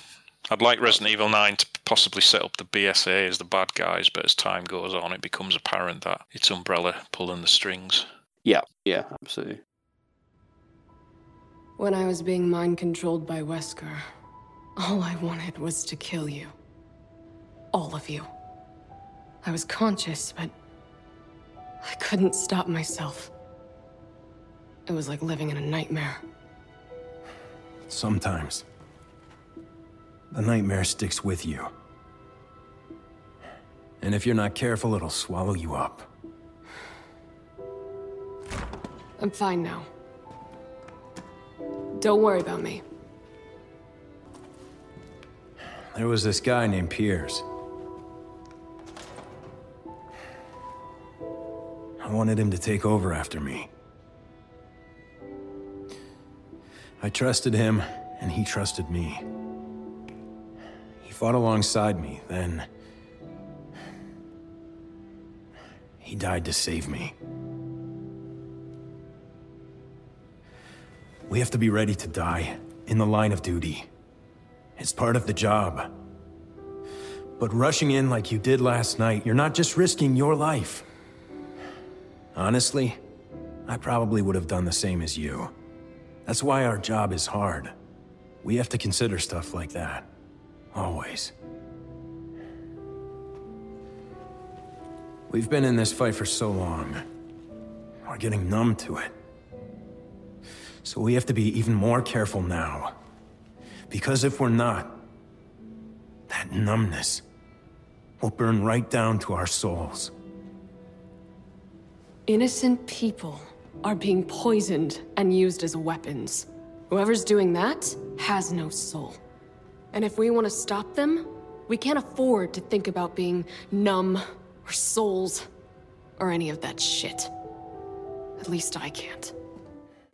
I'd like Resident Evil 9 to possibly set up the BSA as the bad guys, but as time goes on, it becomes apparent that it's Umbrella pulling the strings. Yeah, yeah, absolutely. When I was being mind controlled by Wesker, all I wanted was to kill you. All of you. I was conscious, but I couldn't stop myself. It was like living in a nightmare. Sometimes. The nightmare sticks with you. And if you're not careful, it'll swallow you up. I'm fine now. Don't worry about me. There was this guy named Piers. I wanted him to take over after me. I trusted him, and he trusted me. He fought alongside me, then... He died to save me. We have to be ready to die, in the line of duty. It's part of the job. But rushing in like you did last night, you're not just risking your life. Honestly, I probably would have done the same as you. That's why our job is hard. We have to consider stuff like that. Always. We've been in this fight for so long. We're getting numb to it. So we have to be even more careful now. Because if we're not, that numbness will burn right down to our souls. Innocent people are being poisoned and used as weapons. Whoever's doing that has no soul. And if we want to stop them, we can't afford to think about being numb or souls or any of that shit. At least I can't.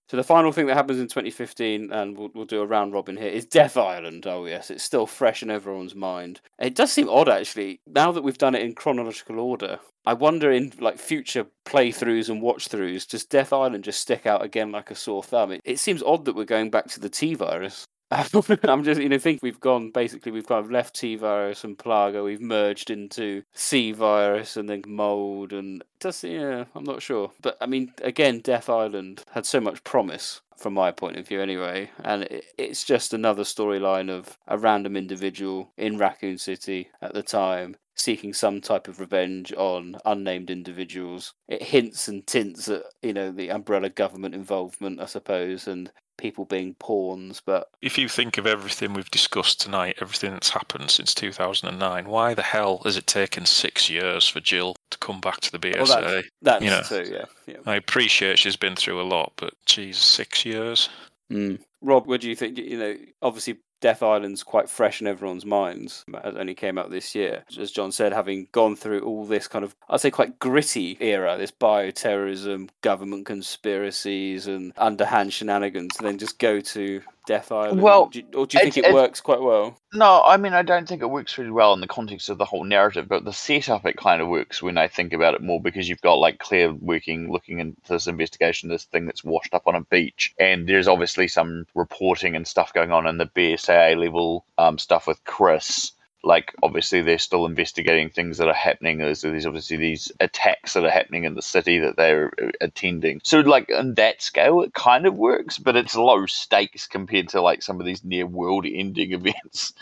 So the final thing that happens in 2015, and we'll, we'll do a round robin here, is Death Island. Oh yes, it's still fresh in everyone's mind. It does seem odd actually. Now that we've done it in chronological order, I wonder in like future playthroughs and watch-throughs, does Death Island just stick out again like a sore thumb? It, it seems odd that we're going back to the T virus. (laughs) I'm just, you know, think we've gone basically, we've kind of left T virus and Plaga, we've merged into C virus and then mold, and just, yeah, I'm not sure. But I mean, again, Death Island had so much promise from my point of view anyway. And it, it's just another storyline of a random individual in Raccoon City at the time seeking some type of revenge on unnamed individuals. It hints and tints at, you know, the umbrella government involvement, I suppose, and people being pawns, but If you think of everything we've discussed tonight, everything that's happened since 2009, why the hell has it taken six years for Jill to come back to the BSA? Well, that's- that's you know, too, yeah, yeah. I appreciate she's been through a lot, but geez, six years. Mm. Rob, what do you think? You know, obviously Death Island's quite fresh in everyone's minds. It only came out this year. As John said, having gone through all this kind of, I'd say, quite gritty era, this bioterrorism, government conspiracies, and underhand shenanigans, and then just go to Death Island. Well, do you, or do you think it's- it works quite well? No, I mean, I don't think it works really well in the context of the whole narrative, but the setup it kind of works when I think about it more because you've got like Claire working, looking into this investigation, this thing that's washed up on a beach, and there's obviously some reporting and stuff going on in the BSAA level um, stuff with Chris. Like, obviously, they're still investigating things that are happening. There's, there's obviously these attacks that are happening in the city that they're uh, attending. So, like, on that scale, it kind of works, but it's low stakes compared to like some of these near world ending (laughs) events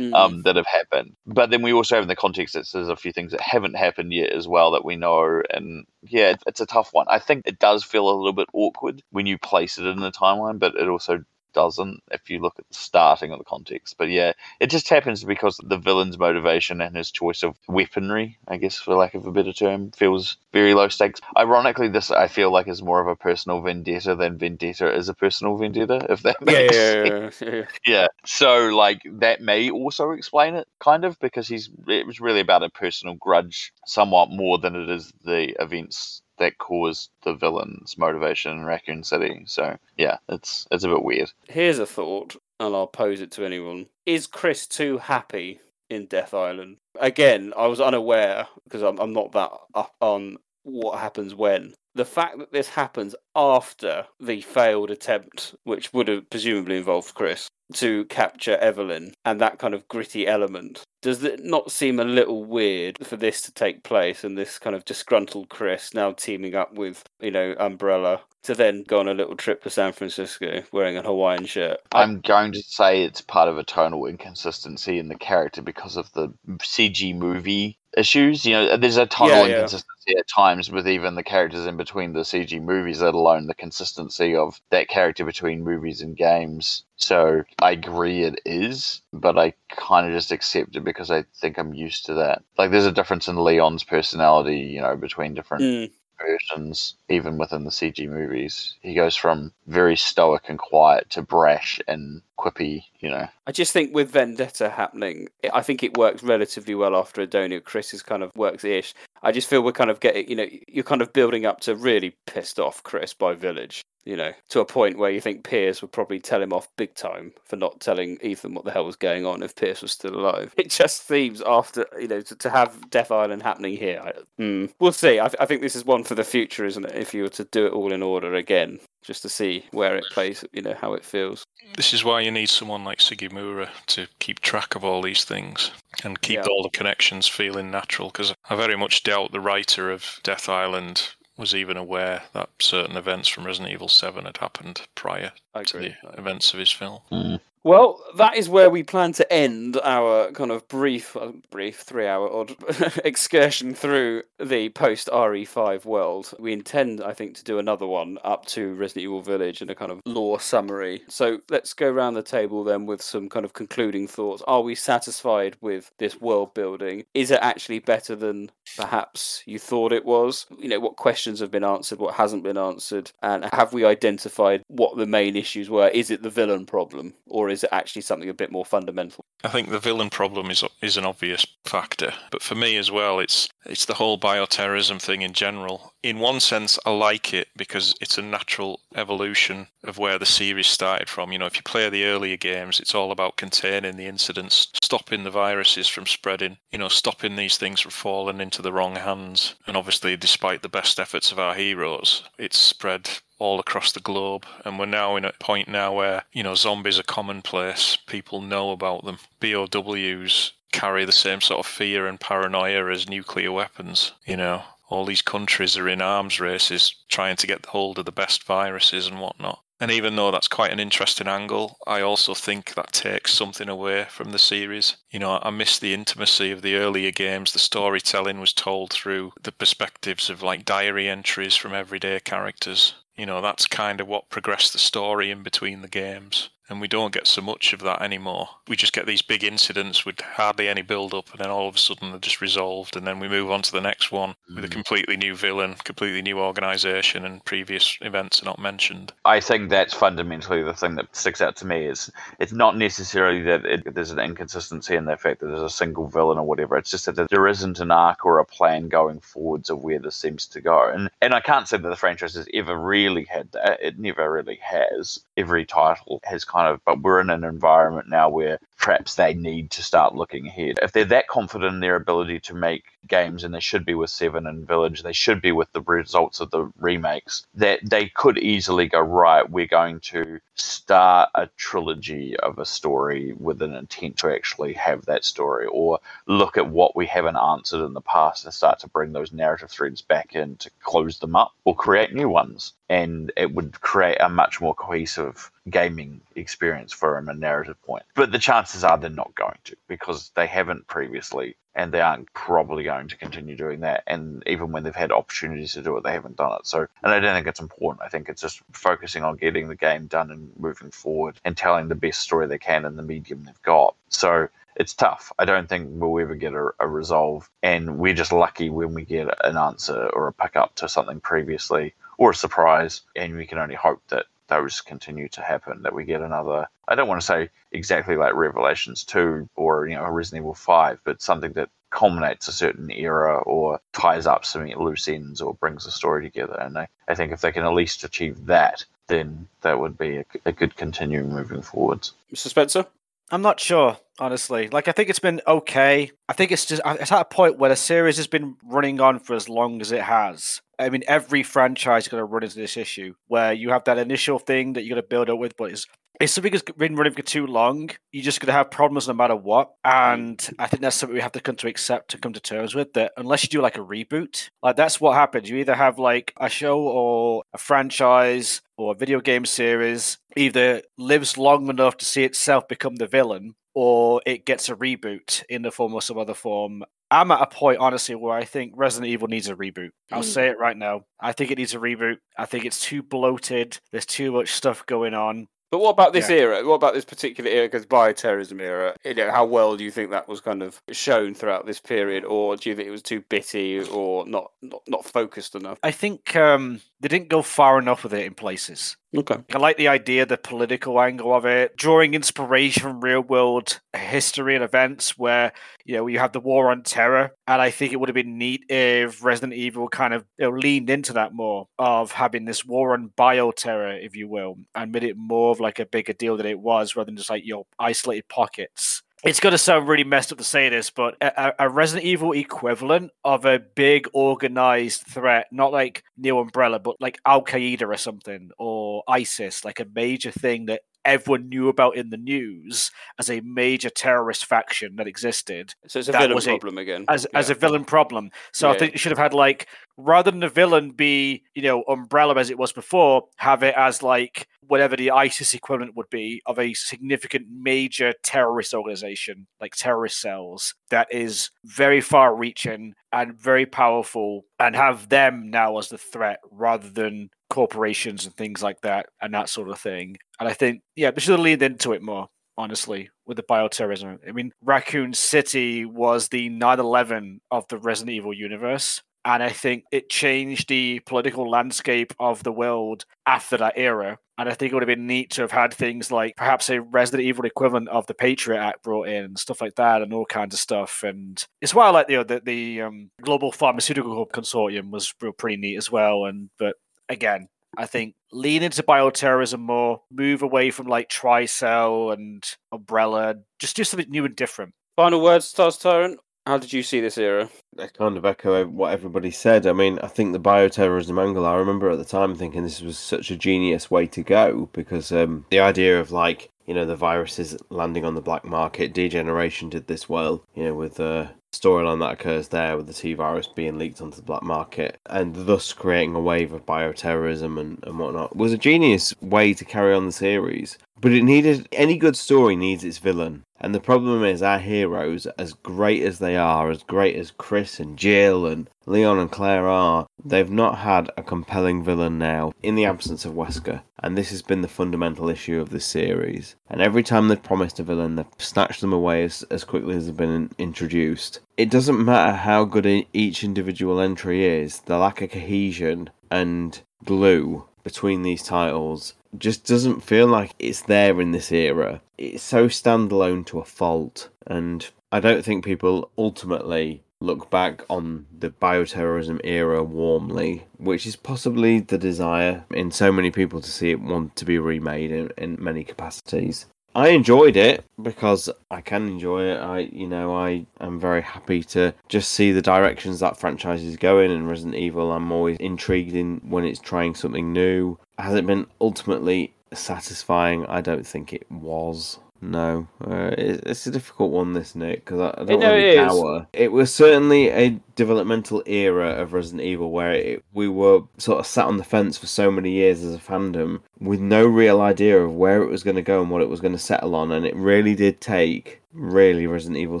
um, that have happened. But then we also have in the context that there's a few things that haven't happened yet as well that we know. And yeah, it's a tough one. I think it does feel a little bit awkward when you place it in the timeline, but it also doesn't if you look at the starting of the context. But yeah, it just happens because the villain's motivation and his choice of weaponry, I guess for lack of a better term, feels very low stakes. Ironically, this I feel like is more of a personal vendetta than vendetta is a personal vendetta, if that makes yeah, sense. yeah, yeah. (laughs) Yeah. So like that may also explain it, kind of, because he's it was really about a personal grudge, somewhat more than it is the events that caused the villain's motivation in Raccoon City. So yeah, it's it's a bit weird. Here's a thought, and I'll pose it to anyone. Is Chris too happy in Death Island? Again, I was unaware because I'm, I'm not that up on what happens when. The fact that this happens after the failed attempt, which would have presumably involved Chris, to capture Eveline and that kind of gritty element, does it not seem a little weird for this to take place and this kind of disgruntled Chris now teaming up with, you know, Umbrella to then go on a little trip to San Francisco wearing a Hawaiian shirt? I'm going to say it's part of a tonal inconsistency in the character because of the CG movie issues. You know, there's a tonal Yeah, yeah. inconsistency at times with even the characters in between the CG movies, let alone the consistency of that character between movies and games. So I agree it is, but I kind of just accept it because I think I'm used to that. Like, there's a difference in Leon's personality, you know, between different Mm. Versions, even within the CG movies. He goes from very stoic and quiet to brash and quippy, you know. I just think with Vendetta happening, I think it works relatively well after Edonia. Chris is kind of works ish. I just feel we're kind of getting, you know, you're kind of building up to really pissed off Chris by Village, you know, to a point where you think Piers would probably tell him off big time for not telling Ethan what the hell was going on if Piers was still alive. (laughs) It just seems after, you know, to, to have Death Island happening here. I, hmm, we'll see. I, th- I think this is one for the future, isn't it? If you were to do it all in order again, just to see where it plays, you know, how it feels. This is why you need someone like Sugimura to keep track of all these things and keep Yeah. all the connections feeling natural. Because I very much doubt the writer of Death Island was even aware that certain events from Resident Evil 7 had happened prior to the events of his film. Hmm. Well, that is where we plan to end our kind of brief, uh, brief three-hour odd (laughs) excursion through the post RE5 world. We intend, I think, to do another one up to Resident Evil Village and a kind of lore summary. So let's go around the table then with some kind of concluding thoughts. Are we satisfied with this world building? Is it actually better than perhaps you thought it was? You know, what questions have been answered, what hasn't been answered, and have we identified what the main issues were? Is it the villain problem, or is it actually something a bit more fundamental? I think the villain problem is is an obvious factor, but for me as well, it's it's the whole bioterrorism thing in general. In one sense, I like it because it's a natural evolution of where the series started from. You know, if you play the earlier games, it's all about containing the incidents, stopping the viruses from spreading, you know, stopping these things from falling into the wrong hands. And obviously, despite the best efforts of our heroes, it's spread all across the globe. And we're now in a point now where, you know, zombies are commonplace. People know about them. BOWs carry the same sort of fear and paranoia as nuclear weapons, you know. All these countries are in arms races trying to get hold of the best viruses and whatnot. And even though that's quite an interesting angle, I also think that takes something away from the series. You know, I miss the intimacy of the earlier games. The storytelling was told through the perspectives of like diary entries from everyday characters. You know, that's kind of what progressed the story in between the games and we don't get so much of that anymore. We just get these big incidents with hardly any build up, and then all of a sudden they're just resolved, and then we move on to the next one mm. with a mm. completely new villain, completely new organization, and previous events are not mentioned. I think that's fundamentally the thing that sticks out to me is it's not necessarily that it, there's an inconsistency in the fact that there's a single villain or whatever. It's just that there isn't an arc or a plan going forwards of where this seems to go, and and I can't say that the franchise has ever really had that. It never really has. Every title has kind of, but we're in an environment now where perhaps they need to start looking ahead. If they're that confident in their ability to make games, and they should be with Seven and Village, they should be with the results of the remakes, that they could easily go, right, we're going to start a trilogy of a story with an intent to actually have that story, or look at what we haven't answered in the past and start to bring those narrative threads back in to close them up, or create new ones. And it would create a much more cohesive gaming experience from a narrative point. But the chances are they're not going to because they haven't previously and they aren't probably going to continue doing that. And even when they've had opportunities to do it, they haven't done it. So, and I don't think it's important. I think it's just focusing on getting the game done and moving forward and telling the best story they can in the medium they've got. So, it's tough. I don't think we'll ever get a, a resolve, and we're just lucky when we get an answer or a pickup to something previously or a surprise, and we can only hope that those continue to happen, that we get another, I don't want to say exactly like Revelations 2 or, you know, Resident Evil 5, but something that culminates a certain era or ties up some loose ends or brings the story together. And I, I think if they can at least achieve that, then that would be a, a good continuing moving forwards. Mr. Spencer? I'm not sure, honestly. Like, I think it's been okay. I think it's just it's at a point where the series has been running on for as long as it has. I mean, every franchise is going to run into this issue where you have that initial thing that you're going to build up with, but it's if something has been running for too long, you're just going to have problems no matter what. And I think that's something we have to come to accept to come to terms with. That unless you do like a reboot, like that's what happens. You either have like a show or a franchise or a video game series either lives long enough to see itself become the villain, or it gets a reboot in the form or some other form. I'm at a point, honestly, where I think Resident Evil needs a reboot. I'll mm. say it right now. I think it needs a reboot. I think it's too bloated. There's too much stuff going on. But what about this yeah. era? What about this particular era? Because bioterrorism era, you know, how well do you think that was kind of shown throughout this period, or do you think it was too bitty or not not, not focused enough? I think um, they didn't go far enough with it in places. Okay. I like the idea, the political angle of it, drawing inspiration from real world history and events where, you know, you have the war on terror. And I think it would have been neat if Resident Evil kind of you know, leaned into that more of having this war on bioterror, if you will, and made it more of like a bigger deal than it was rather than just like your isolated pockets it's going to sound really messed up to say this, but a, a, Resident Evil equivalent of a big organized threat, not like New Umbrella, but like Al Qaeda or something, or ISIS, like a major thing that everyone knew about in the news as a major terrorist faction that existed. So it's a villain problem a, again. As yeah. as a villain problem. So yeah. I think you should have had like rather than the villain be, you know, Umbrella as it was before, have it as like whatever the ISIS equivalent would be of a significant major terrorist organization, like terrorist cells, that is very far reaching and very powerful, and have them now as the threat rather than corporations and things like that and that sort of thing. And I think, yeah, we should have leaned into it more, honestly, with the bioterrorism. I mean, Raccoon City was the 9 11 of the Resident Evil universe. And I think it changed the political landscape of the world after that era. And I think it would have been neat to have had things like perhaps a Resident Evil equivalent of the Patriot Act brought in stuff like that, and all kinds of stuff. And it's why I like you know, the the um, Global Pharmaceutical Consortium was pretty neat as well. And but again, I think lean into bioterrorism more, move away from like Tricell and Umbrella, just do something new and different. Final words, Stars Tyrant. How did you see this era? I kind of echo what everybody said. I mean, I think the bioterrorism angle, I remember at the time thinking this was such a genius way to go because um, the idea of like, you know, the viruses landing on the black market, degeneration did this well, you know, with the storyline that occurs there with the T virus being leaked onto the black market and thus creating a wave of bioterrorism and, and whatnot was a genius way to carry on the series. But it needed any good story needs its villain. And the problem is our heroes, as great as they are, as great as Chris and Jill and Leon and Claire are, they've not had a compelling villain now in the absence of Wesker. And this has been the fundamental issue of this series. And every time they've promised a villain, they've snatched them away as, as quickly as they've been introduced. It doesn't matter how good each individual entry is, the lack of cohesion and glue between these titles just doesn't feel like it's there in this era. It's so standalone to a fault, and I don't think people ultimately look back on the bioterrorism era warmly, which is possibly the desire in so many people to see it want to be remade in, in many capacities. I enjoyed it because I can enjoy it. I, you know, I am very happy to just see the directions that franchise is going. And Resident Evil, I'm always intrigued in when it's trying something new. Has it been ultimately satisfying? I don't think it was. No, uh, it's a difficult one, this Nick, because I, I, don't want to cower. It was certainly a developmental era of Resident Evil where it, we were sort of sat on the fence for so many years as a fandom with no real idea of where it was going to go and what it was going to settle on, and it really did take really Resident Evil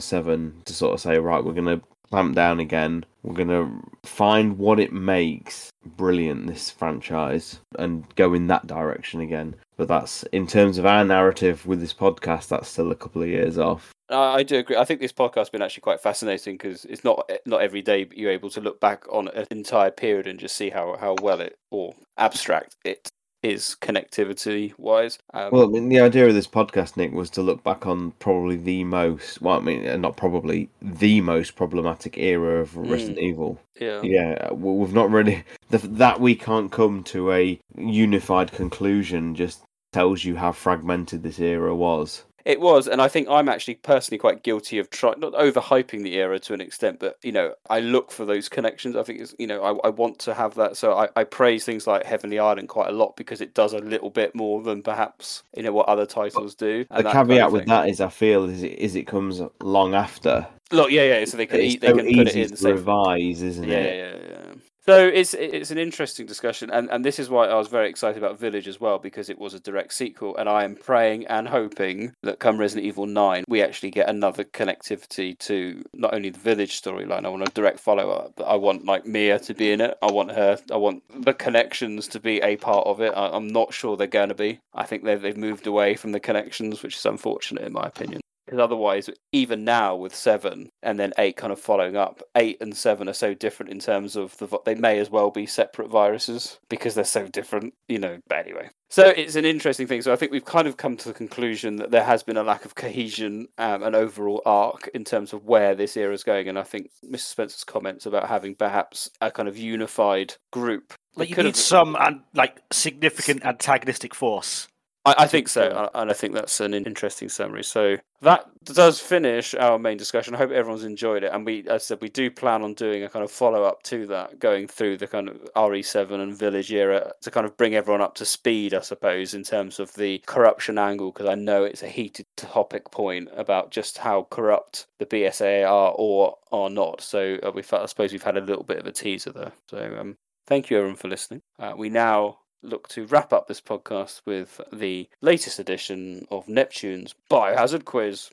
Seven to sort of say, right, we're going to clamp down again. We're going to find what it makes brilliant, this franchise, and go in that direction again. But that's, in terms of our narrative with this podcast, that's still a couple of years off. I do agree. I think this podcast has been actually quite fascinating because it's not not every day you're able to look back on an entire period and just see how, how well it or abstract it is connectivity wise. Um, well, I mean, the idea of this podcast, Nick, was to look back on probably the most, well, I mean, uh, not probably, the most problematic era of Resident mm, Evil. Yeah. Yeah, we've not really, that we can't come to a unified conclusion just tells you how fragmented this era was. It was, and I think I'm actually personally quite guilty of trying not overhyping the era to an extent, but you know, I look for those connections. I think it's you know, I, I want to have that. So I, I praise things like Heavenly Island quite a lot because it does a little bit more than perhaps you know what other titles do. The caveat kind of with that is, I feel is it is it comes long after. Look, yeah, yeah. So they can eat, they so can put it in. To revise, isn't yeah, it? Yeah, yeah, yeah. So it's it's an interesting discussion, and, and this is why I was very excited about Village as well because it was a direct sequel, and I am praying and hoping that come Resident Evil Nine, we actually get another connectivity to not only the Village storyline. I want a direct follow up, but I want like Mia to be in it. I want her. I want the connections to be a part of it. I, am not sure they're going to be. I think they've they've moved away from the connections, which is unfortunate in my opinion because otherwise, even now with seven and then eight kind of following up, eight and seven are so different in terms of the they may as well be separate viruses because they're so different, you know. But anyway, so it's an interesting thing. So I think we've kind of come to the conclusion that there has been a lack of cohesion um, and overall arc in terms of where this era is going, and I think Mr. Spencer's comments about having perhaps a kind of unified group. Like you need have... some like significant antagonistic force I, I think so, and I think that's an interesting summary. So that does finish our main discussion. I hope everyone's enjoyed it, and we, as I said, we do plan on doing a kind of follow up to that, going through the kind of RE7 and Village era to kind of bring everyone up to speed, I suppose, in terms of the corruption angle, because I know it's a heated topic point about just how corrupt the BSA are or are not. So uh, we, I suppose we've had a little bit of a teaser there. So um, thank you everyone for listening. Uh, we now look to wrap up this podcast with the latest edition of Neptune's Biohazard Quiz.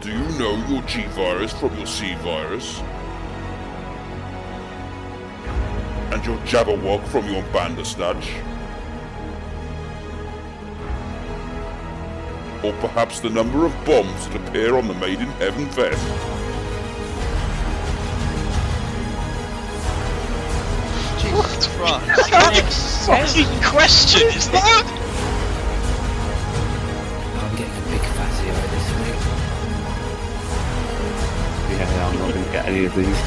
Do you know your G virus from your C virus? And your Jabberwock from your Bandersnatch? Or perhaps the number of bombs that appear on the Made in Heaven vest? Jesus Christ. Fucking question is that? I'm getting a big fatty eye this week. Yeah, I'm not going to get any of these.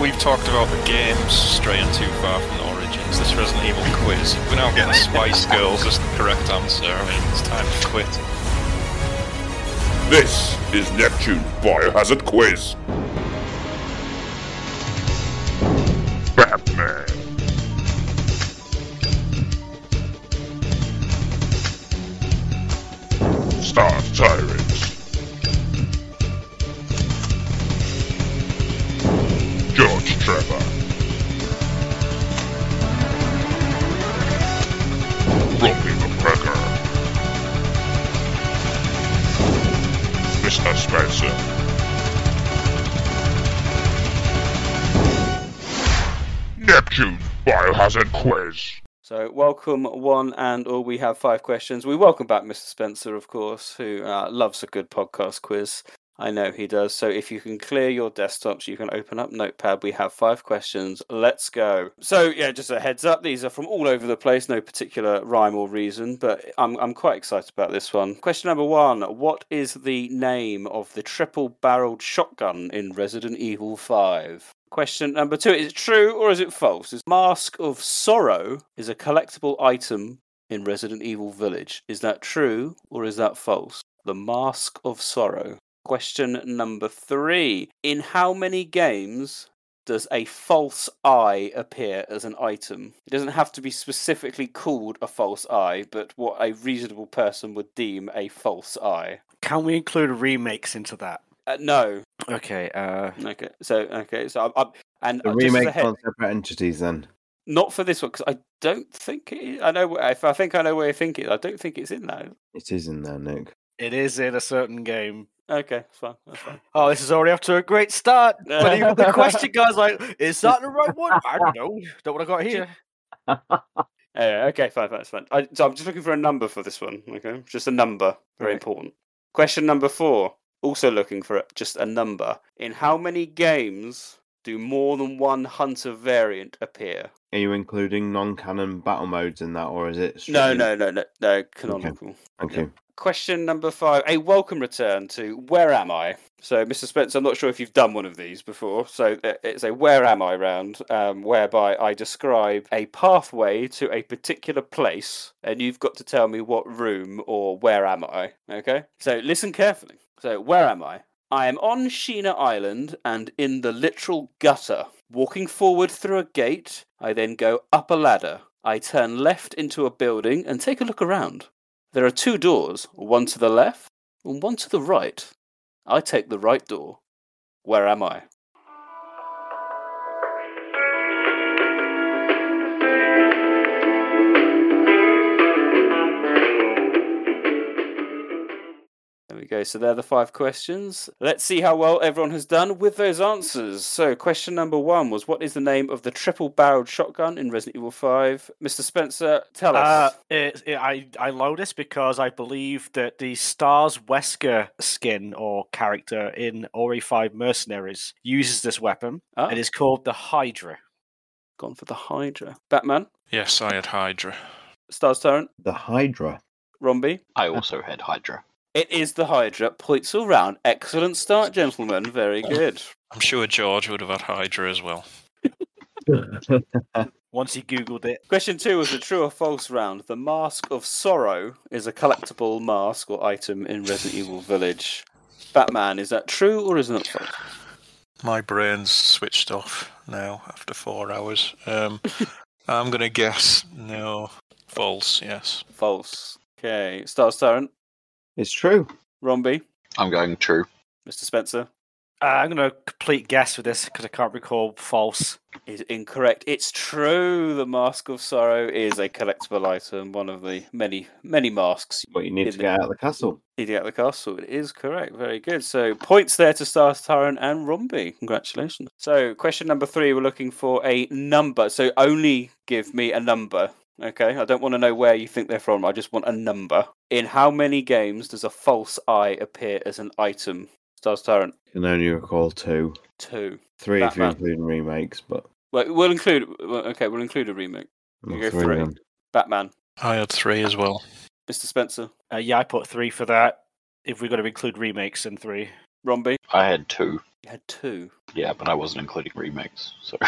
We've talked about the games straying too far from the Origins, this Resident Evil quiz. We're now getting Spice Girls as the correct answer. I mean, it's time to quit. This is Neptune Biohazard Quiz. Welcome one and all. We have five questions. We welcome back Mr. Spencer, of course, who uh, loves a good podcast quiz. I know he does. So, if you can clear your desktops, you can open up Notepad. We have five questions. Let's go. So, yeah, just a heads up. These are from all over the place, no particular rhyme or reason, but I'm, I'm quite excited about this one. Question number one What is the name of the triple barreled shotgun in Resident Evil 5? Question number two Is it true or is it false? Is Mask of Sorrow is a collectible item in Resident Evil Village. Is that true or is that false? The Mask of Sorrow. Question number three In how many games does a false eye appear as an item? It doesn't have to be specifically called a false eye, but what a reasonable person would deem a false eye. Can we include remakes into that? Uh, no. Okay. Uh, Okay. So okay. So I'm, I'm and The just remake head- on separate entities then. not for this one because I don't think it is. I know. If I think I know where you think it. is, I don't think it's in there. It is in there, Nick. it is in a certain game. Okay, that's fine. That's fine. Oh, this is already off to a great start. But even the question, guys, like, is that the right one? I don't know. Don't what I got here. (laughs) Yeah, okay, fine, fine, that's fine. I, so I'm just looking for a number for this one. Okay, just a number. Very Right. important. Question number four. Also looking for just a number. In how many games do more than one hunter variant appear? Are you including non-canon battle modes in that, or is it? No, strictly- no, no, no, no. Canonical. Thank you. Question number five. A welcome return to Where Am I? So, Mr. Spence, I'm not sure if you've done one of these before. So, it's a Where Am I round um, whereby I describe a pathway to a particular place, and you've got to tell me what room or where am I. Okay? So, listen carefully. So, where am I? I am on Sheena Island and in the literal gutter. Walking forward through a gate, I then go up a ladder. I turn left into a building and take a look around. There are two doors, one to the left and one to the right. I take the right door. Where am I? We go. So they're the five questions. Let's see how well everyone has done with those answers. So, question number one was What is the name of the triple barreled shotgun in Resident Evil 5? Mr. Spencer, tell Uh, us. it, it, I I know this because I believe that the Stars Wesker skin or character in RE Five Mercenaries uses this weapon. Ah. It is called the Hydra. Gone for the Hydra. Batman, Yes, I had Hydra. Stars Tyrant, The Hydra. Romby. I also had Hydra. It is the Hydra. Points all round. Excellent start, gentlemen. Very good. I'm sure George would have had Hydra as well. (laughs) Once he googled it, Question two was a true or false round. The Mask of Sorrow is a collectible mask or item in Resident Evil Village. Batman, is that true or is it not false? My brain's switched off now after four hours. Um, (laughs) I'm going to guess no. False, yes. False. Okay. Stars Tyrant, It's true. Romby, I'm going true. Mr. Spencer. uh, I'm going to complete guess with this because I can't recall false. Is incorrect. It's true. The Mask of Sorrow is a collectible item, one of the many, many masks. But you need to the- get out of the castle. Need to get out of the castle. It is correct. Very good. So points there to Stars Tyrant and Romby. Congratulations. So question number three, we're looking for a number. So only give me a number. Okay. I don't want to know where you think they're from. I just want a number. In how many games does a false eye appear as an item? Stars Tyrant. Can only recall two. Two. Three if you're Batman. including remakes, but Well, we'll include. Okay, we'll include a remake. well, You go three three. then. Batman. I had three as well. Mr. Spencer. Uh, yeah, I put three for that. If we're going to include remakes in three, Romby. I had two. You had two. Yeah, but I wasn't including remakes. So (laughs)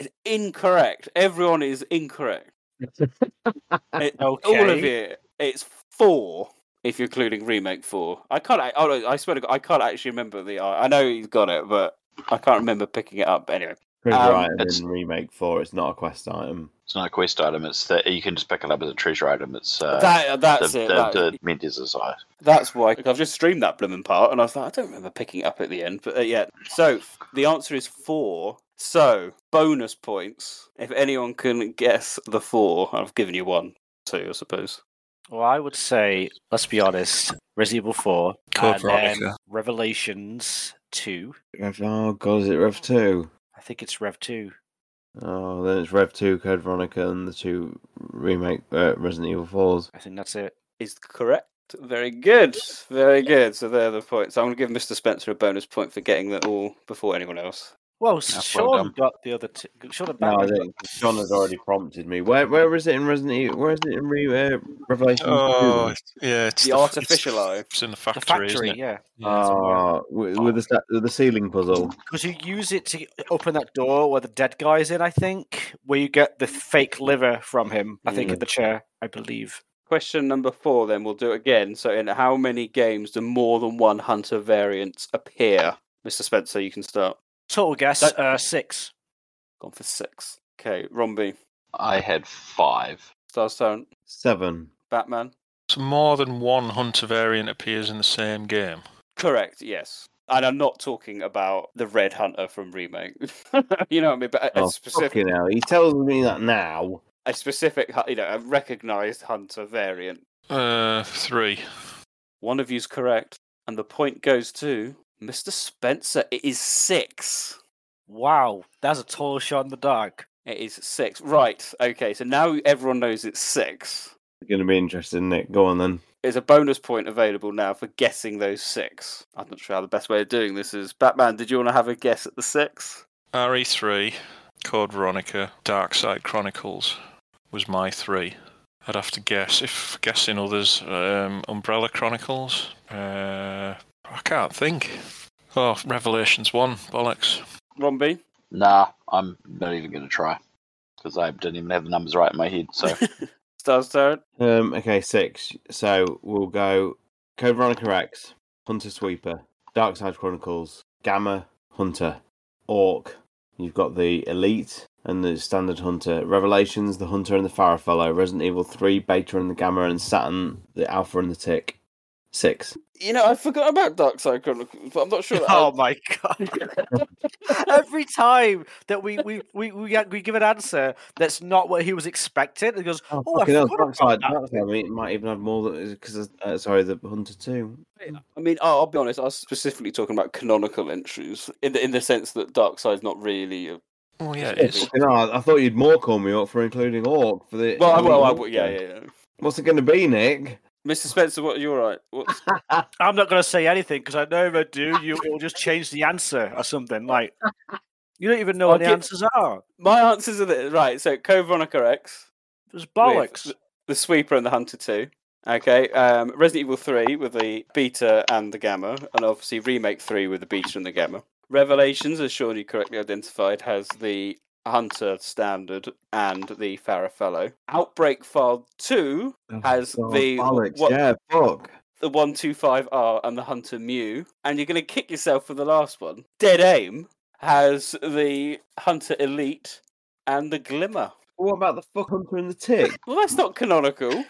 It's incorrect. Everyone is incorrect. (laughs) It- All of it. It's four. If you're including remake four, I can't. I, oh, I swear to God, I can't actually remember the. I know he's got it, but I can't remember picking it up. Anyway, Treasure Um, item it's- in remake four. It's not a quest item. It's not a quest item. It's that you can just pick it up as a treasure item. It's uh, That- that's the, it, The, that- the Mendez' eye. That's why I've just streamed that blooming part, and I thought I don't remember picking it up at the end, but uh, yeah. So the answer is four. So bonus points if anyone can guess the four. I've given you one, two, I suppose. Well, I would say, let's be honest, Resident Evil 4, Code and then Revelations 2. Rev- Oh god, is it Rev two? I think it's Rev 2. Oh, then it's Rev two, Code Veronica, and the two remake uh, Resident Evil fours. I think that's it. Is correct. Very good. Very good. So there are the points. I'm going to give Mr. Spencer a bonus point for getting that all before anyone else. Well, well Sean done. got the other two. Sean No, I think John has already prompted me. Where where is it in Resident Evil? Where is it in Re- uh, Revelation? Oh, 2? yeah, it's The f- artificial eye. It's, it's in the The factory, isn't factory, it? yeah. Ah, with, with the with the ceiling puzzle. Because you use it to open that door where the dead guy's in, I think, where you get the fake liver from him, I think, in Mm. the chair, I believe. Question number four, then we'll do it again. So, in how many games do more than one hunter variants appear? Mr. Spencer, you can start. Total guess, That- uh, six. Gone for six. Okay, Romby, I had five. Stars Tyrant, Seven. Batman. So more than one hunter variant appears in the same game. Correct, yes. And I'm not talking about the Red Hunter from Remake. (laughs) you know what I mean? But a, a Oh, specific, fucking hell! He tells me that now. a specific, you know, a recognized hunter variant. Uh, three. One of you's correct, and the point goes to Mr. Spencer. It is six. Wow, that's a tall shot in the dark. It is six. Right. Okay. So now everyone knows it's six. Going to be interesting, Nick. Go on then. There's a bonus point available now for guessing those six. I'm not sure how the best way of doing this is. Batman, did you want to have a guess at the six? RE3, Code Veronica, Dark Side Chronicles was my three. I'd have to guess. If guessing others, um, Umbrella Chronicles. Uh, I can't think. Oh, Revelations 1, bollocks. Romby? Nah, I'm not even going to try because I didn't even have the numbers right in my head. So (laughs) Stars Tyrant? Um, okay, six. So we'll go Code Veronica X, Hunter Sweeper, Dark Side Chronicles, Gamma, Hunter, Orc. You've got the Elite and the Standard Hunter, Revelations, the Hunter and the Farfarello, Resident Evil 3, Beta and the Gamma, and Saturn, the Alpha and the Tick. Six. You know, I forgot about Dark Side Chronicles, but I'm not sure. (laughs) That Oh my god! (laughs) Every time that we we, we, we we give an answer that's not what he was expecting, he goes, "Oh, I Fucking hell, forgot Dark about Side, that." Dark Side, I mean, it might even have more than because uh, sorry, the Hunter 2. I mean, I'll, I'll be honest. I was specifically talking about canonical entries in the in the sense that Dark Side's not really. A... Oh yeah, it is. I, I thought you'd more call me up for including Orc for the. Well, I, well, I, yeah, yeah, yeah. What's it going to be, Nick? Mr. Spencer, what you're right. What's... (laughs) I'm not going to say anything because I know if I do, you it will just change the answer or something. Like you don't even know I'll what the give- answers are. My answers are this. right. So, Code Veronica X. There's with bollocks. The, the Sweeper and the Hunter 2. Okay. Um, Resident Evil 3 with the Beta and the Gamma. And obviously, Remake 3 with the Beta and the Gamma. Revelations, as Sean you correctly identified, has the Hunter Standard and the Farfarello. Outbreak File 2 has Oh, the. bollocks, what- yeah, fuck. the 125R and the Hunter Mew, and you're going to kick yourself for the last one. Dead Aim has the Hunter Elite and the Glimmer. What about the fuck Hunter and the Tick? Well, that's not canonical.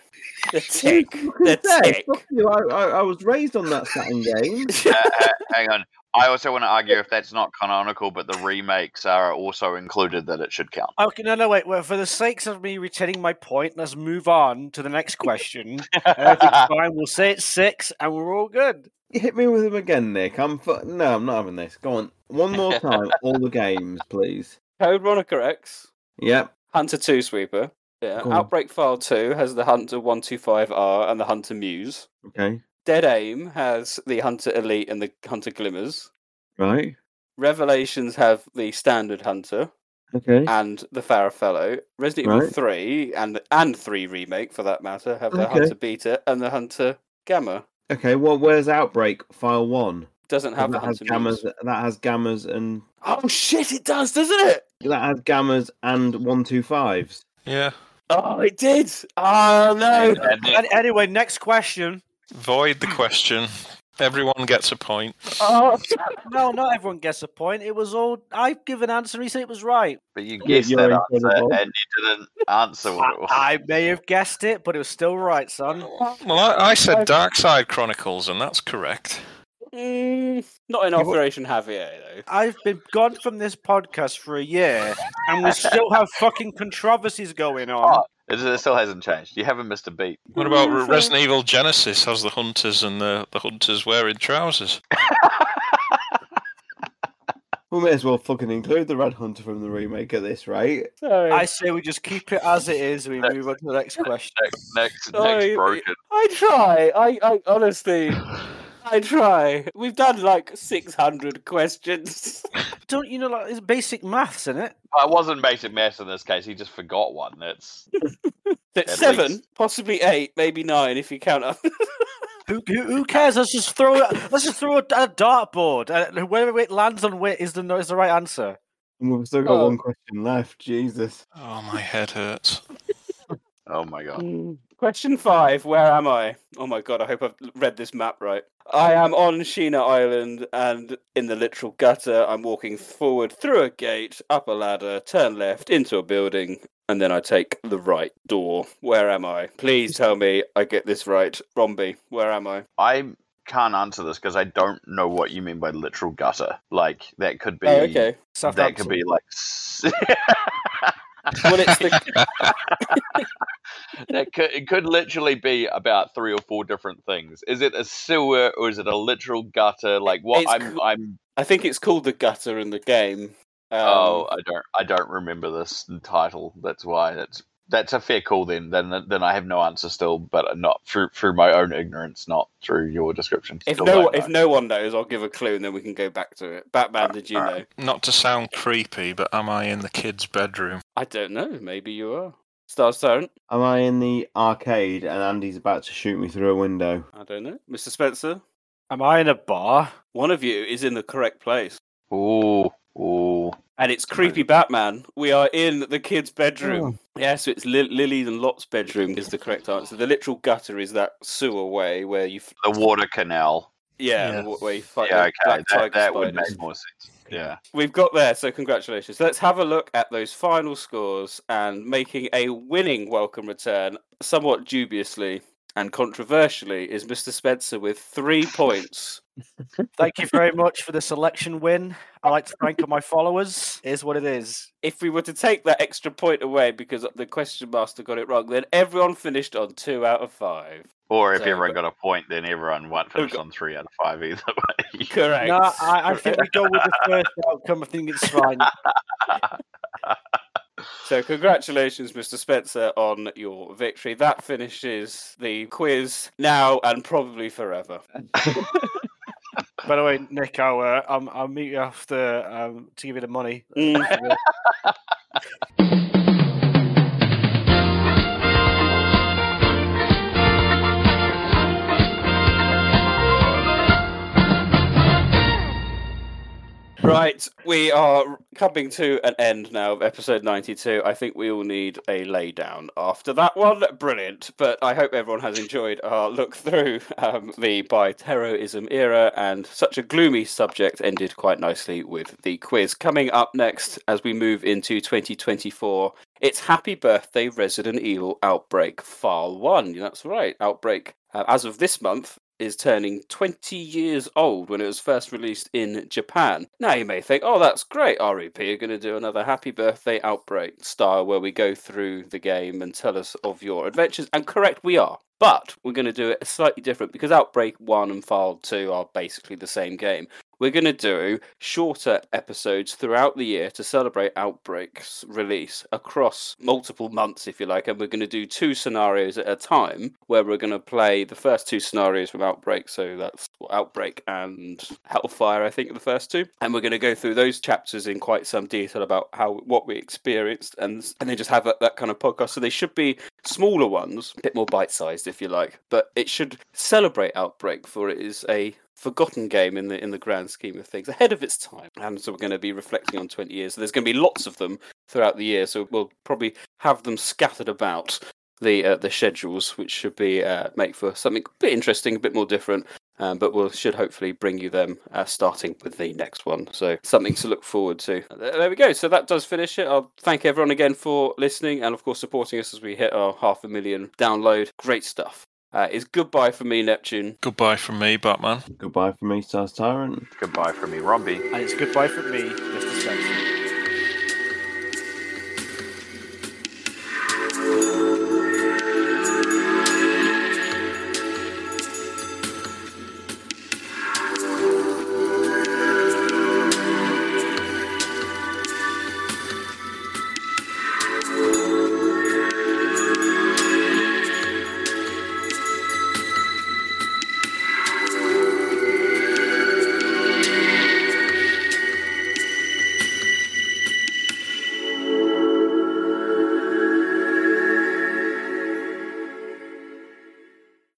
The Tick. The Yeah, Tick. fuck you, I, I, I was raised on that Saturn game. (laughs) uh, uh, hang on. I also want to argue if that's not canonical, but the remakes are also included, that it should count. Okay, no, no, wait. Well, for the sakes of me retaining my point, let's move on to the next question. Everything's (laughs) fine. We'll say it's six, and we're all good. You hit me with him again, Nick. I'm fu- no, I'm not having this. Go on, one more (laughs) time. all the games, please. Code Veronica X, Yep. Hunter 2 Sweeper. Yeah. Go. Outbreak File 2 has the Hunter 125R and the Hunter Muse. Okay. Dead Aim has the Hunter Elite and the Hunter Glimmers. Right. Revelations have the Standard Hunter. Okay. and the Farfarello. Resident Evil Three and and Three remake for that matter have the Okay. Hunter Beta and the Hunter Gamma. Okay. Well, where's Outbreak File One? Doesn't have the that has gammas. Muse. That has gammas and Oh shit! It does, doesn't it? that has gammas and one two fives. Yeah. Oh, it did. Oh no. An- (laughs) anyway, next question. Void the question. Everyone gets a point. Oh. (laughs) no, not everyone gets a point. It was all I give an answer. He said it was right. But you guessed you're that answer and you didn't answer what it was. I may have guessed it, but it was still right, son. Well, I, I said Dark Side Chronicles, and that's correct. Mm, not in Operation Javier though. I've been gone from this podcast for a year, and we still have fucking controversies going on. It, it still hasn't changed. You haven't missed a beat. What about mm, Re- Resident Evil Genesis? Has the hunters and the, the hunters wearing trousers? (laughs) We may as well fucking include the Red Hunter from the remake of this, right? Sorry. I say we just keep it as it is. We move on to the next question. (laughs) Next, next, Sorry, next broken. I try. I, I honestly, (laughs) I try. We've done like six hundred questions. Don't you know like it's basic maths, isn't it? I wasn't basic maths in this case. He just forgot one. That's (laughs) That's (laughs) seven, least. possibly eight, maybe nine if you count up. (laughs) Who, who, who cares? Let's just throw it. Let's just throw a, a dartboard. Uh, wherever it lands on wit is the is the right answer. And we've still got Oh. one question left. Jesus. Oh, my head hurts. Oh my god. Mm. Question five: Where am I? Oh my god! I hope I've read this map right. I am on Sheena Island, and in the literal gutter, I'm walking forward through a gate, up a ladder, turn left into a building, and then I take the right door. Where am I? Please tell me I get this right, Romby. Where am I? I can't answer this because I don't know what you mean by literal gutter. Like that could be. Oh, okay. That could be like. (laughs) (laughs) s- Well, it's the (laughs) that could it could literally be about three or four different things. Is it a sewer or is it a literal gutter? Like what? It's I'm co- I'm. I think it's called the gutter in the game. Um, oh, I don't I don't remember this title. That's why that's that's a fair call. Then then then I have no answer still, but not through through my own ignorance, not through your description. If Still no, if no one knows, I'll give a clue and then we can go back to it. Batman, did you know? Not to sound creepy, but am I in the kid's bedroom? I don't know. Maybe you are. Stars don't. Am I in the arcade and Andy's about to shoot me through a window? I don't know. Mr. Spencer, Am I in a bar? one of you is in the correct place. Ooh, ooh. And it's creepy Batman. We are in the kid's bedroom. Oh. Yeah, so it's Li- Lily's and Lott's bedroom is the correct answer. The literal gutter is that sewer way where you. F- The water canal. yeah, Yeah. the wa- where you fight Yeah, okay, black that, that would make more sense. Yeah. We've got there, so congratulations. Let's have a look at those final scores and making a winning welcome return, somewhat dubiously and controversially, is Mr. Spencer with three points. Thank you very much for the selection win. I like to thank all my followers. Is what it is. If we were to take that extra point away because the question master got it wrong, then everyone finished on two out of five. Or if So, everyone got a point, then everyone won't finish on three out of five either (laughs) way. Correct. No, I, I think we go with the (laughs) first outcome. I think it's fine. (laughs) So, congratulations, Mr. Spencer, on your victory. That finishes the quiz now and probably forever. By the way, Nick, I'll, uh, I'll, I'll meet you after um, to give you the money. Mm. (laughs) Right, we are coming to an end now of episode 92. I think we all need a lay down after that one. Brilliant. But I hope everyone has enjoyed our look through um, the bioterrorism era, and such a gloomy subject ended quite nicely with the quiz. Coming up next, as we move into 2024, it's Happy Birthday Resident Evil Outbreak File 1. That's right, Outbreak, uh, as of this month, is turning 20 years old when it was first released in Japan. Now you may think, oh, that's great, REP are going to do another Happy Birthday Outbreak style where we go through the game and tell us of your adventures. And correct, we are. But we're going to do it slightly different because Outbreak 1 and File 2 are basically the same game. We're going to do shorter episodes throughout the year to celebrate Outbreak's release across multiple months, if you like. And we're going to do two scenarios at a time where we're going to play the first two scenarios from Outbreak. So that's Outbreak and Hellfire, I think, the first two. And we're going to go through those chapters in quite some detail about how what we experienced and, and then just have a, that kind of podcast. So they should be smaller ones, a bit more bite sized, if you like. But it should celebrate Outbreak, for it is a forgotten game in the in the grand scheme of things, ahead of its time. And so we're going to be reflecting on 20 years. So there's going to be lots of them throughout the year. So we'll probably have them scattered about the uh, the schedules, which should be uh, make for something a bit interesting, a bit more different. Um, but we will should hopefully bring you them uh, starting with the next one. So something to look forward to. There we go. So that does finish it. I'll thank everyone again for listening and of course supporting us as we hit our half a million download. Great stuff. Uh, it's goodbye from me, Neptune. Goodbye from me, Batman. Goodbye from me, Stars Tyrant. Goodbye from me, Romby. And it's goodbye from me, Mr. Spencer.